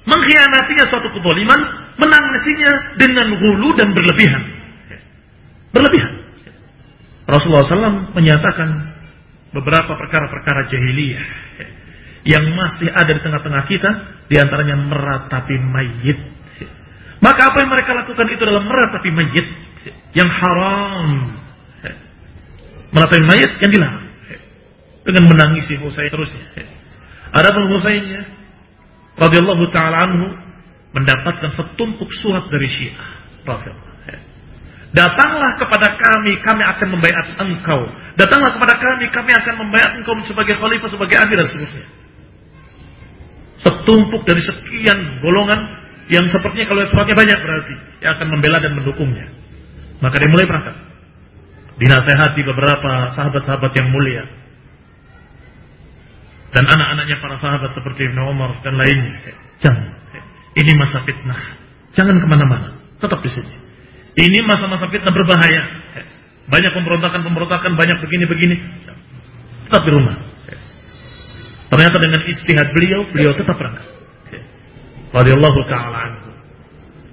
S1: mengkhianatinya suatu keboliman, menangisinya dengan hulu dan berlebihan. Berlebihan. Rasulullah SAW menyatakan beberapa perkara-perkara jahiliyah yang masih ada di tengah-tengah kita, di antaranya meratapi mayit. Maka apa yang mereka lakukan itu adalah meratapi mayit yang haram. Meratapi mayit yang dilarang. Dengan menangisi Husain terusnya. Adapun Husainnya radhiyallahu taala anhu mendapatkan setumpuk surat dari Syiah. Datanglah kepada kami, kami akan membayar engkau. Datanglah kepada kami, kami akan membayar engkau sebagai khalifah, sebagai amir dan seterusnya. Setumpuk dari sekian golongan yang sepertinya kalau suratnya banyak berarti yang akan membela dan mendukungnya. Maka dia mulai berangkat. Dinasehati beberapa sahabat-sahabat yang mulia. Dan anak-anaknya para sahabat seperti Ibnu Umar dan lainnya. Jangan. Ini masa fitnah. Jangan ke mana-mana. Tetap di sini. Ini masa-masa fitnah berbahaya. Banyak pemberontakan-pemberontakan, banyak begini-begini. Tetap di rumah. Ternyata dengan istihad beliau, beliau tetap berangkat. Radiyallahu ta'ala anhu.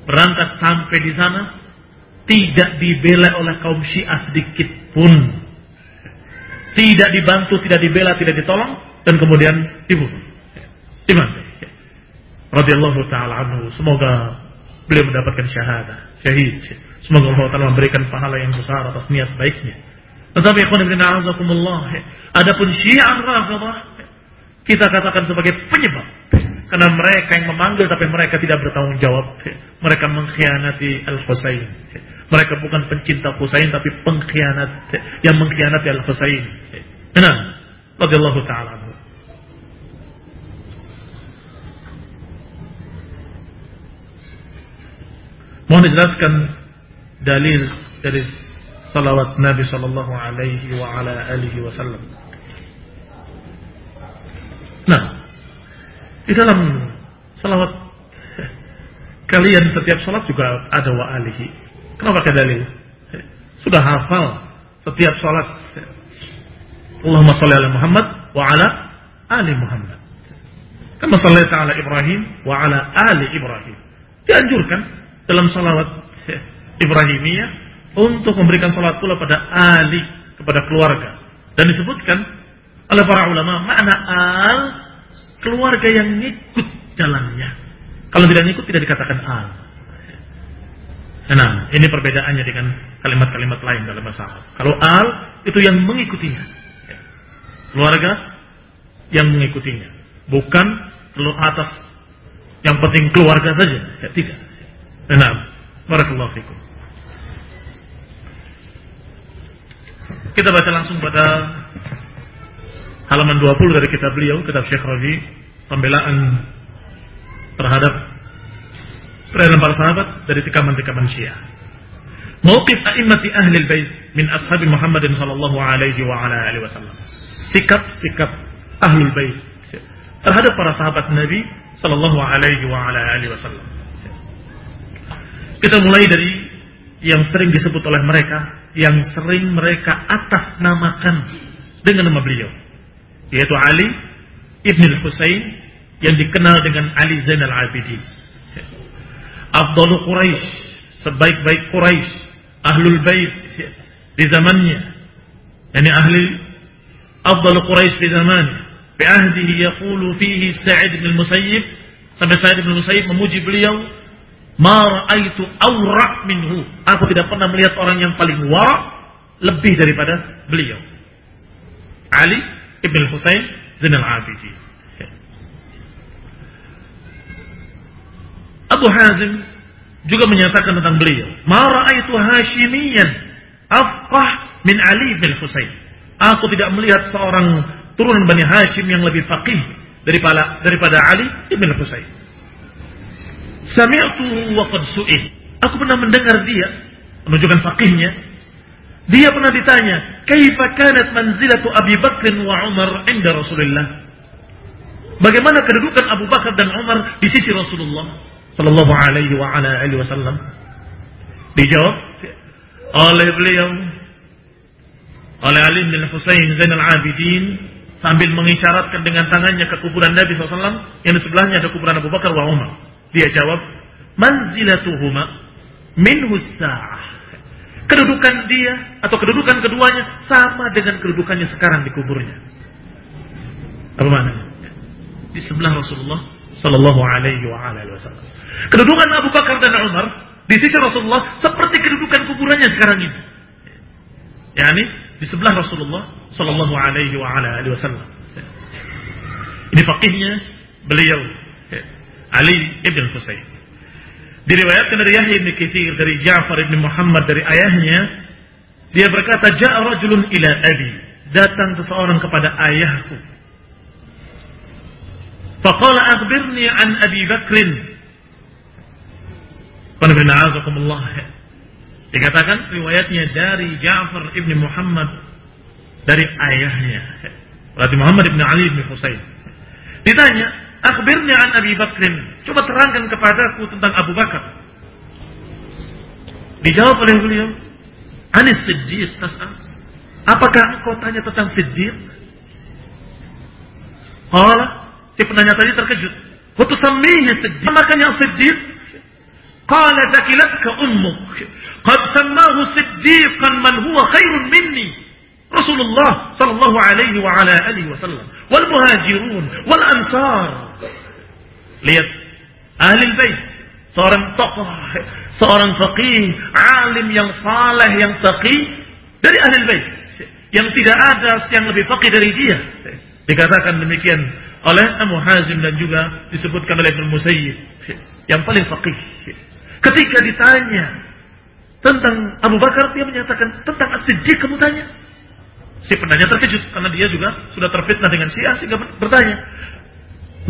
S1: Berangkat sampai di sana, tidak dibela oleh kaum syiah sedikit pun. Tidak dibantu, tidak dibela, tidak ditolong dan kemudian dibunuh. Dibantai. Radhiyallahu taala anhu. Semoga beliau mendapatkan syahadah, syahid. Semoga Allah Taala memberikan pahala yang besar atas niat baiknya. Tetapi ikhwan ibn a'azakumullah, adapun Syiah Rafidhah kita katakan sebagai penyebab karena mereka yang memanggil tapi mereka tidak bertanggung jawab. Mereka mengkhianati Al-Husain. Mereka bukan pencinta Husain tapi pengkhianat yang mengkhianati Al-Husain. Nah, radhiyallahu taala Mohon dijelaskan dalil dari salawat Nabi sallallahu alaihi wa ala alihi wasallam. Nah, di dalam salawat [laughs] kalian setiap salat juga ada wa alihi. Kenapa pakai dalil? Sudah hafal setiap salat. Allahumma salli ala Muhammad wa ala ali Muhammad. Kama sallaita ala Ibrahim wa ala ali Ibrahim. Dianjurkan dalam salawat Ibrahimiyah untuk memberikan salat pula pada ali kepada keluarga. Dan disebutkan oleh para ulama makna al keluarga yang ngikut jalannya. Kalau tidak ngikut tidak dikatakan al. Nah ini perbedaannya dengan kalimat-kalimat lain dalam bahasa Arab. Kalau al itu yang mengikutinya. Keluarga yang mengikutinya. Bukan atas yang penting keluarga saja. Ya, tidak Nah, barakallahu fikum. Kita baca langsung pada halaman 20 dari kitab beliau, kitab Syekh Rabi, pembelaan terhadap perayaan para sahabat dari tikaman-tikaman Syiah. Mauqif a'immati ahli al-bait min ashabi Muhammadin sallallahu alaihi wa ala alihi wasallam. Sikap-sikap ahlul bait terhadap para sahabat Nabi sallallahu alaihi wa ala alihi wasallam. Kita mulai dari yang sering disebut oleh mereka, yang sering mereka atas namakan dengan nama beliau, yaitu Ali ibn Husain yang dikenal dengan Ali Zainal Abidin. Abdul Quraisy, sebaik-baik Quraisy, ahlul bait di zamannya. Yani ahli Abdul Quraisy di zamannya. Bi ahdihi yaqulu fihi Sa'id bin Musayyib sampai Sa'id bin Musayyib memuji beliau Ma ra'aitu awra' minhu. Aku tidak pernah melihat orang yang paling wara' lebih daripada beliau. Ali ibn Husain Zainal Abidin. Abu Hazim juga menyatakan tentang beliau. Ma ra'aitu Hashimiyan afqah min Ali bin Husain. Aku tidak melihat seorang turunan Bani Hashim yang lebih faqih daripada daripada Ali ibn Husain. Sami'tuhu wa qad su'ih. Aku pernah mendengar dia menunjukkan fakihnya. Dia pernah ditanya, "Kaifa kanat manzilatu Abi Bakr wa Umar 'inda Rasulullah?" Bagaimana kedudukan Abu Bakar dan Umar di sisi Rasulullah sallallahu alaihi wa ala alihi wasallam? Dijawab oleh beliau oleh Ali bin Husain Zainal Abidin sambil mengisyaratkan dengan tangannya ke kuburan Nabi SAW yang di sebelahnya ada kuburan Abu Bakar wa Umar. Dia jawab, manzilatuhuma minhu sa'ah. Kedudukan dia atau kedudukan keduanya sama dengan kedudukannya sekarang di kuburnya. Apa maknanya? Di sebelah Rasulullah Sallallahu Alaihi Wasallam. Kedudukan Abu Bakar dan Umar di sisi Rasulullah seperti kedudukan kuburannya sekarang ini. Yani di sebelah Rasulullah Sallallahu Alaihi Wasallam. Ini fakihnya beliau Ali ibn Husain. Diriwayatkan dari Yahya ibn Katsir dari Ja'far ibn Muhammad dari ayahnya, dia berkata, "Ja'a rajulun ila abi." Datang seseorang kepada ayahku. Faqala akhbirni an Abi Bakrin. Dikatakan riwayatnya dari Ja'far ibn Muhammad dari ayahnya. Berarti Muhammad bin Ali bin Husain. Ditanya, akhbirni an Abi Bakrin. Coba terangkan kepadaku tentang Abu Bakar. Dijawab oleh beliau, Anis Siddiq tas'al. Apakah engkau tanya tentang Siddiq? Qala, si penanya tadi terkejut. Wa tusammihi Siddiq. Makanya Siddiq Qala zakilatka ummuk. Qad sammahu siddiqan man huwa khairun minni. Rasulullah sallallahu alaihi wa ala alihi wasallam. Wal muhajirun wal ansar. Lihat ahli bait seorang tokoh, seorang faqih, alim yang saleh, yang taqi dari ahli bait yang tidak ada yang lebih faqih dari dia. Dikatakan demikian oleh Abu Hazim dan juga disebutkan oleh Ibnu Musayyib yang paling faqih. Ketika ditanya tentang Abu Bakar, dia menyatakan tentang As-Siddiq kamu tanya. Si penanya terkejut karena dia juga sudah terfitnah dengan Syiah sehingga bertanya,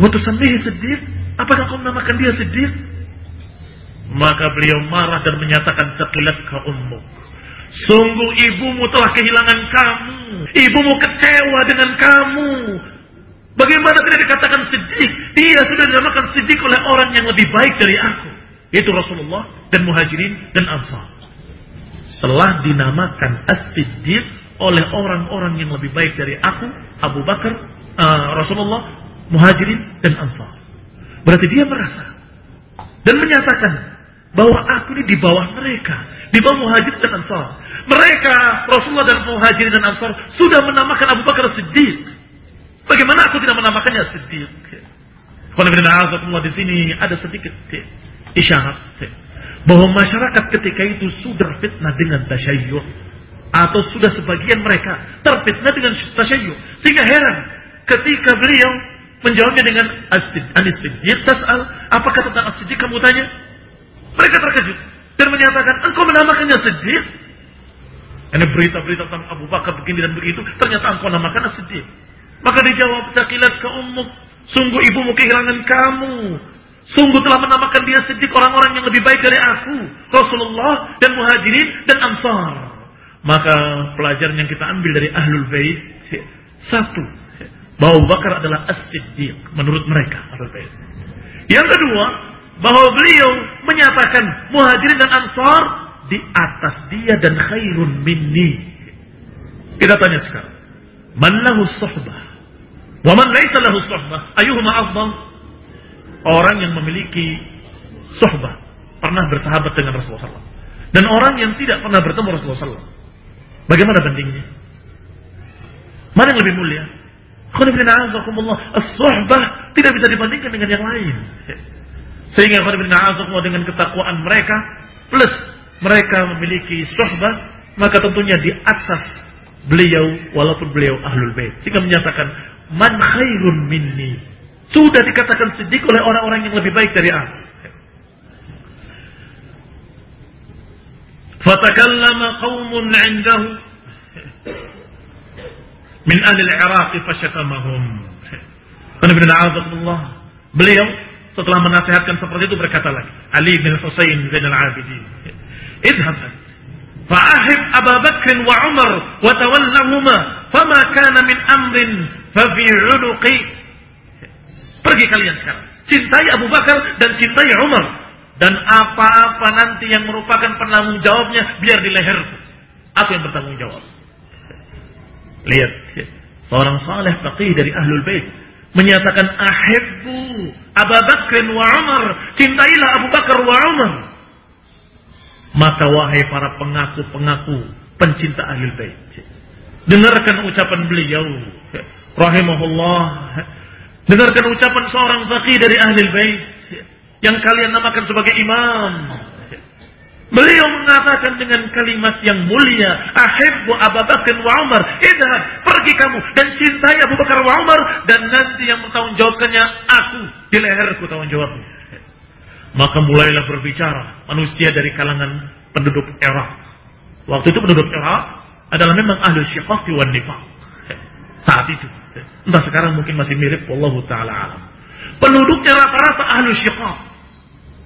S1: "Waktu sampai Siddiq, apakah kau menamakan dia Siddiq?" Maka beliau marah dan menyatakan taqilat ka ummuk. Sungguh ibumu telah kehilangan kamu. Ibumu kecewa dengan kamu. Bagaimana tidak dikatakan Siddiq? Dia sudah dinamakan Siddiq oleh orang yang lebih baik dari aku. Itu Rasulullah dan Muhajirin dan Ansar. Telah dinamakan As-Siddiq oleh orang-orang yang lebih baik dari aku, Abu Bakar, uh, Rasulullah, Muhajirin dan Ansar. Berarti dia merasa dan menyatakan bahwa aku ini di bawah mereka, di bawah Muhajirin dan Ansar. Mereka, Rasulullah dan Muhajirin dan Ansar sudah menamakan Abu Bakar Siddiq. Bagaimana aku tidak menamakannya Siddiq? Kalau di sini ada sedikit isyarat bahwa masyarakat ketika itu sudah fitnah dengan tasyayyu atau sudah sebagian mereka terfitnah dengan tasyayyu. Sehingga heran ketika beliau menjawabnya dengan anis-siddiq tas'al apakah tentang as-siddiq kamu tanya? Mereka terkejut dan menyatakan engkau menamakannya siddiq ini berita-berita tentang Abu Bakar begini dan begitu ternyata engkau namakan as-siddiq. Maka dijawab takilat ke ummuk. Sungguh ibumu kehilangan kamu. Sungguh telah menamakan dia sedikit orang-orang yang lebih baik dari aku. Rasulullah dan muhajirin dan ansar. Maka pelajaran yang kita ambil dari ahlul bait satu, bahwa Bakar adalah as-siddiq menurut mereka ahlul bait. Yang kedua, bahwa beliau menyatakan muhajirin dan ansar di atas dia dan khairun minni. Kita tanya sekarang, man lahu suhbah? Wa man laisa lahu suhbah? Ayuhuma afdal? orang yang memiliki sohbah, pernah bersahabat dengan Rasulullah SAW. Dan orang yang tidak pernah bertemu Rasulullah SAW. Bagaimana bandingnya? Mana yang lebih mulia? As-sohbah tidak bisa dibandingkan dengan yang lain. Sehingga dengan ketakwaan mereka plus mereka memiliki sohbah maka tentunya di atas beliau walaupun beliau ahlul bait. Sehingga menyatakan man khairun minni sudah dikatakan sedih oleh orang-orang yang lebih baik dari aku. Fatakallama qawmun 'indahu min ahli al-Iraq fasyatamahum. Beliau setelah menasihatkan seperti itu berkata lagi, Ali bin Husain Zainal Abidin, "Idhhab fa'ahib Abu Bakr wa Umar wa tawallahuma fama kana min amrin fa fi Pergi kalian sekarang. Cintai Abu Bakar dan cintai Umar. Dan apa-apa nanti yang merupakan penanggung jawabnya biar di leherku. Aku yang bertanggung jawab. Lihat. Seorang saleh taqih dari Ahlul Bait. Menyatakan ahibbu Abu Bakr wa Umar. Cintailah Abu Bakar wa Umar. Maka wahai para pengaku-pengaku pencinta Ahlul Bait. Dengarkan ucapan beliau. Rahimahullah Dengarkan ucapan seorang faqih dari ahli bait yang kalian namakan sebagai imam. Beliau mengatakan dengan kalimat yang mulia, "Ahibbu Abu Bakar wa Umar." Idhab, pergi kamu dan cintai Abu Bakar wa Umar dan nanti yang bertanggung jawabkannya aku di leherku tanggung jawabnya. Maka mulailah berbicara manusia dari kalangan penduduk Irak. Waktu itu penduduk Irak adalah memang ahli syiqaq wan nifaq. Saat itu Entah sekarang mungkin masih mirip Wallahu ta'ala alam. Penduduknya rata-rata ahlu syiqaq.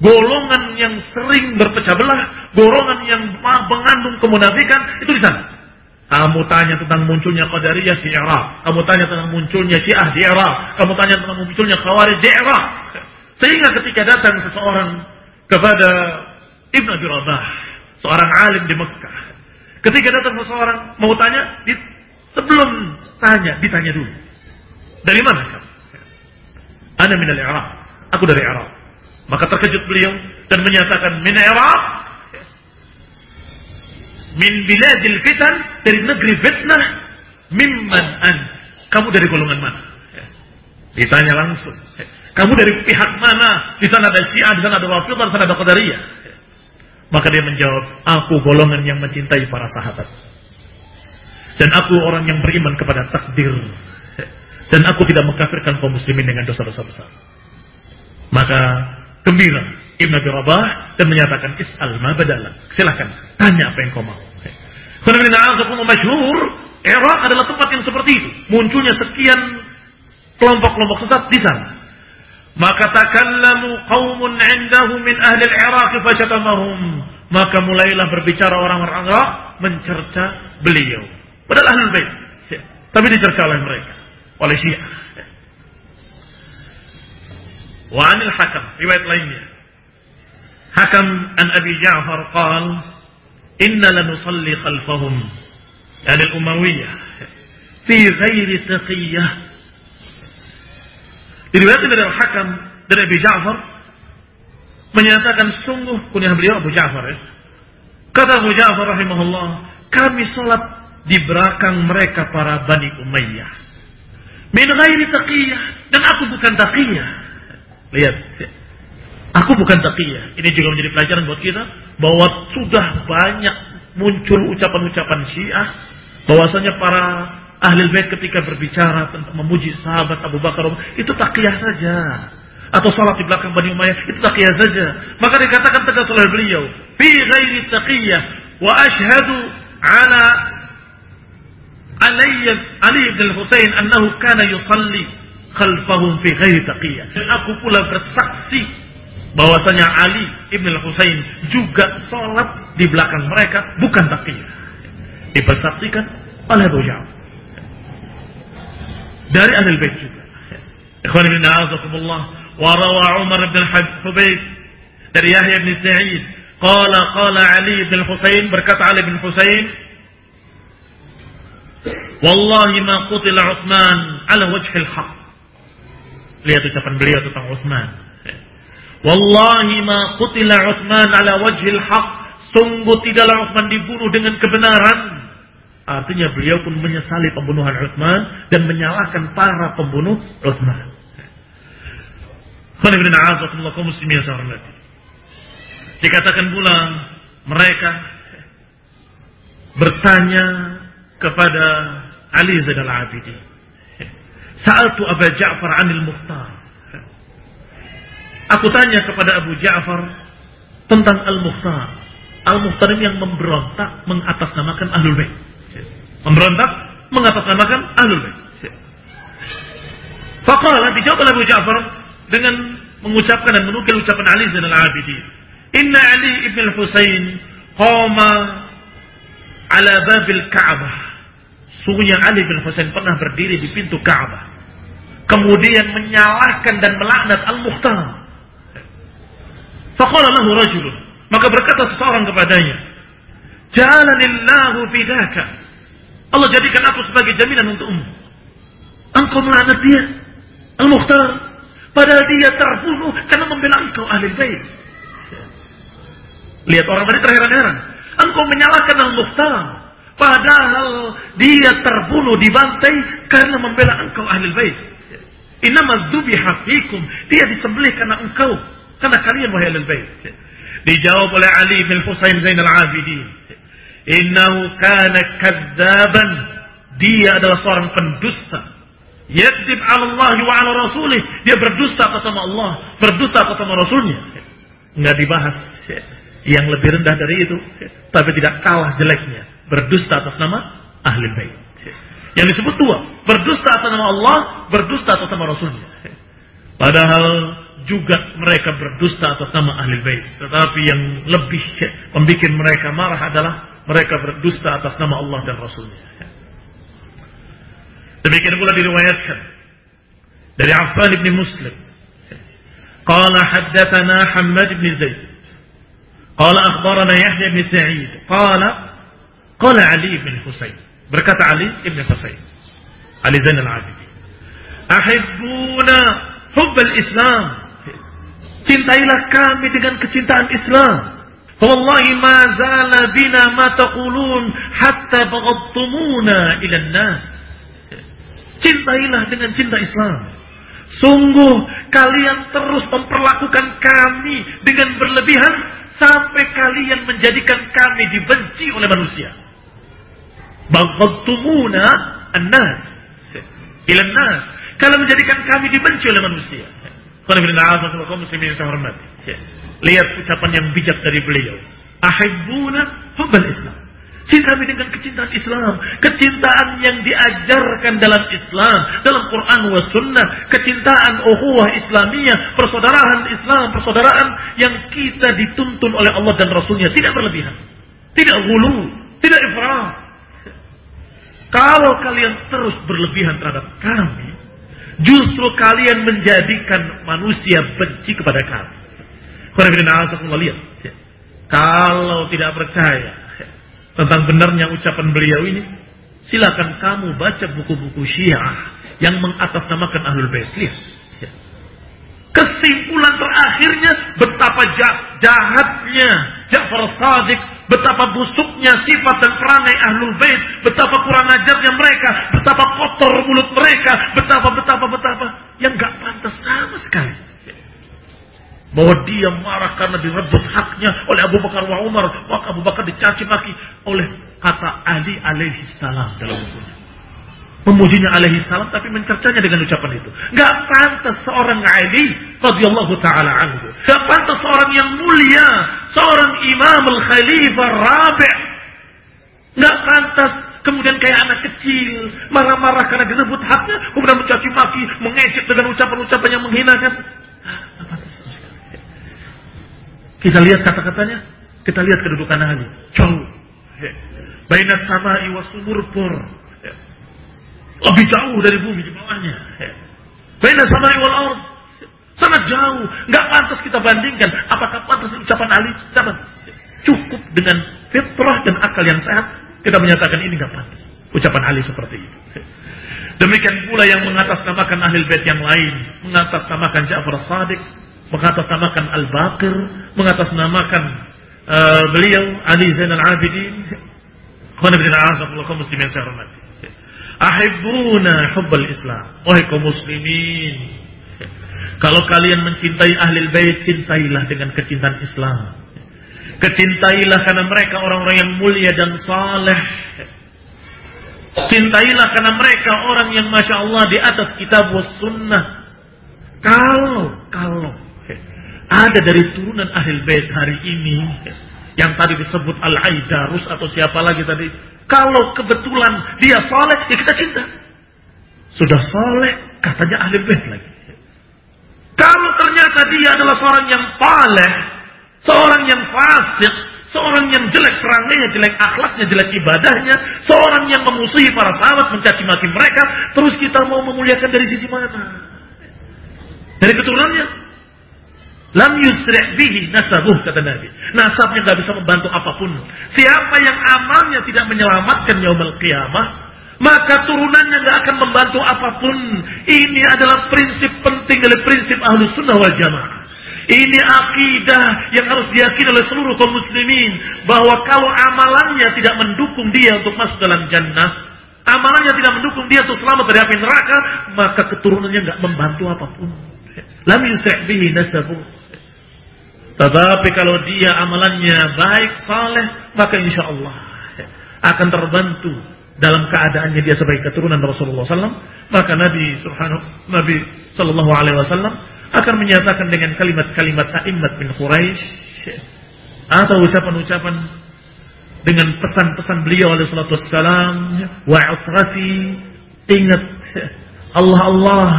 S1: Golongan yang sering berpecah belah, golongan yang mengandung kemunafikan, itu di sana. Kamu tanya tentang munculnya Qadariyah di Irak. Kamu tanya tentang munculnya Syiah di Irak. Kamu tanya tentang munculnya Khawarij di Irak. Sehingga ketika datang seseorang kepada Ibn Abi Rabah, seorang alim di Mekah. Ketika datang seseorang mau tanya, di, sebelum tanya, ditanya dulu. Dari mana kamu? Ana minal Irak. Aku dari Irak. Maka terkejut beliau dan menyatakan min Irak min biladil fitan dari negeri fitnah mimman an. Kamu dari golongan mana? Ditanya langsung. Kamu dari pihak mana? Di sana ada syiah di sana ada wafidah di sana ada qadariyah. Maka dia menjawab aku golongan yang mencintai para sahabat. Dan aku orang yang beriman kepada takdir. Dan aku tidak mengkafirkan kaum muslimin dengan dosa-dosa besar. Maka gembira Ibn Abi Rabah dan menyatakan is'al ma badala. Silakan tanya apa yang kau mau. Karena masyhur, Irak adalah tempat yang seperti itu. Munculnya sekian kelompok-kelompok sesat di sana. Maka takallamu qaumun 'indahu min ahli al-Iraq fashatamahum. Maka mulailah berbicara orang-orang Irak mencerca beliau. Padahal ahli bait. Tapi dicerca oleh mereka, oleh Syiah. Wa anil hakam, riwayat lainnya. Hakam an Abi Ja'far qal inna lanusalli khalfahum yani al-Umayyah fi ghairi taqiyah Diriwayatkan dari Hakam dari Abi Ja'far menyatakan sungguh kunyah beliau Abu Ja'far ya. Kata Abu Ja'far rahimahullah, kami sholat di belakang mereka para Bani Umayyah. Min ghairi taqiyah dan aku bukan taqiyah. Lihat, Aku bukan taqiyah. Ini juga menjadi pelajaran buat kita bahwa sudah banyak muncul ucapan-ucapan Syiah bahwasanya para ahli bait ketika berbicara tentang memuji sahabat Abu Bakar itu taqiyah saja atau salat di belakang Bani Umayyah itu taqiyah saja. Maka dikatakan tegas oleh beliau, fi ghairi taqiyah wa ashhadu ala Ali Ali bin Husain annahu kana yusalli khalfahum fi ghairi taqiyah. Dan aku pula bersaksi bahwasanya Ali ibn Husain juga sholat di belakang mereka bukan takiyah dipersaksikan oleh Abu Ja'far. Dari ahli bait juga. Ikhwan ibn a'azakumullah wa Umar bin Hubayb dari Yahya bin Sa'id. Qala qala Ali bin Husain berkata Ali bin Husain wallahi ma qutila Utsman ala wajhil haq lihat ucapan beliau tentang Utsman Wallahi ma qutila Uthman ala wajhil haq. Sungguh tidaklah Uthman dibunuh dengan kebenaran. Artinya beliau pun menyesali pembunuhan Uthman dan menyalahkan para pembunuh Uthman. Dikatakan pula mereka bertanya kepada Ali Zainal Abidin. Sa'altu Abu Ja'far 'anil Mukhtar. Aku tanya kepada Abu Ja'far tentang Al-Mukhtar. Al-Mukhtar ini yang memberontak mengatasnamakan Ahlul Bait. Memberontak mengatasnamakan Ahlul Bait. Faqala dijawab Abu Ja'far dengan mengucapkan dan menukil ucapan Ali Zainal Abidin. Inna Ali ibn al-Husain qama ala babil Ka'bah. Sungguhnya Ali bin Husain pernah berdiri di pintu Ka'bah. Kemudian menyalahkan dan melaknat Al-Mukhtar. Faqala lahu rajul. Maka berkata seseorang kepadanya, "Jalanillahu fidaka." Allah jadikan aku sebagai jaminan untukmu. Engkau melaknat dia, Al-Mukhtar, padahal dia terbunuh karena membela engkau ahli bait. Lihat orang tadi terheran-heran. Engkau menyalahkan Al-Mukhtar, padahal dia terbunuh dibantai karena membela engkau ahli bait. Inama dzubiha dia disembelih karena engkau karena kalian wahai ahlul bait. Dijawab oleh Ali bin Husain Zainal Abidin. Innahu kana kadzaban. Dia adalah seorang pendusta. Yakdzib 'ala Allah wa 'ala rasulih. Dia berdusta atas nama Allah, berdusta atas nama Rasulnya. Enggak dibahas yang lebih rendah dari itu, tapi tidak kalah jeleknya berdusta atas nama ahli bait. Yang disebut dua, berdusta atas nama Allah, berdusta atas nama Rasulnya. Padahal juga mereka berdusta atas nama ahli bait. Tetapi yang lebih membuat mereka marah adalah mereka berdusta atas nama Allah dan Rasulnya. Demikian pula diriwayatkan dari Affan bin Muslim. Qala haddatsana Hammad bin Zaid. Qala akhbarana Yahya bin Sa'id. Qala qala Ali bin Husain. Berkata Ali bin Husain. Ali Zain al-Abidin. Ahibbuna hubbal Islam. Cintailah kami dengan kecintaan Islam. Wallahi ma zala bina ma taqulun hatta baghattumuna ila nas. Cintailah dengan cinta Islam. Sungguh kalian terus memperlakukan kami dengan berlebihan sampai kalian menjadikan kami dibenci oleh manusia. Baghattumuna an-nas. Ila nas. Kalian menjadikan kami dibenci oleh manusia. Kalau muslimin saya hormati. Lihat ucapan yang bijak dari beliau. Ahibbuna hubbal Islam. Cintai dengan kecintaan Islam. Kecintaan yang diajarkan dalam Islam. Dalam Quran wa sunnah. Kecintaan uhuwah Islamiyah. Persaudaraan Islam. Persaudaraan yang kita dituntun oleh Allah dan Rasulnya. Tidak berlebihan. Tidak gulu. Tidak ifrat. Kalau kalian terus berlebihan terhadap kami. Justru kalian menjadikan manusia benci kepada kami. Lihat. Kalau tidak percaya tentang benarnya ucapan beliau ini, silakan kamu baca buku-buku Syiah yang mengatasnamakan Ahlul Bait. Lihat. Kesimpulan terakhirnya betapa jahatnya Ja'far Sadiq, betapa busuknya sifat dan perangai Ahlul Bait, betapa kurang ajarnya mereka, betapa kotor mulut mereka, betapa betapa betapa. Yang gak pantas sama sekali. Bahwa dia marah karena direbut haknya oleh Abu Bakar wa Umar, maka Abu Bakar dicaci maki oleh kata Ali alaihi salam dalam bukunya. Memujinya alaihi salam tapi mencercanya dengan ucapan itu. Gak pantas seorang Ali radhiyallahu taala anhu. Gak pantas seorang yang mulia, seorang imam al-khalifah rabi' Gak pantas kemudian kayak anak kecil marah-marah karena direbut haknya, kemudian mencaci maki, mengejek dengan ucapan-ucapan yang menghinakan. Kita lihat kata-katanya, kita lihat kedudukan Ali. Jauh. Baina sama sumur pur. Lebih jauh dari bumi di bawahnya. Baina sama iwa laut. Sangat jauh. Nggak pantas kita bandingkan. Apakah pantas ucapan Ali? Jangan. Cukup dengan fitrah dan akal yang sehat. Kita menyatakan ini nggak pantas. Ucapan Ali seperti itu. Demikian pula yang mengatasnamakan ahli bait yang lain. Mengatasnamakan Ja'far Sadiq mengatasnamakan Al-Baqir, mengatasnamakan uh, beliau Ali Zainal Abidin. Khana bin A'azakullah kaum muslimin. Ahibbuna hubbal Islam. Wahai kaum muslimin. Kalau kalian mencintai ahli bait, cintailah dengan kecintaan Islam. Kecintailah karena mereka orang-orang yang mulia dan saleh. Cintailah karena mereka orang yang masya Allah di atas kitab was sunnah. Kalau, kalau ada dari turunan ahli bait hari ini yang tadi disebut Al-Aidarus atau siapa lagi tadi. Kalau kebetulan dia soleh, ya kita cinta. Sudah soleh, katanya ahli bait lagi. Kalau ternyata dia adalah seorang yang paleh, seorang yang fasik, seorang yang jelek perangainya, jelek akhlaknya, jelek ibadahnya, seorang yang memusuhi para sahabat, mencaci maki mereka, terus kita mau memuliakan dari sisi mana? Dari keturunannya? Lam yusri' bihi nasabuh kata Nabi. Nasabnya nggak bisa membantu apa pun. Siapa yang amalnya tidak menyelamatkan yaumul qiyamah, maka turunannya nggak akan membantu apa pun. Ini adalah prinsip penting dari prinsip ahlu sunnah wal jamaah. Ini akidah yang harus diyakini oleh seluruh kaum muslimin. Bahwa kalau amalannya tidak mendukung dia untuk masuk dalam jannah. Amalannya tidak mendukung dia untuk selamat dari api neraka. Maka keturunannya nggak membantu apa pun. Lam yusri' bihi nasabuh. Tetapi kalau dia amalannya baik, saleh, maka insya Allah akan terbantu dalam keadaannya dia sebagai keturunan Rasulullah SAW. Maka Nabi Subhanahu Nabi Sallallahu Alaihi Wasallam akan menyatakan dengan kalimat-kalimat A'immat bin Quraisy atau ucapan-ucapan dengan pesan-pesan beliau alaihi salatu wassalam wa ingat Allah Allah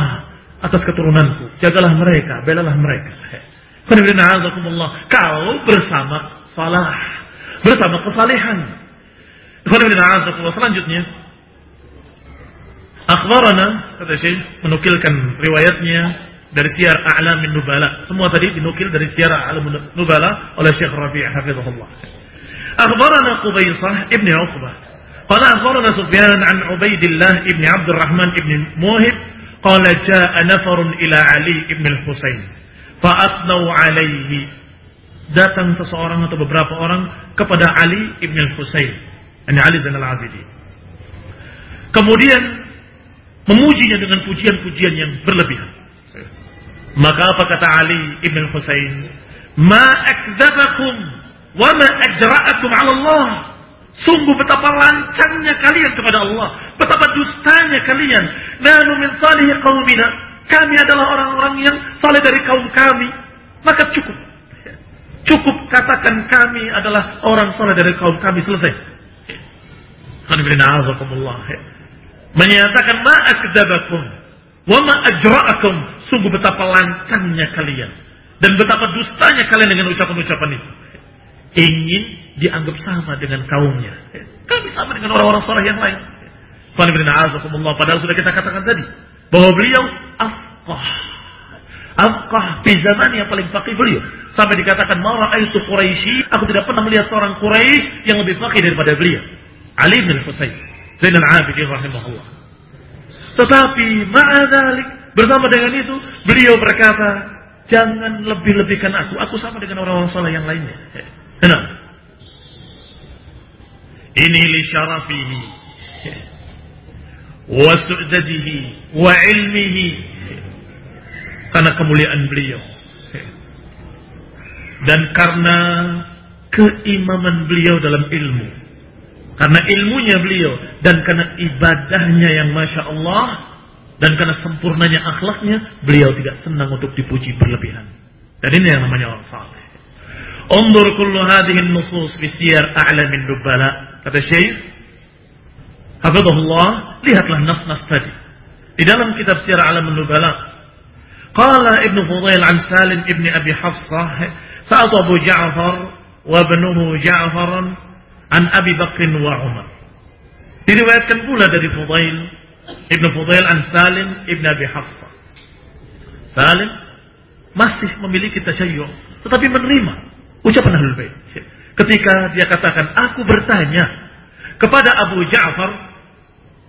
S1: atas keturunanku jagalah mereka belalah mereka kalau bersama salah, bersama kesalehan, Selanjutnya, akhbarana kata Syekh menukilkan riwayatnya dari Syiar A'lamin Nubala. Semua tadi dinukil dari Syiar A'lamin Nubala oleh Syekh Rabi' hafizahullah. Akhbarana Qubaisah ibn Uqbah. Qala akhbarana Sufyan an Ubaidillah ibn Abdurrahman ibn Muhib qala jaa nafarun ila Ali ibn al-Husain fa'atnau alaihi datang seseorang atau beberapa orang kepada Ali ibn al-Husain ini Ali Zainal Abidin kemudian memujinya dengan pujian-pujian yang berlebihan maka apa kata Ali ibn Husain? Ma akdzabakum wa ma ajra'akum 'ala Allah. Sungguh betapa lancangnya kalian kepada Allah, betapa dustanya kalian. Nanu min salih qaumina. Kami adalah orang-orang yang saleh dari kaum kami. Maka cukup. Cukup katakan kami adalah orang saleh dari kaum kami selesai. Menyatakan ma akdzabakum Wama ajra'akum. Sungguh betapa lancangnya kalian. Dan betapa dustanya kalian dengan ucapan-ucapan itu. Ingin dianggap sama dengan kaumnya. Kami sama dengan orang-orang soleh yang lain. Padahal sudah kita katakan tadi. Bahwa beliau afqah. Afqah di zaman yang paling fakih beliau. Sampai dikatakan Mara aisu Quraisy. Aku tidak pernah melihat seorang Quraisy yang lebih fakih daripada beliau. Ali bin Husayn. Zainal Abidin rahimahullah. Tetapi ma'adhalik bersama dengan itu beliau berkata, jangan lebih-lebihkan aku. Aku sama dengan orang-orang saleh yang lainnya. Kenapa? Ini li syarafihi wa ilmihi karena kemuliaan beliau dan karena keimaman beliau dalam ilmu karena ilmunya beliau dan karena ibadahnya yang masya Allah dan karena sempurnanya akhlaknya, beliau tidak senang untuk dipuji berlebihan. Dan ini yang namanya orang saleh. Undur kullu hadhihi nusus fi siyar a'lamin nubala. Kata Syekh Hafizahullah, lihatlah nas-nas tadi. Di dalam kitab Siyar A'lamin Nubala. Ibn Fudail an Salim Abi Hafsah, sa'atu Abu Ja'far wa ibnuhu Ja'faran an Abi Bakr wa Umar. Diriwayatkan pula dari Fudail Ibn Fudail an Salim Ibn Abi Hafsah. Salim masih memiliki tasyayyu, tetapi menerima ucapan Ahlul Bait. Ketika dia katakan, aku bertanya kepada Abu Ja'far,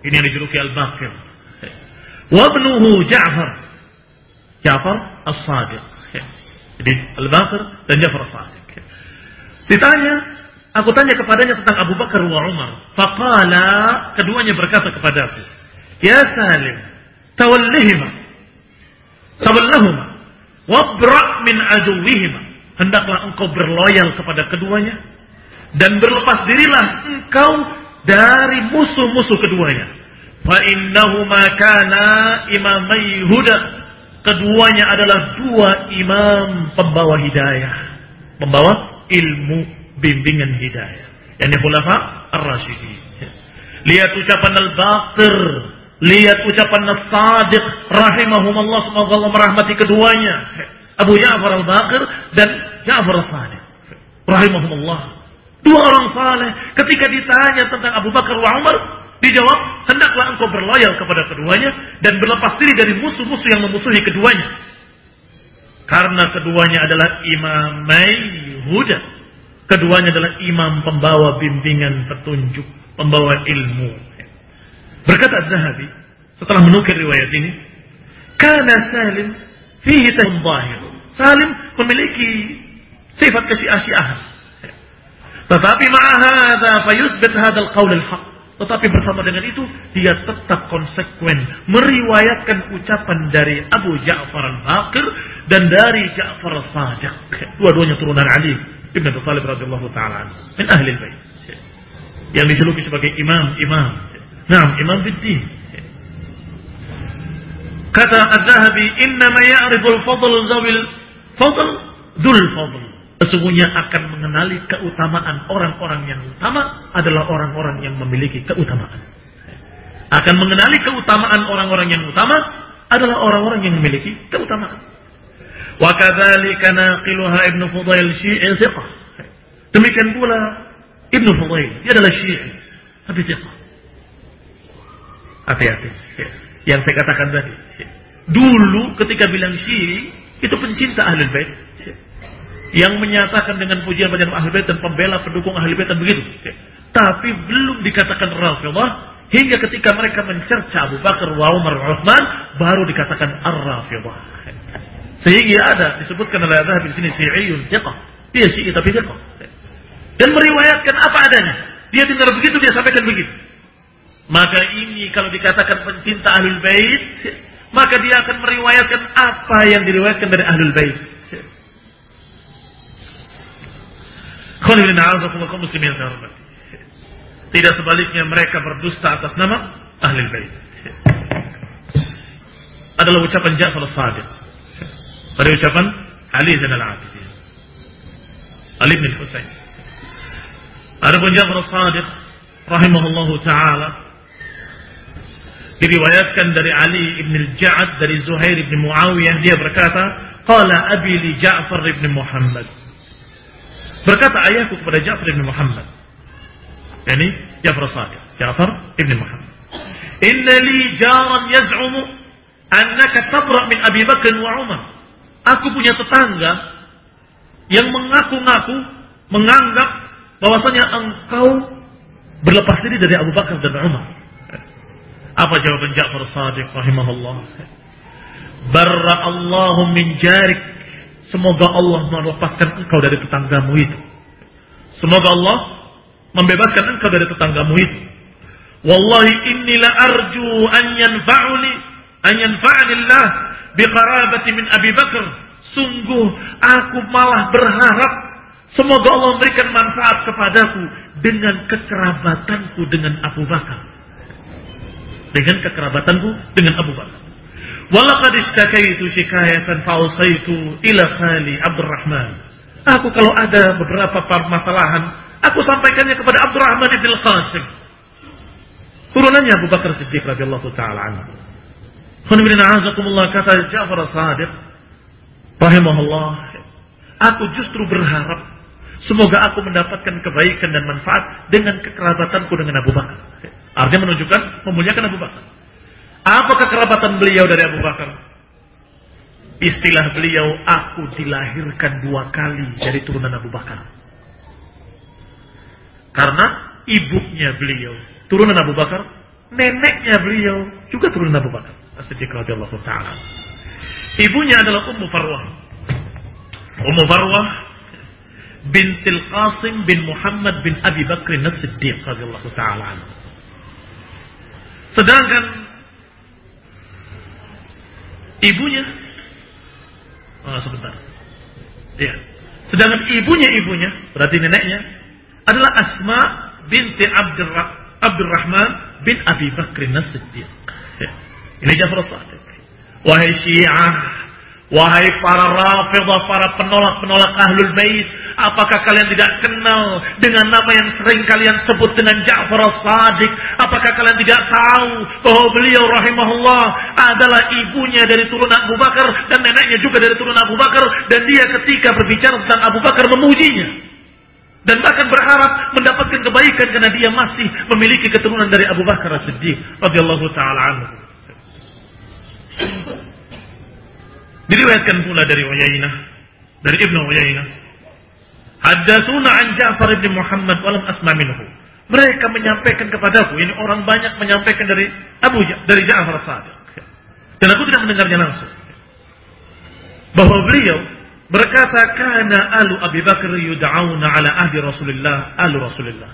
S1: ini yang dijuluki Al-Baqir. Wabnuhu Ja'far. Ja'far As-Sadiq. Jadi Al-Baqir dan Ja'far As-Sadiq. Ditanya, Aku tanya kepadanya tentang Abu Bakar wa Umar. Faqala, keduanya berkata kepadaku, Ya Salim, tawallihima, tawallahuma, wabra' min aduwihima. Hendaklah engkau berloyal kepada keduanya, dan berlepas dirilah engkau dari musuh-musuh keduanya. Fa innahuma kana imamai huda. Keduanya adalah dua imam pembawa hidayah, pembawa ilmu bimbingan hidayah. Yani khulafa ar-rasyidin. Lihat ucapan al-baqir. Lihat ucapan al-sadiq. Rahimahumullah. Semoga Allah merahmati keduanya. Abu Ja'far al-Baqir dan Ja'far al-Sadiq. Rahimahumullah. Dua orang saleh ketika ditanya tentang Abu Bakar wa Umar, dijawab, hendaklah engkau berloyal kepada keduanya dan berlepas diri dari musuh-musuh yang memusuhi keduanya. Karena keduanya adalah imamai huda Keduanya adalah imam pembawa bimbingan petunjuk, pembawa ilmu. Berkata Az-Zahabi setelah menukir riwayat ini, karena Salim fihi. Salim memiliki sifat kesia-siaan. Tetapi ma'ahada fayuthbit hadal qawl al-haq. Tetapi bersama dengan itu dia tetap konsekuen meriwayatkan ucapan dari Abu Ja'far al-Baqir dan dari Ja'far al-Sadiq. Dua-duanya turunan Ali Ibn Abi Talib radhiyallahu taala min ahli bait yang dijuluki sebagai imam-imam. Naam, imam bidin. Kata Az-Zahabi, "Inna ma ya'rifu al-fadl zawil fadl dul fadl." Sesungguhnya akan mengenali keutamaan orang-orang yang utama adalah orang-orang yang memiliki keutamaan. Akan mengenali keutamaan orang-orang yang utama adalah orang-orang yang memiliki keutamaan. Wa kadzalika naqiluha Ibnu Fudail Syi'i thiqah. Demikian pula Ibnu Fudail, dia adalah Syi'i. Tapi siapa? Hati-hati. Yang saya katakan tadi. Dulu ketika bilang Syi'i, itu pencinta Ahlul Bait. Yang menyatakan dengan pujian pada Ahlul Bait dan pembela pendukung Ahlul Bait begitu. Tapi belum dikatakan Rafidah hingga ketika mereka mencerca Abu Bakar wa Umar Uthman baru dikatakan Ar-Rafidah. Sehingga ada disebutkan oleh Adhab di sini Syi'iyun thiqah. Dia Syi'i tapi thiqah. Dan meriwayatkan apa adanya. Dia dengar begitu dia sampaikan begitu. Maka ini kalau dikatakan pencinta Ahlul Bait, maka dia akan meriwayatkan apa yang diriwayatkan dari Ahlul Bait. Muslimin Tidak sebaliknya mereka berdusta atas nama Ahlul Bait. Adalah ucapan Ja'far Sadiq. Pada ucapan Ali Zainal Abidin. Ali bin Husain. Adapun Ja'far Sadiq rahimahullahu taala diriwayatkan dari Ali ibn al-Ja'ad dari Zuhair ibn Muawiyah dia berkata qala abi li Ja'far ibn Muhammad berkata ayahku kepada Ja'far ibn Muhammad yani Ja'far Sadiq Ja'far ibn Muhammad inna li jaran yaz'umu annaka tabra min Abi Bakr wa Umar aku punya tetangga yang mengaku-ngaku menganggap bahwasanya engkau berlepas diri dari Abu Bakar dan Umar apa jawaban Ja'far Sadiq rahimahullah? Barra Allahu min jarik. Semoga Allah melepaskan engkau dari tetanggamu itu. Semoga Allah membebaskan engkau dari tetanggamu itu. Wallahi inni la arju an yanfa'uni an yanfa'ani Allah biqarabati min Abi Bakar. Sungguh aku malah berharap semoga Allah memberikan manfaat kepadaku dengan kekerabatanku dengan Abu Bakar dengan kekerabatanku dengan Abu Bakar. Walaqad istakaitu shikayatan fa'usaitu ila khali Abdurrahman. Aku kalau ada beberapa permasalahan, aku sampaikannya kepada Abdurrahman ibn Qasim. Turunannya Abu Bakar Siddiq radhiyallahu taala anhu. kata Ja'far Sadiq rahimahullah, aku justru berharap semoga aku mendapatkan kebaikan dan manfaat dengan kekerabatanku dengan Abu Bakar. Artinya menunjukkan memuliakan Abu Bakar. Apakah kerabatan beliau dari Abu Bakar? Istilah beliau, aku dilahirkan dua kali dari turunan Abu Bakar. Karena ibunya beliau, turunan Abu Bakar, neneknya beliau juga turunan Abu Bakar. As-Siddiq taala. Ibunya adalah Ummu Farwah. Ummu Farwah bintil Qasim bin Muhammad bin Abi Bakr As-Siddiq radhiyallahu taala Sedangkan ibunya oh, sebentar. Ya. Sedangkan ibunya ibunya, berarti neneknya adalah Asma binti Abdurrah, Abdurrahman bin Abi Bakr As-Siddiq. Ya. Ini Jafar Sadiq. Wahai Syiah, wahai para Rafidah, para penolak-penolak Ahlul Bait, Apakah kalian tidak kenal dengan nama yang sering kalian sebut dengan Ja'far as-Sadiq? Apakah kalian tidak tahu bahwa beliau rahimahullah adalah ibunya dari turunan Abu Bakar dan neneknya juga dari turunan Abu Bakar dan dia ketika berbicara tentang Abu Bakar memujinya dan bahkan berharap mendapatkan kebaikan karena dia masih memiliki keturunan dari Abu Bakar As-Siddiq radhiyallahu taala anhu. Diriwayatkan pula dari Uyainah, dari Ibnu Uyainah Haddatsuna an Ja'far bin Muhammad walam asma minhu. Mereka menyampaikan kepadaku, ini orang banyak menyampaikan dari Abu dari Ja'far Sadiq. Dan aku tidak mendengarnya langsung. Bahwa beliau berkata kana alu Abi Bakar yud'auna ala ahdi Rasulullah, alu Rasulullah.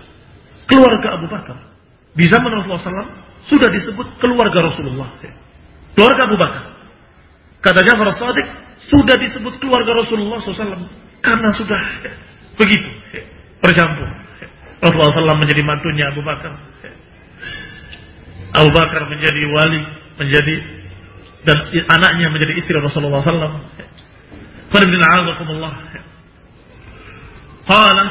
S1: Keluarga Abu Bakar di zaman Rasulullah SAW sudah disebut keluarga Rasulullah. Keluarga Abu Bakar. Kata Ja'far Sadiq sudah disebut keluarga Rasulullah SAW karena sudah Begitu. Bercampur. Rasulullah SAW menjadi mantunya Abu Bakar. Abu Bakar menjadi wali, menjadi dan anaknya menjadi istri Rasulullah SAW. Qala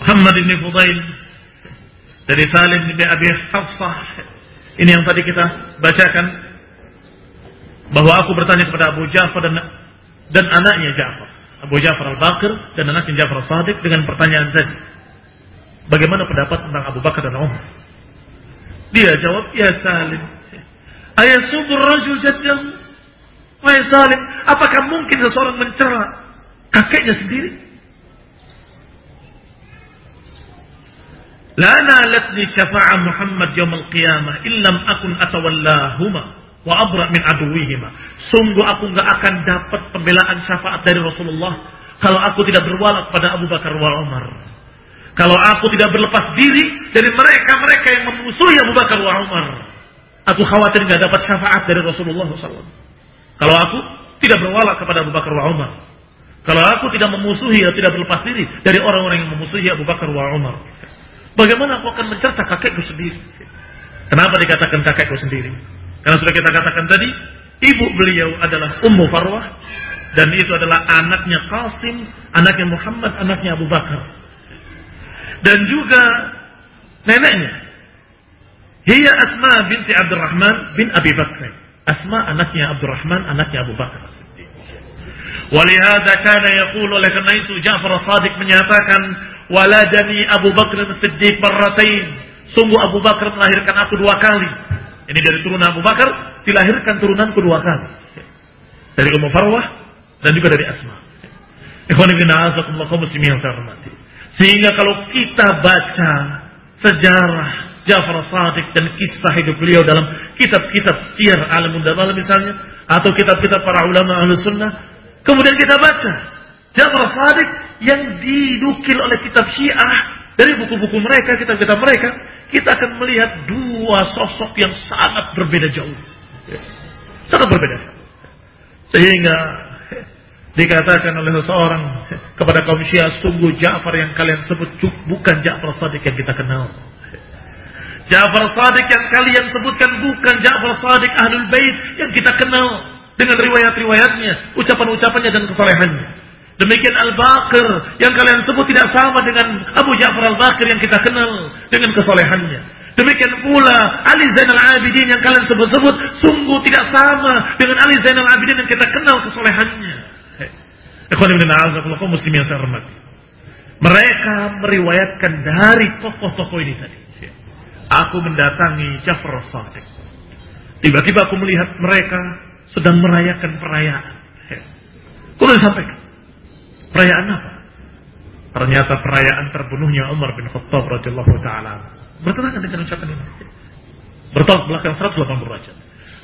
S1: Muhammad bin Fudail dari Salim bin Abi Hafsah. Ini yang tadi kita bacakan bahwa aku bertanya kepada Abu Ja'far dan, dan anaknya Ja'far. Abu Ja'far al-Baqir dan anaknya Ja'far al-Sadiq dengan pertanyaan tadi. Bagaimana pendapat tentang Abu Bakar dan Umar? Dia jawab, Ya Salim. Ayat subur rajul jadjahu. Wahai Salim, apakah mungkin seseorang mencela kakeknya sendiri? La nalatni syafa'a Muhammad al qiyamah illam akun atawallahuma wa abra min aduwihima. Sungguh aku enggak akan dapat pembelaan syafaat dari Rasulullah kalau aku tidak berwala kepada Abu Bakar wa Umar. Kalau aku tidak berlepas diri dari mereka-mereka yang memusuhi Abu Bakar wa Umar. Aku khawatir nggak dapat syafaat dari Rasulullah SAW. Kalau aku tidak berwala kepada Abu Bakar wa Umar. Kalau aku tidak memusuhi atau tidak berlepas diri dari orang-orang yang memusuhi Abu Bakar wa Umar. Bagaimana aku akan mencerca kakekku sendiri? Kenapa dikatakan kakekku sendiri? Karena sudah kita katakan tadi, ibu beliau adalah Ummu Farwah dan itu adalah anaknya Qasim, anaknya Muhammad, anaknya Abu Bakar dan juga neneknya. Hiya Asma binti Abdurrahman bin Abi Bakr. Asma anaknya Abdurrahman, anaknya Abu Bakar. Walihada kana yaqulu oleh karena itu Ja'far Sadiq menyatakan waladani Abu Bakr Siddiq marratain. Sungguh Abu Bakar melahirkan aku dua kali. Ini dari turunan Abu Bakar dilahirkan turunanku dua kali. Dari Ummu Farwah dan juga dari Asma. Yang saya hormati. Sehingga kalau kita baca sejarah Ja'far Sadiq dan kisah hidup beliau dalam kitab-kitab siar alam dalam misalnya atau kitab-kitab para ulama ahlu sunnah kemudian kita baca Ja'far Sadiq yang didukil oleh kitab syiah dari buku-buku mereka, kitab-kitab mereka kita akan melihat dua sosok yang sangat berbeda jauh sangat berbeda sehingga Dikatakan oleh seseorang kepada kaum Syiah, sungguh Ja'far yang kalian sebut bukan Ja'far Sadiq yang kita kenal. Ja'far Sadiq yang kalian sebutkan bukan Ja'far Sadiq Ahlul Bait yang kita kenal dengan riwayat-riwayatnya, ucapan-ucapannya dan kesolehannya. Demikian Al-Baqir yang kalian sebut tidak sama dengan Abu Ja'far Al-Baqir yang kita kenal dengan kesolehannya. Demikian pula Ali Zainal Abidin yang kalian sebut-sebut sungguh tidak sama dengan Ali Zainal Abidin yang kita kenal kesolehannya. Ikhwan ibn a'azakullah muslim yang saya hormati. Mereka meriwayatkan dari tokoh-tokoh ini tadi. Aku mendatangi Jafar Sadiq. Tiba-tiba aku melihat mereka sedang merayakan perayaan. Kudu disampaikan. Perayaan apa? Ternyata perayaan terbunuhnya Umar bin Khattab radhiyallahu taala. Bertentangan dengan ucapan ini. Bertolak belakang 180 derajat.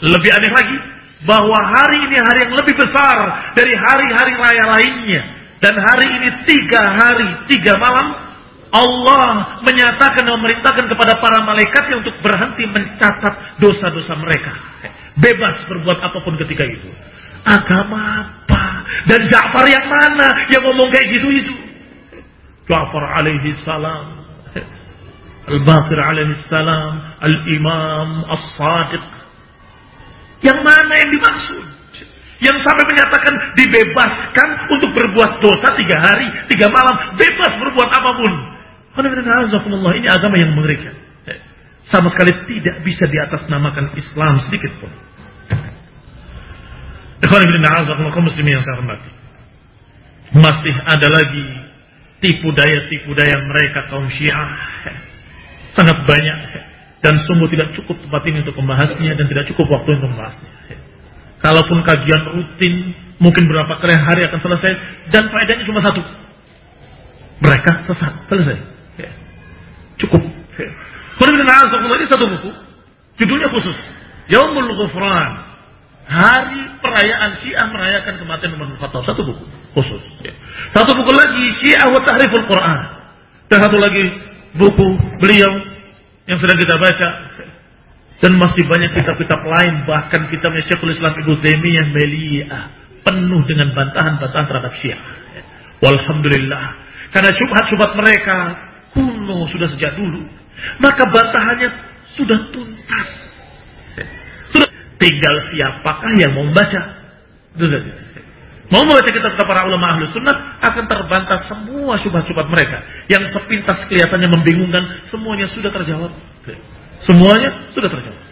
S1: Lebih aneh lagi, bahwa hari ini hari yang lebih besar dari hari-hari raya lainnya. Dan hari ini tiga hari, tiga malam, Allah menyatakan dan memerintahkan kepada para malaikatnya untuk berhenti mencatat dosa-dosa mereka. Bebas berbuat apa pun ketika itu. Agama apa? Dan Ja'far yang mana yang ngomong kayak gitu itu? Ja'far alaihi salam. Al-Baqir alaihi salam. Al-Imam As-Sadiq yang mana yang dimaksud? Yang sampai menyatakan dibebaskan untuk berbuat dosa tiga hari, tiga malam, bebas berbuat apa pun. Ini agama yang mengerikan. Sama sekali tidak bisa di atas namakan Islam sedikit pun. Muslimin yang saya hormati. Masih ada lagi tipu daya-tipu daya mereka kaum Syiah. Sangat banyak dan sungguh tidak cukup tempat ini untuk membahasnya dan tidak cukup waktu untuk membahasnya. Kalaupun kajian rutin mungkin berapa kali hari akan selesai dan faedahnya cuma satu. Mereka sesat, selesai. Cukup. Ini satu buku, judulnya khusus. Yaumul Ghufran. Hari perayaan Syiah merayakan kematian Umar bin Khattab. Satu buku khusus. Ya. Satu buku lagi Syiah wa Tahriful Quran. Dan satu lagi buku beliau yang sudah kita baca dan masih banyak kitab-kitab lain bahkan kitabnya Syekhul Islam Ibnu Taimiyah Meliyah penuh dengan bantahan-bantahan terhadap Syiah. Walhamdulillah karena syubhat-syubhat mereka kuno sudah sejak dulu maka bantahannya sudah tuntas. Tinggal siapakah yang mau membaca. Itu saja. Mau membaca kitab-kitab para ulama ahlu sunnah akan terbantah semua syubhat-syubhat mereka. Yang sepintas kelihatannya membingungkan, semuanya sudah terjawab. Semuanya sudah terjawab.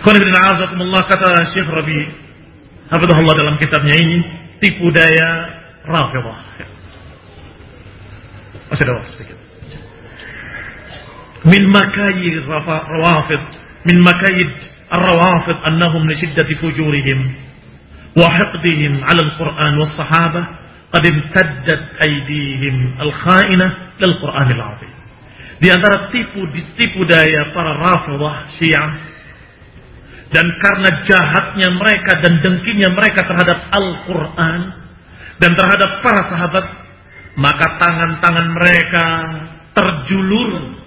S1: Qanibidin azakumullah kata Syekh Rabi Hafidhullah dalam kitabnya ini tipu daya Rafidah. Masih ada waktu sedikit. min makayid rawafid min makayid الروافض أنهم لشدة فجورهم وحقدهم على القرآن والصحابة قد امتدت أيديهم الخائنة للقرآن العظيم di antara tipu tipu daya para rafidah syiah dan karena jahatnya mereka dan dengkinya mereka terhadap Al-Quran dan terhadap para sahabat maka tangan-tangan mereka terjulur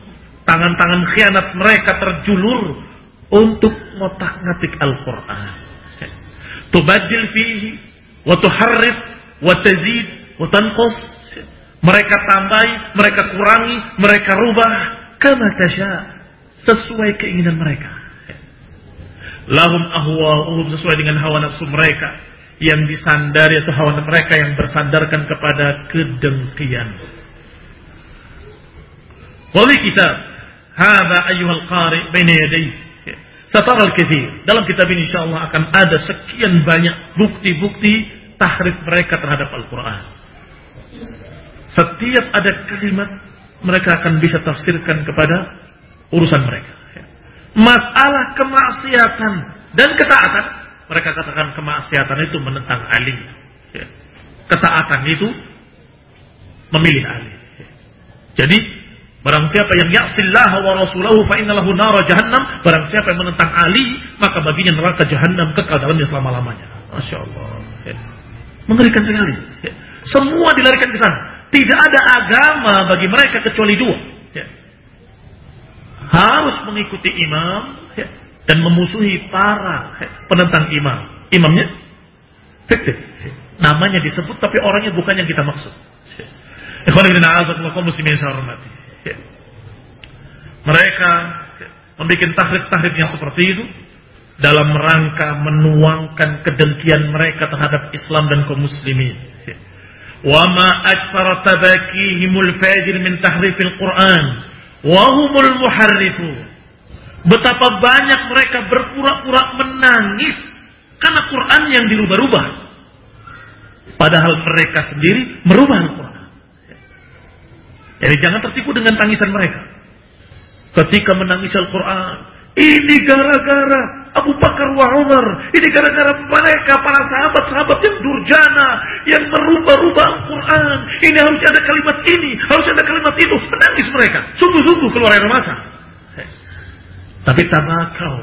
S1: tangan-tangan khianat mereka terjulur untuk ngotak-ngatik Al-Quran. Tubadil fihi wa tuharrif wa tazid mereka tambahi mereka kurangi mereka rubah. Kama tasya sesuai keinginan mereka. Lahum ahwa'uhum sesuai dengan hawa nafsu mereka. Yang disandari atau hawa mereka yang bersandarkan kepada kedengkian. Wali kitab, hadza ayyuhal qari baina yadayhi. Satara al-kathir. Dalam kitab ini insyaallah akan ada sekian banyak bukti-bukti tahrif mereka terhadap Al-Qur'an. Setiap ada kalimat mereka akan bisa tafsirkan kepada urusan mereka masalah kemaksiatan dan ketaatan. Mereka katakan kemaksiatan itu menentang Ali. Ya. Ketaatan itu memilih Ali. Ya. Jadi barang siapa yang ya'sillah wa rasulahu fa innalahu nara jahannam, barang siapa yang menentang Ali, maka baginya neraka jahannam kekal dalamnya selama-lamanya. Masya Allah. Ya. Mengerikan sekali. Ya. Semua dilarikan ke sana. Tidak ada agama bagi mereka kecuali dua. Ya harus mengikuti imam dan memusuhi para penentang imam. Imamnya fiktif. Ya. Namanya disebut tapi orangnya bukan yang kita maksud. Ya. Mereka ya, membuat tahrif-tahrif yang seperti itu dalam rangka menuangkan kedengkian mereka terhadap Islam dan kaum muslimin. Ya. Wa ma aktsara tabakihimul fajir min tahrifil Quran Wahumul muharrifu. Betapa banyak mereka berpura-pura menangis karena Quran yang dirubah-rubah. Padahal mereka sendiri merubah Al-Quran. Jadi jangan tertipu dengan tangisan mereka. Ketika menangis Al-Quran, ini gara-gara Abu Bakar wa Umar. Ini gara-gara mereka, para sahabat-sahabat yang durjana. Yang merubah-rubah Al-Quran. Ini harus ada kalimat ini. Harus ada kalimat itu. Menangis mereka. Sungguh-sungguh keluar air mata. Tapi tabakau.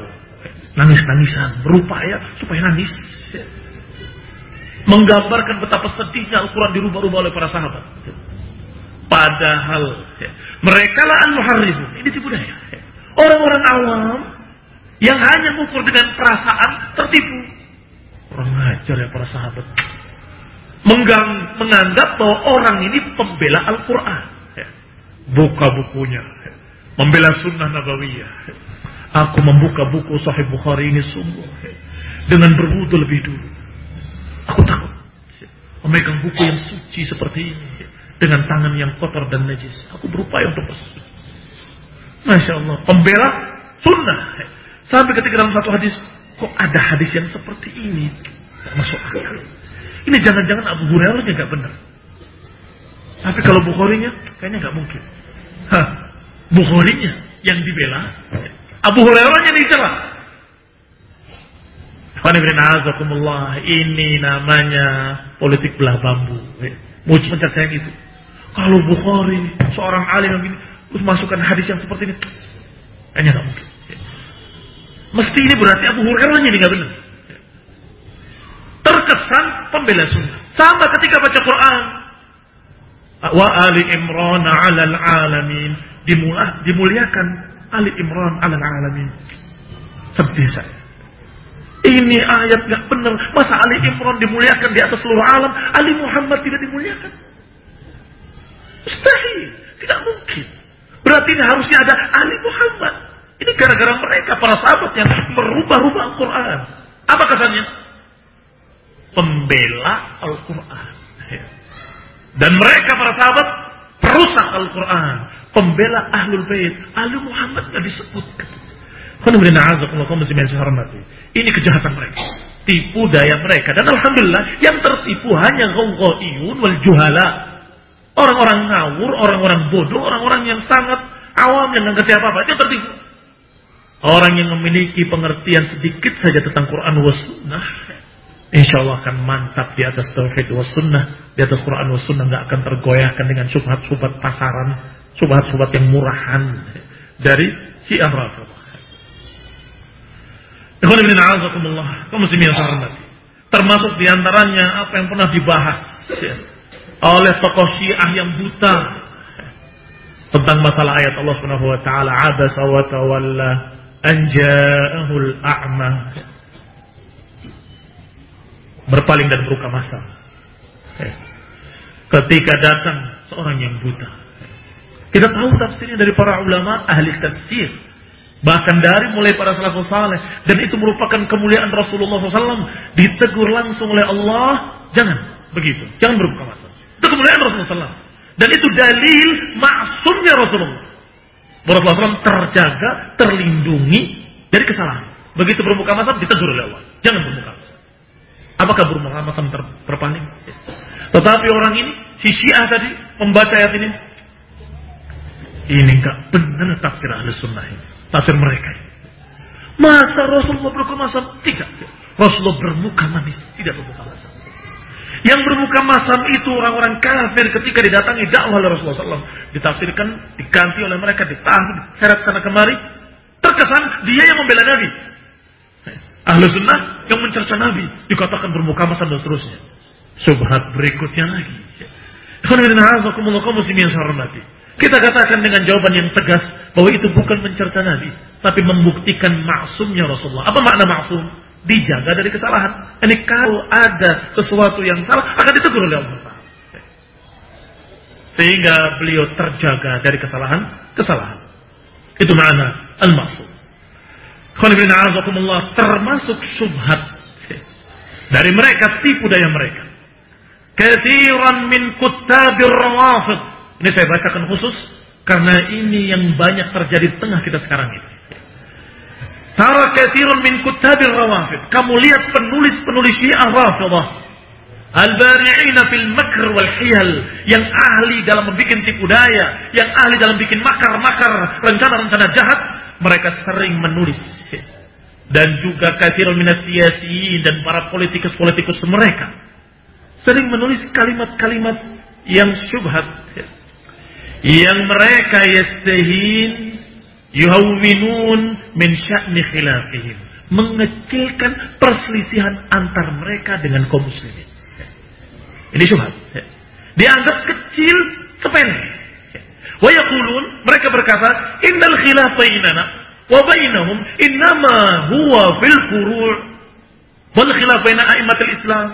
S1: Nangis-nangisan. Berupaya supaya nangis. Menggambarkan betapa sedihnya Al-Quran dirubah-rubah oleh para sahabat. Padahal mereka lah al-muharribun. Ini tipu daya. Orang-orang awam yang hanya mengukur dengan perasaan tertipu. Orang ajar ya para sahabat. Menggang, menganggap bahwa orang ini pembela Al-Quran. Buka bukunya. Membela sunnah nabawiyah. Aku membuka buku Sahih Bukhari ini sungguh. Dengan berwudu lebih dulu. Aku takut. Memegang buku yang suci seperti ini. Dengan tangan yang kotor dan najis. Aku berupaya untuk bersuci. Masya Allah. Pembela sunnah. Sampai ketika dalam satu hadis. Kok ada hadis yang seperti ini? Masuk akal. Ini jangan-jangan Abu Hurairah nggak benar. Tapi kalau Bukharinya kayaknya nggak mungkin. Hah, Bukharinya yang dibela, Abu Hurairahnya dicela. Ini namanya politik belah bambu. Mau mencet saya itu. Kalau Bukhari, seorang alim yang begini, Terus masukkan hadis yang seperti ini. Kayaknya nggak mungkin. Mesti ini berarti Abu Hurairah ini nggak benar. Terkesan pembela sunnah. Sama ketika baca Quran. Wa Ali Imran alal alamin. Dimulah, dimuliakan Ali Imran alal alamin. Sedih saya. Ini ayat nggak benar. Masa Ali Imran dimuliakan di atas seluruh alam, Ali Muhammad tidak dimuliakan? Mustahil, tidak mungkin. Berarti ini harusnya ada Ali Muhammad. Ini gara-gara mereka, para sahabat yang merubah-rubah Al-Quran. Apa kesannya? Pembela Al-Quran. Dan mereka, para sahabat, perusak Al-Quran. Pembela Ahlul Bait. Ali Muhammad tidak disebut. Ini kejahatan mereka. Tipu daya mereka. Dan Alhamdulillah, yang tertipu hanya gawga'iyun wal juhala Orang-orang ngawur, orang-orang bodoh, orang-orang yang sangat Awam yang nggak ngerti apa-apa, itu tertipu. Orang yang memiliki pengertian sedikit saja tentang Quran was sunnah, insya Allah akan mantap di atas tauhid was sunnah, di atas Quran was sunnah nggak akan tergoyahkan dengan subhat-subhat pasaran, subhat-subhat yang murahan dari Syiah Rafidah. Ikhwan ibn a'azakumullah, kaum muslimin yang hormati. Termasuk di antaranya apa yang pernah dibahas ya, oleh tokoh Syiah yang buta tentang masalah ayat Allah Subhanahu wa taala. Abasa wa tawalla an ja'ahul a'ma. Berpaling dan berbuka masa. Ketika datang seorang yang buta. Kita tahu tafsirnya dari para ulama ahli tafsir. Bahkan dari mulai para salafus saleh. Dan itu merupakan kemuliaan Rasulullah SAW ditegur langsung oleh Allah, jangan begitu, jangan berbuka masa. Itu kemuliaan Rasulullah. Dan itu dalil maksumnya Rasulullah. Rasulullah SAW terjaga, terlindungi dari kesalahan. Begitu berbuka masa ditegur oleh Allah, jangan berbuka masa. Apakah berbuka masa ter terpaling? Tetapi orang ini, si Syiah tadi membaca ayat ini, ini enggak benar tafsir ahli sunnah ini tafsir mereka. Masa Rasulullah bermuka masam? Tidak. Rasulullah bermuka manis, tidak bermuka masam. Yang bermuka masam itu orang-orang kafir ketika didatangi dakwah oleh Rasulullah SAW. Ditafsirkan, diganti oleh mereka, ditahan, seret sana kemari. Terkesan dia yang membela Nabi. Ahlu sunnah yang mencerca Nabi. Dikatakan bermuka masam dan seterusnya. Subhat berikutnya lagi. Kita katakan dengan jawaban yang tegas bahwa itu bukan mencerca Nabi, tapi membuktikan maksumnya Rasulullah. Apa makna maksum? Dijaga dari kesalahan. Ini kalau ada sesuatu yang salah akan ditegur oleh Allah. Sehingga beliau terjaga dari kesalahan-kesalahan. Itu makna al-maksum. termasuk subhat dari mereka tipu daya mereka. Kathiran min kuttabir rawafid ini saya bacakan khusus karena ini yang banyak terjadi di tengah kita sekarang ini. Tara kathirun min kutabil rawafid. Kamu lihat penulis-penulis Syiah Rafidah. Al-bari'ina fil makr wal hiyal. Yang ahli dalam membuat tipu daya. Yang ahli dalam bikin makar-makar. Rencana-rencana jahat. Mereka sering menulis. Dan juga kathirun minat siyasi dan para politikus-politikus mereka. Sering menulis kalimat-kalimat yang syubhat yang mereka yastahin yuhawwinun min sya'ni khilafihim. Mengecilkan perselisihan antar mereka dengan kaum muslimin. Ini syubhat. Dianggap kecil sepele. Wa yaqulun mereka berkata innal khilaf bainana wa bainahum innama huwa fil furu' wal khilaf baina a'immatil islam.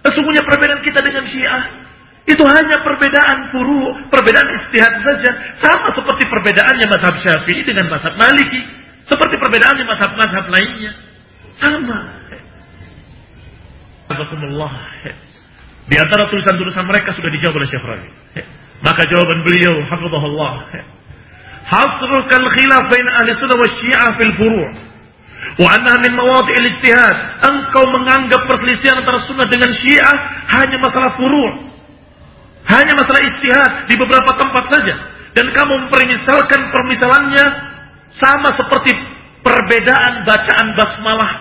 S1: Sesungguhnya perbedaan kita dengan Syiah itu hanya perbedaan furu, perbedaan istihad saja. Sama seperti perbedaannya mazhab syafi'i dengan mazhab maliki. Seperti perbedaannya mazhab-mazhab lainnya. Sama. Alhamdulillah. Di antara tulisan-tulisan mereka sudah dijawab oleh Syekh Rabi. Maka jawaban beliau, hafizahullah. Hasrul kal khilaf bain ahli sunnah wa syiah fil furu' wa annaha min mawadi'il ijtihad. Engkau menganggap perselisihan antara sunnah dengan syiah hanya masalah furu'. Hanya masalah istihad di beberapa tempat saja. Dan kamu mempermisalkan permisalannya sama seperti perbedaan bacaan basmalah.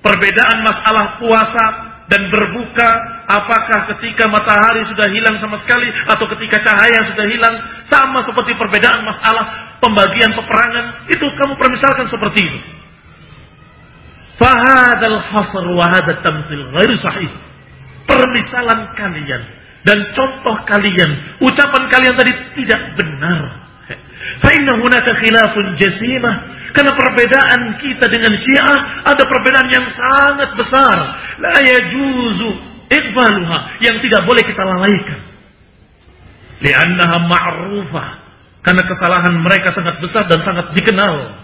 S1: Perbedaan masalah puasa dan berbuka. Apakah ketika matahari sudah hilang sama sekali atau ketika cahaya sudah hilang. Sama seperti perbedaan masalah pembagian peperangan. Itu kamu permisalkan seperti itu. Fahadal hasr wa tamsil ghairu sahih. Permisalan kalian dan contoh kalian, ucapan kalian tadi tidak benar. Fa'inna hunaka khilafun jasimah. Karena perbedaan kita dengan Syiah ada perbedaan yang sangat besar. La yajuzu iqbaluha yang tidak boleh kita lalaikan. Li'annaha ma'rufah. Karena kesalahan mereka sangat besar dan sangat dikenal.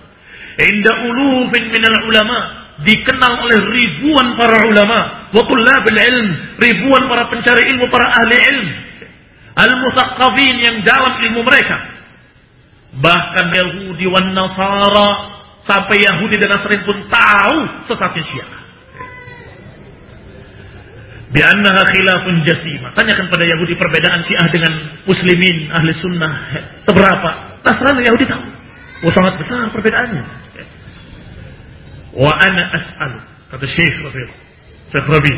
S1: Inda ulufin minal ulama dikenal oleh ribuan para ulama wa tullabil ilm, ribuan para pencari ilmu, para ahli ilmu. Al-muthaqqafin yang dalam ilmu mereka. Bahkan Yahudi wan Nasara sampai Yahudi dan Nasrani pun tahu sesatnya Syiah. Bi'annaha khilafun jasimah. Tanyakan pada Yahudi perbedaan Syiah dengan muslimin ahli sunnah. Seberapa? Nasrani Yahudi tahu. Oh sangat besar perbedaannya. Wa ana as'alu. Kata Syekh Rabi. Syekh Rabi.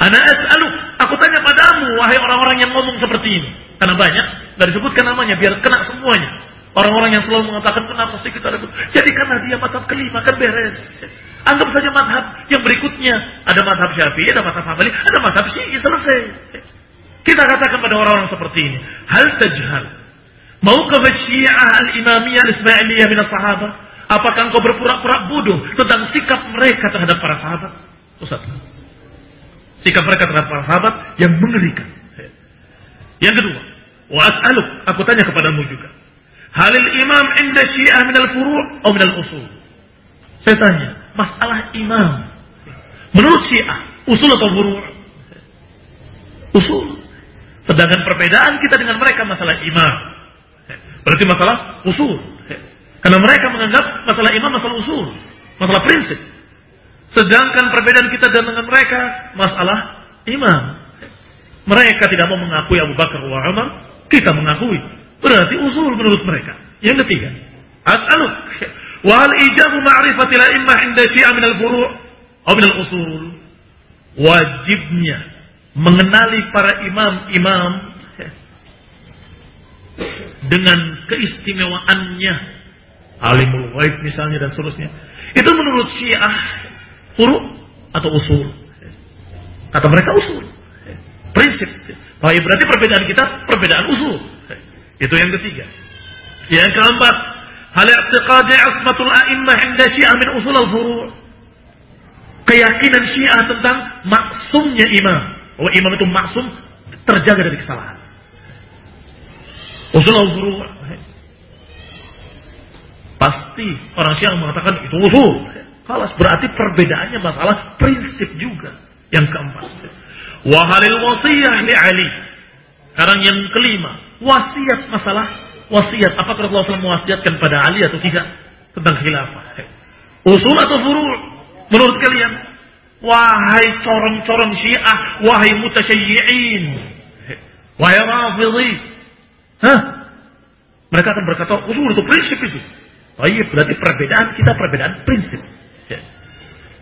S1: Ana as'alu. Aku tanya padamu, wahai orang-orang yang ngomong seperti ini. Karena banyak, nggak disebutkan namanya, biar kena semuanya. Orang-orang yang selalu mengatakan kenapa sih kita ribut. Jadi karena dia madhab kelima kan beres. Anggap saja madhab yang berikutnya. Ada madhab syafi'i, ada madhab hambali, ada madhab syi'i, selesai. Kita katakan pada orang-orang seperti ini. Hal tajhal. Mau ke syiah al-imamiyah al-ismailiyah minas sahabat. Apakah engkau berpura-pura bodoh tentang sikap mereka terhadap para sahabat? Ustaz. Sikap mereka terhadap para sahabat yang mengerikan. Yang kedua, wa as'aluk, aku tanya kepadamu juga. Halil imam inda syiah minal furu' atau minal usul? Saya tanya, masalah imam. Menurut syiah, usul atau furu'? Usul. Sedangkan perbedaan kita dengan mereka masalah imam. Berarti masalah usul. Karena mereka menganggap masalah imam masalah usul. Masalah prinsip. Sedangkan perbedaan kita dengan mereka masalah imam. Mereka tidak mau mengakui Abu Bakar wa Umar, kita mengakui. Berarti usul menurut mereka. Yang ketiga, as'aluk wa hal ijabu ma'rifati imah inda syi'a min al-furu' atau min al-usul. Wajibnya mengenali para imam-imam dengan keistimewaannya alimul ghaib misalnya dan seterusnya. Itu menurut Syiah furu atau usul. Kata mereka usul. Prinsip. Baik, berarti perbedaan kita perbedaan usul. Itu yang ketiga. Yang keempat, hal i'tiqadi asmatul a'immah inda syiah min usul al-furu' keyakinan syiah tentang maksumnya imam. Oh imam itu maksum terjaga dari kesalahan. Usul al-furu' pasti orang syiah mengatakan itu usul. Kalau berarti perbedaannya masalah prinsip juga. Yang keempat. Wahalil wasiyah li Ali. Sekarang yang kelima. Wasiat masalah wasiat. Apakah Rasulullah SAW mewasiatkan pada Ali atau tidak? Tentang khilafah. Usul atau furu' menurut kalian? Wahai corong-corong syiah. Wahai mutasyayyi'in. Wahai rafidhi. Hah? Mereka akan berkata, usul itu prinsip itu. Iya, berarti perbedaan kita perbedaan prinsip. Ya.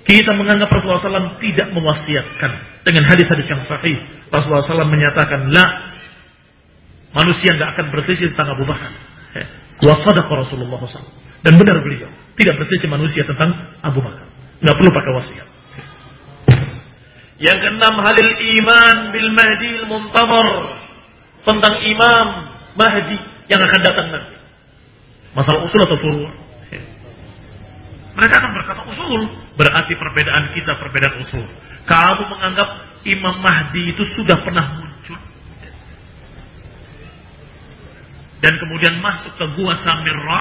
S1: Kita menganggap Rasulullah SAW tidak mewasiatkan dengan hadis-hadis yang sahih. Rasulullah SAW menyatakan, la manusia nggak akan berselisih tentang Abu Bakar. Ya. Rasulullah SAW. Dan benar beliau tidak berselisih manusia tentang Abu Bakar. Nggak perlu pakai wasiat. Ya. Yang keenam halil iman bil mahdi al muntamar tentang imam mahdi yang akan datang nanti. Masalah usul atau furu' Mereka akan berkata usul. Berarti perbedaan kita perbedaan usul. Kamu menganggap Imam Mahdi itu sudah pernah muncul. Dan kemudian masuk ke gua Samirra.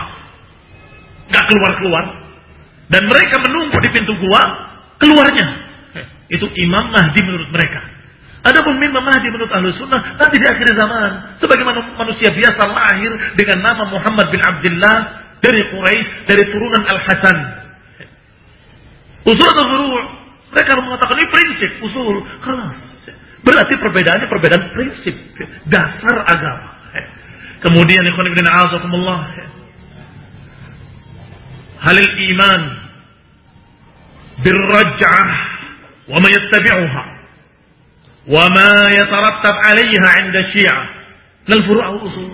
S1: Gak keluar-keluar. Dan mereka menunggu di pintu gua. Keluarnya. Itu Imam Mahdi menurut mereka. Ada pun Imam Mahdi menurut Ahlu Sunnah nanti di akhir zaman. Sebagaimana manusia biasa lahir dengan nama Muhammad bin Abdullah dari Quraisy dari turunan Al Hasan. Usul atau mereka mengatakan ini prinsip usul keras. Berarti perbedaannya perbedaan prinsip dasar agama. Kemudian ikhwan ibn a'azakumullah halil iman birraj'ah wa ma yattabi'uha ma yatarattab 'alayha 'inda syiah. Lal furu' usul.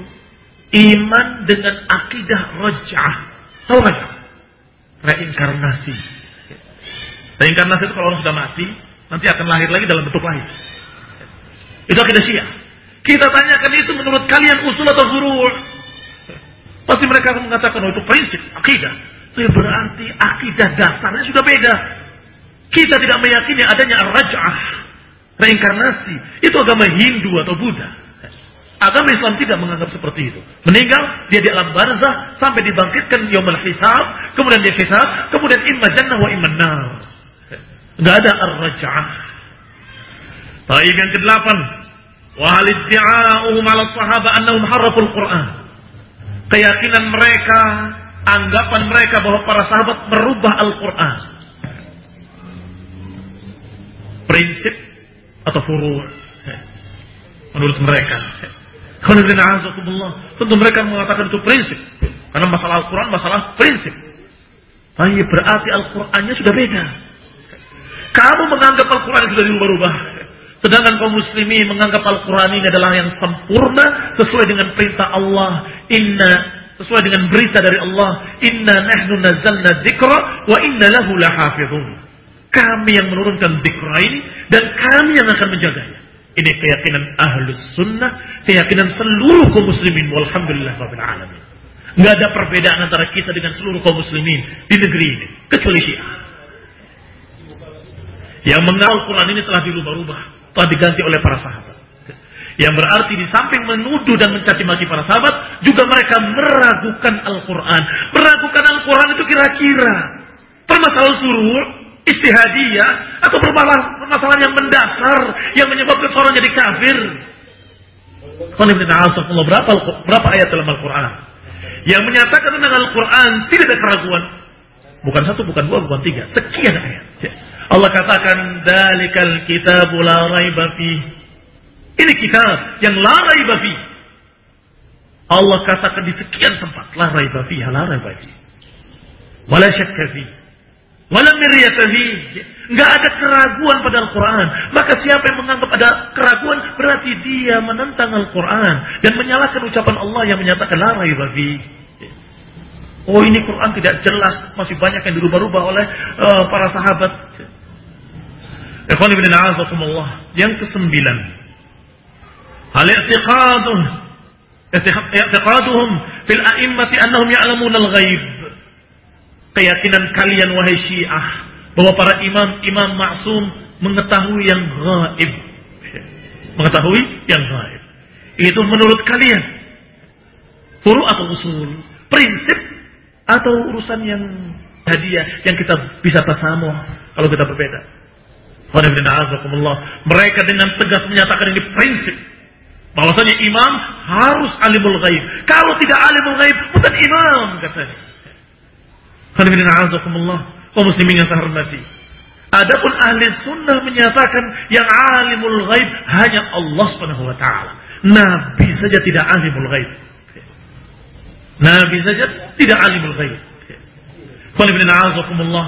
S1: Iman dengan akidah raj'ah. Tahu raj'ah reinkarnasi. Reinkarnasi itu kalau orang sudah mati nanti akan lahir lagi dalam bentuk lain. Itu akidah syiah. Kita tanyakan itu menurut kalian usul atau furu' pasti mereka akan mengatakan oh, itu prinsip akidah. Itu berarti akidah dasarnya sudah beda. Kita tidak meyakini adanya raj'ah reinkarnasi itu agama Hindu atau Buddha Agama Islam tidak menganggap seperti itu. Meninggal, dia di alam barzah sampai dibangkitkan yaumul hisab, kemudian dia hisab, kemudian imma jannah wa imma nar. Ada ar-raj'ah. Baik yang kedelapan, wa hal iddi'a'uhum 'ala sahabat annahum harraful Qur'an. Keyakinan mereka, anggapan mereka bahwa para sahabat merubah Al-Qur'an. Prinsip atau furu' menurut mereka Tentu mereka mengatakan itu prinsip. Karena masalah Al-Quran masalah prinsip. Tapi berarti Al-Qurannya sudah beda. Kamu menganggap Al-Quran sudah dirubah-rubah. Sedangkan kaum muslimin menganggap Al-Quran ini adalah yang sempurna sesuai dengan perintah Allah. Inna sesuai dengan berita dari Allah. Inna nahnu nazzalna dzikra wa inna lahu lahafizun. Kami yang menurunkan dzikra ini dan kami yang akan menjaganya. Ini keyakinan ahlus sunnah, keyakinan seluruh kaum muslimin. Walhamdulillah rabbil alamin. Nggak ada perbedaan antara kita dengan seluruh kaum muslimin di negeri ini. Kecuali Syiah. Yang mengenal Quran ini telah dirubah-rubah. Telah diganti oleh para sahabat. Yang berarti di samping menuduh dan mencaci maki para sahabat, juga mereka meragukan Al-Quran. Meragukan Al-Quran itu kira-kira permasalahan suruh, istihadiyah, atau permasalahan yang mendasar yang menyebabkan seorang jadi kafir. Berapa, berapa ayat dalam Al-Quran? Yang menyatakan tentang Al-Quran tidak ada keraguan. Bukan satu, bukan dua, bukan tiga. Sekian ayat. Allah katakan, Dalikal kitabu la raiba ini kitab yang la. Allah katakan di sekian tempat la raiba fi, la. Walam Nggak ada keraguan pada Al-Quran. Maka siapa yang menganggap ada keraguan, berarti dia menentang Al-Quran. Dan menyalahkan ucapan Allah yang menyatakan, larai babi. Oh ini Quran tidak jelas, masih banyak yang dirubah-rubah oleh uh, para sahabat. Ikhwan ibn Allah Yang kesembilan. Hal-i'tiqaduh. I'tiqaduhum fil a'immati annahum ya'lamun al-ghaib keyakinan kalian wahai Syiah bahwa para imam-imam maksum mengetahui yang gaib mengetahui yang gaib itu menurut kalian. Furu atau usul prinsip atau urusan yang hadiah yang kita bisa tasamuh kalau kita berbeda? Mereka dengan tegas menyatakan ini prinsip. Bahwasanya imam harus alimul ghaib. Kalau tidak alimul ghaib, bukan imam katanya. Khamirin a'azakumullah. Kaum muslimin yang saya hormati. Adapun ahli sunnah menyatakan yang alimul ghaib hanya Allah Subhanahu wa taala. Nabi saja tidak alimul ghaib. Nabi saja tidak alimul ghaib. Khamirin a'azakumullah.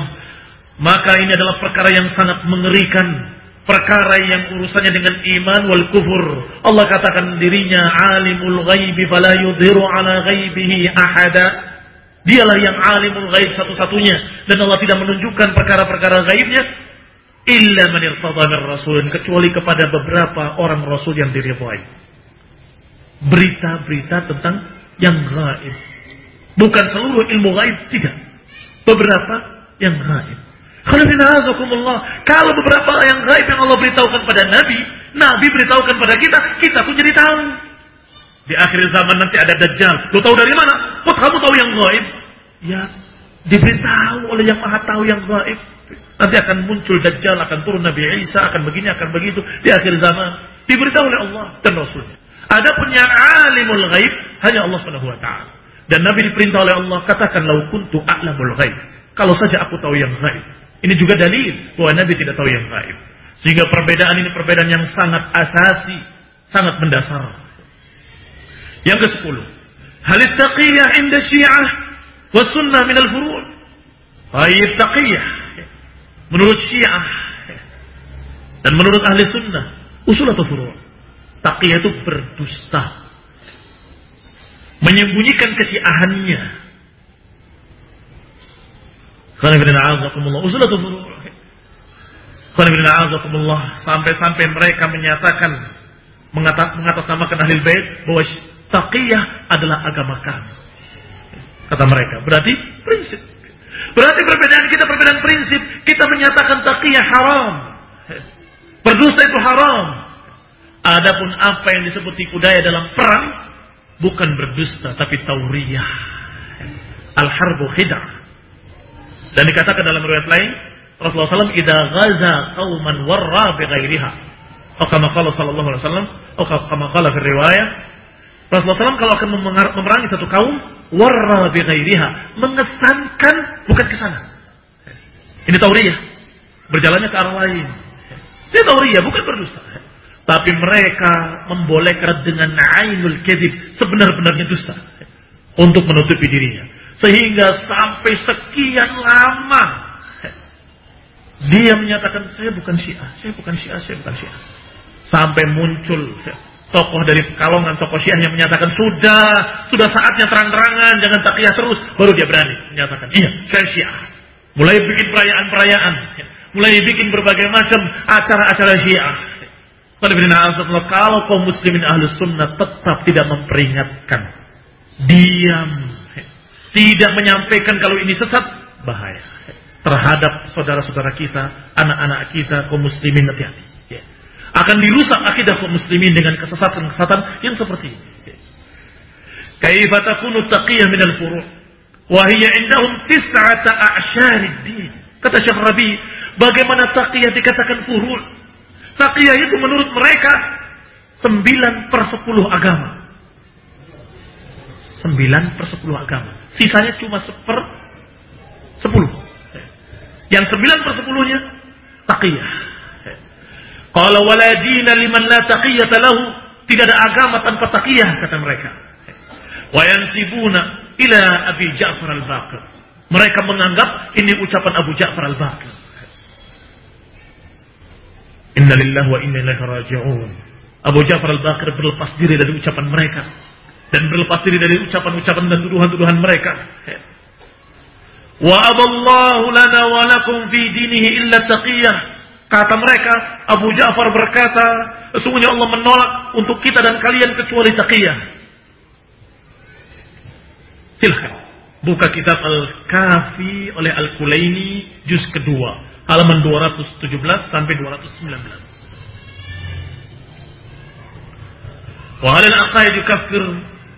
S1: Maka ini adalah perkara yang sangat mengerikan perkara yang urusannya dengan iman wal kufur. Allah katakan dirinya alimul ghaibi fala yudhiru ala ghaibihi ahada. Dialah yang alimul ghaib satu-satunya dan Allah tidak menunjukkan perkara-perkara gaibnya illa man rasulin kecuali kepada beberapa orang rasul yang diridhai. Berita-berita tentang yang gaib. Bukan seluruh ilmu gaib tidak. Beberapa yang gaib. Kalau beberapa yang gaib yang Allah beritahukan pada Nabi, Nabi beritahukan pada kita, kita pun jadi tahu. Di akhir zaman nanti ada Dajjal. Lu tahu dari mana? Kok kamu tahu yang gaib? Ya, diberitahu oleh yang maha tahu yang gaib. Nanti akan muncul Dajjal, akan turun Nabi Isa, akan begini, akan begitu. Di akhir zaman. Diberitahu oleh Allah dan Rasulnya. Adapun yang alimul gaib, hanya Allah ta'ala. Dan Nabi diperintah oleh Allah, katakan lau kuntu a'lamul gaib. Kalau saja aku tahu yang gaib. Ini juga dalil bahwa Nabi tidak tahu yang gaib. Sehingga perbedaan ini perbedaan yang sangat asasi, sangat mendasar. Yang ke sepuluh. Hal taqiyah inda syiah wa sunnah min al-furu' Hayy taqiyah. Menurut syiah. Dan menurut ahli sunnah, usul atau furu' Taqiyah itu berdusta. Menyembunyikan kesiahannya Sampai-sampai mereka menyatakan mengatasnamakan ahli bait bahwa taqiyah adalah agama kami. Kata mereka. Berarti prinsip. Berarti perbedaan kita perbedaan prinsip. Kita menyatakan taqiyah haram. Berdusta itu haram. Adapun apa yang disebut tipu daya dalam perang bukan berdusta tapi tauriyah. Al-harbu khid'ah. Dan dikatakan dalam riwayat lain, Rasulullah SAW idza ghaza qauman warra bi ghairiha. Kama qala sallallahu alaihi wasallam, kama qala fi Rasulullah SAW kalau akan memerangi satu kaum, warra mengesankan bukan ke sana. Ini tauriyah. Berjalannya ke arah lain. Ini tauriyah, bukan berdusta. Tapi mereka membolehkan dengan ainul kedib sebenar-benarnya dusta untuk menutupi dirinya. Sehingga sampai sekian lama dia menyatakan saya bukan syiah, saya bukan syiah, saya bukan syiah. Sampai muncul tokoh dari Pekalongan, tokoh Syiah yang menyatakan sudah, sudah saatnya terang-terangan, jangan takiyah terus, baru dia berani menyatakan iya, saya Syiah. Mulai bikin perayaan-perayaan, mulai bikin berbagai macam acara-acara Syiah. Kalau kaum muslimin ahlus sunnah tetap tidak memperingatkan, diam, tidak menyampaikan kalau ini sesat, bahaya terhadap saudara-saudara kita, anak-anak kita, kaum muslimin hati-hati akan dirusak akidah kaum muslimin dengan kesesatan-kesesatan yang seperti ini. Kaifa takunu taqiyah min al-furu' wa hiya indahum tis'ata a'syarid din. Kata Syekh Rabi, bagaimana taqiyah dikatakan furu'? Taqiyah itu menurut mereka 9 per 10 agama. 9 per 10 agama. Sisanya cuma seper 10. Yang 9 per 10-nya taqiyah. Qala wala dina liman la taqiyata lahu. Tidak ada agama tanpa taqiyah kata mereka. Wa yansibuna ila Abi Ja'far al-Baqir. Mereka menganggap ini ucapan Abu Ja'far al-Baqir. Inna lillahi wa inna ilaihi raji'un. Abu Ja'far al-Baqir berlepas diri dari ucapan mereka dan berlepas diri dari ucapan-ucapan dan tuduhan-tuduhan mereka. Wa aballahu lana wa lakum fi dinihi illa taqiyah. Kata mereka, Abu Ja'far berkata, sesungguhnya Allah menolak untuk kita dan kalian kecuali taqiyah. Silahkan. Buka kitab Al-Kafi oleh Al-Kulaini, juz kedua. Halaman 217 sampai 219. Wa halal aqaid yukaffir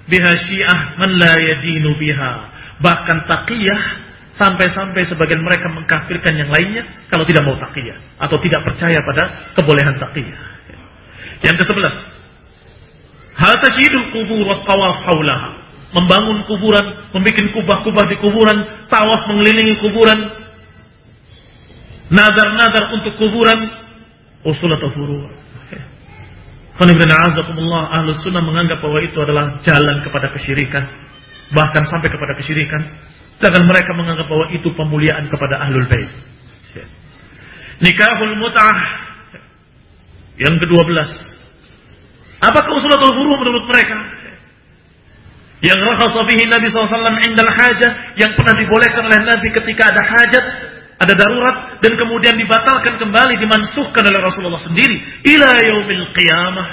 S1: biha syiah man la yadinu biha. Bahkan taqiyah Sampai-sampai sebagian mereka mengkafirkan yang lainnya kalau tidak mau taqiyah atau tidak percaya pada kebolehan taqiyah. Yang ke-11. Hal tajidul kubur wa tawaf haulaha. Membangun kuburan, membuat kubah-kubah di kuburan, tawaf mengelilingi kuburan, nazar-nazar untuk kuburan, usul atau furu'. Allah ahlu sunnah menganggap bahwa itu adalah jalan kepada kesyirikan. Bahkan sampai kepada kesyirikan. Sedangkan mereka menganggap bahwa itu pemuliaan kepada ahlul bait. Nikahul mut'ah yang ke-12. Apakah usulatul furu menurut mereka? Yang rakhasa Nabi SAW indal hajah yang pernah dibolehkan oleh Nabi ketika ada hajat, ada darurat dan kemudian dibatalkan kembali dimansuhkan oleh Rasulullah sendiri ila yaumil qiyamah.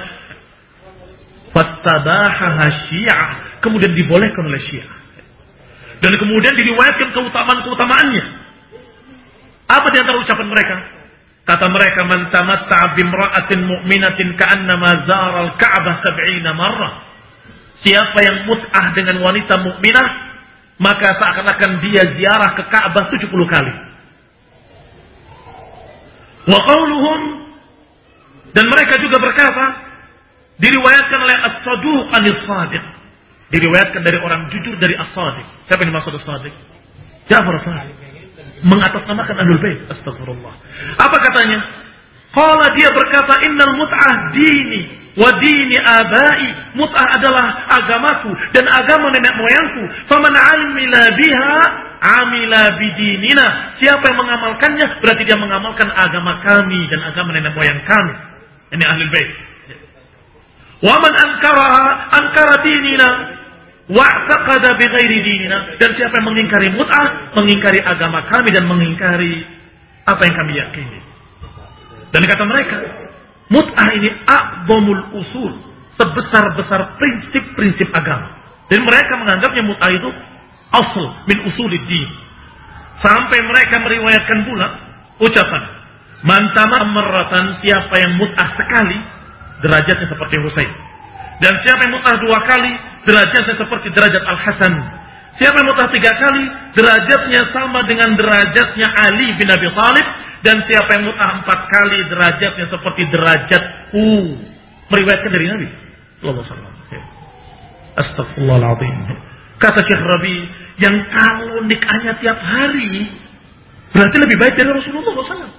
S1: Fastabaha syiah kemudian dibolehkan oleh syiah. Dan kemudian diriwayatkan keutamaan-keutamaannya. Apa di antara ucapan mereka? Kata mereka, "Man tamatta'a bimra'atin mu'minatin ka'annama zaral Ka'bah sab'ina marrah." Siapa yang mut'ah dengan wanita mukminah, maka seakan-akan dia ziarah ke Ka'bah 70 kali. Wa qawluhum dan mereka juga berkata diriwayatkan oleh As-Saduq Anis-Sadiq Diriwayatkan dari orang jujur dari As-Sadiq. Siapa yang dimaksud As-Sadiq? Ja'far As-Sadiq. Mengatasnamakan Ahlul Bait. Astagfirullah. Apa katanya? Qala dia berkata, "Innal mut'ah dini wa dini abai." Mut'ah adalah agamaku dan agama nenek moyangku. Faman amila biha amila bidinina. Siapa yang mengamalkannya berarti dia mengamalkan agama kami dan agama nenek moyang kami. Ini Ahlul Bait. Waman ankara ankara dinina wa'taqada dinina. Dan siapa yang mengingkari mut'ah mengingkari agama kami dan mengingkari apa yang kami yakini. Dan kata mereka mut'ah ini a'dhamul usul. Sebesar-besar prinsip-prinsip agama. Dan mereka menganggapnya mut'ah itu asal min usuliddin sampai mereka meriwayatkan pula ucapan mantama meratan siapa yang mut'ah sekali derajatnya seperti Husain. Dan siapa yang mut'ah dua kali, derajatnya seperti derajat Al-Hasan. Siapa yang mut'ah tiga kali, derajatnya sama dengan derajatnya Ali bin Abi Thalib. Dan siapa yang mut'ah empat kali, derajatnya seperti derajat U. Meriwayatkan dari Nabi. Allah. Astagfirullahaladzim. Kata Syekh Rabi, yang kalau nikahnya tiap hari, berarti lebih baik dari Rasulullah SAW.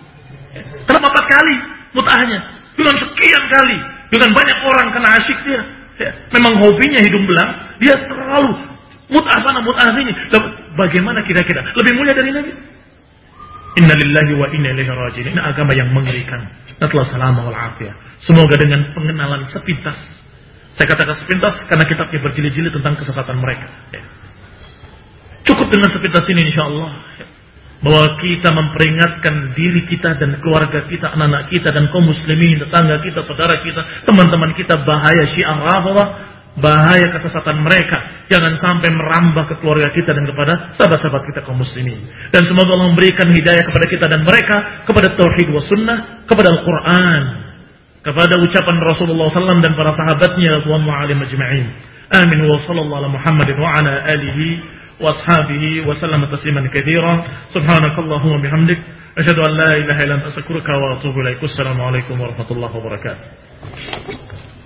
S1: Kenapa empat kali mut'ahnya? Dengan sekian kali. Dengan banyak orang kena asyik dia. Ya, memang hobinya hidung belang. Dia terlalu mut'ah sana mut'ah sini. Bagaimana kira-kira? Lebih mulia dari Nabi? Inna lillahi wa inna ilaihi raji'un. Ini agama yang mengerikan. Nasolah salam wal afiyah. Semoga dengan pengenalan sepintas. Saya katakan sepintas karena kitabnya berjilid-jilid tentang kesesatan mereka. Ya. Cukup dengan sepintas ini insya Allah. Ya. Bahwa kita memperingatkan diri kita dan keluarga kita, anak-anak kita dan kaum muslimin, tetangga kita, saudara kita, teman-teman kita bahaya syiah rafadah bahaya kesesatan mereka. Jangan sampai merambah ke keluarga kita dan kepada sahabat-sahabat kita kaum muslimin. Dan semoga Allah memberikan hidayah kepada kita dan mereka kepada tauhid wa sunnah, kepada Al-Quran, kepada ucapan Rasulullah SAW dan para sahabatnya radhiyallahu alim ajma'in. Amin wa sallallahu ala Muhammadin wa ala alihi wa ashabihi wa sallam tasliman katsira. Subhanakallahumma bihamdik asyhadu an la ilaha illa anta astaghfiruka wa atubu ilaik. Assalamu alaikum warahmatullahi wabarakatuh.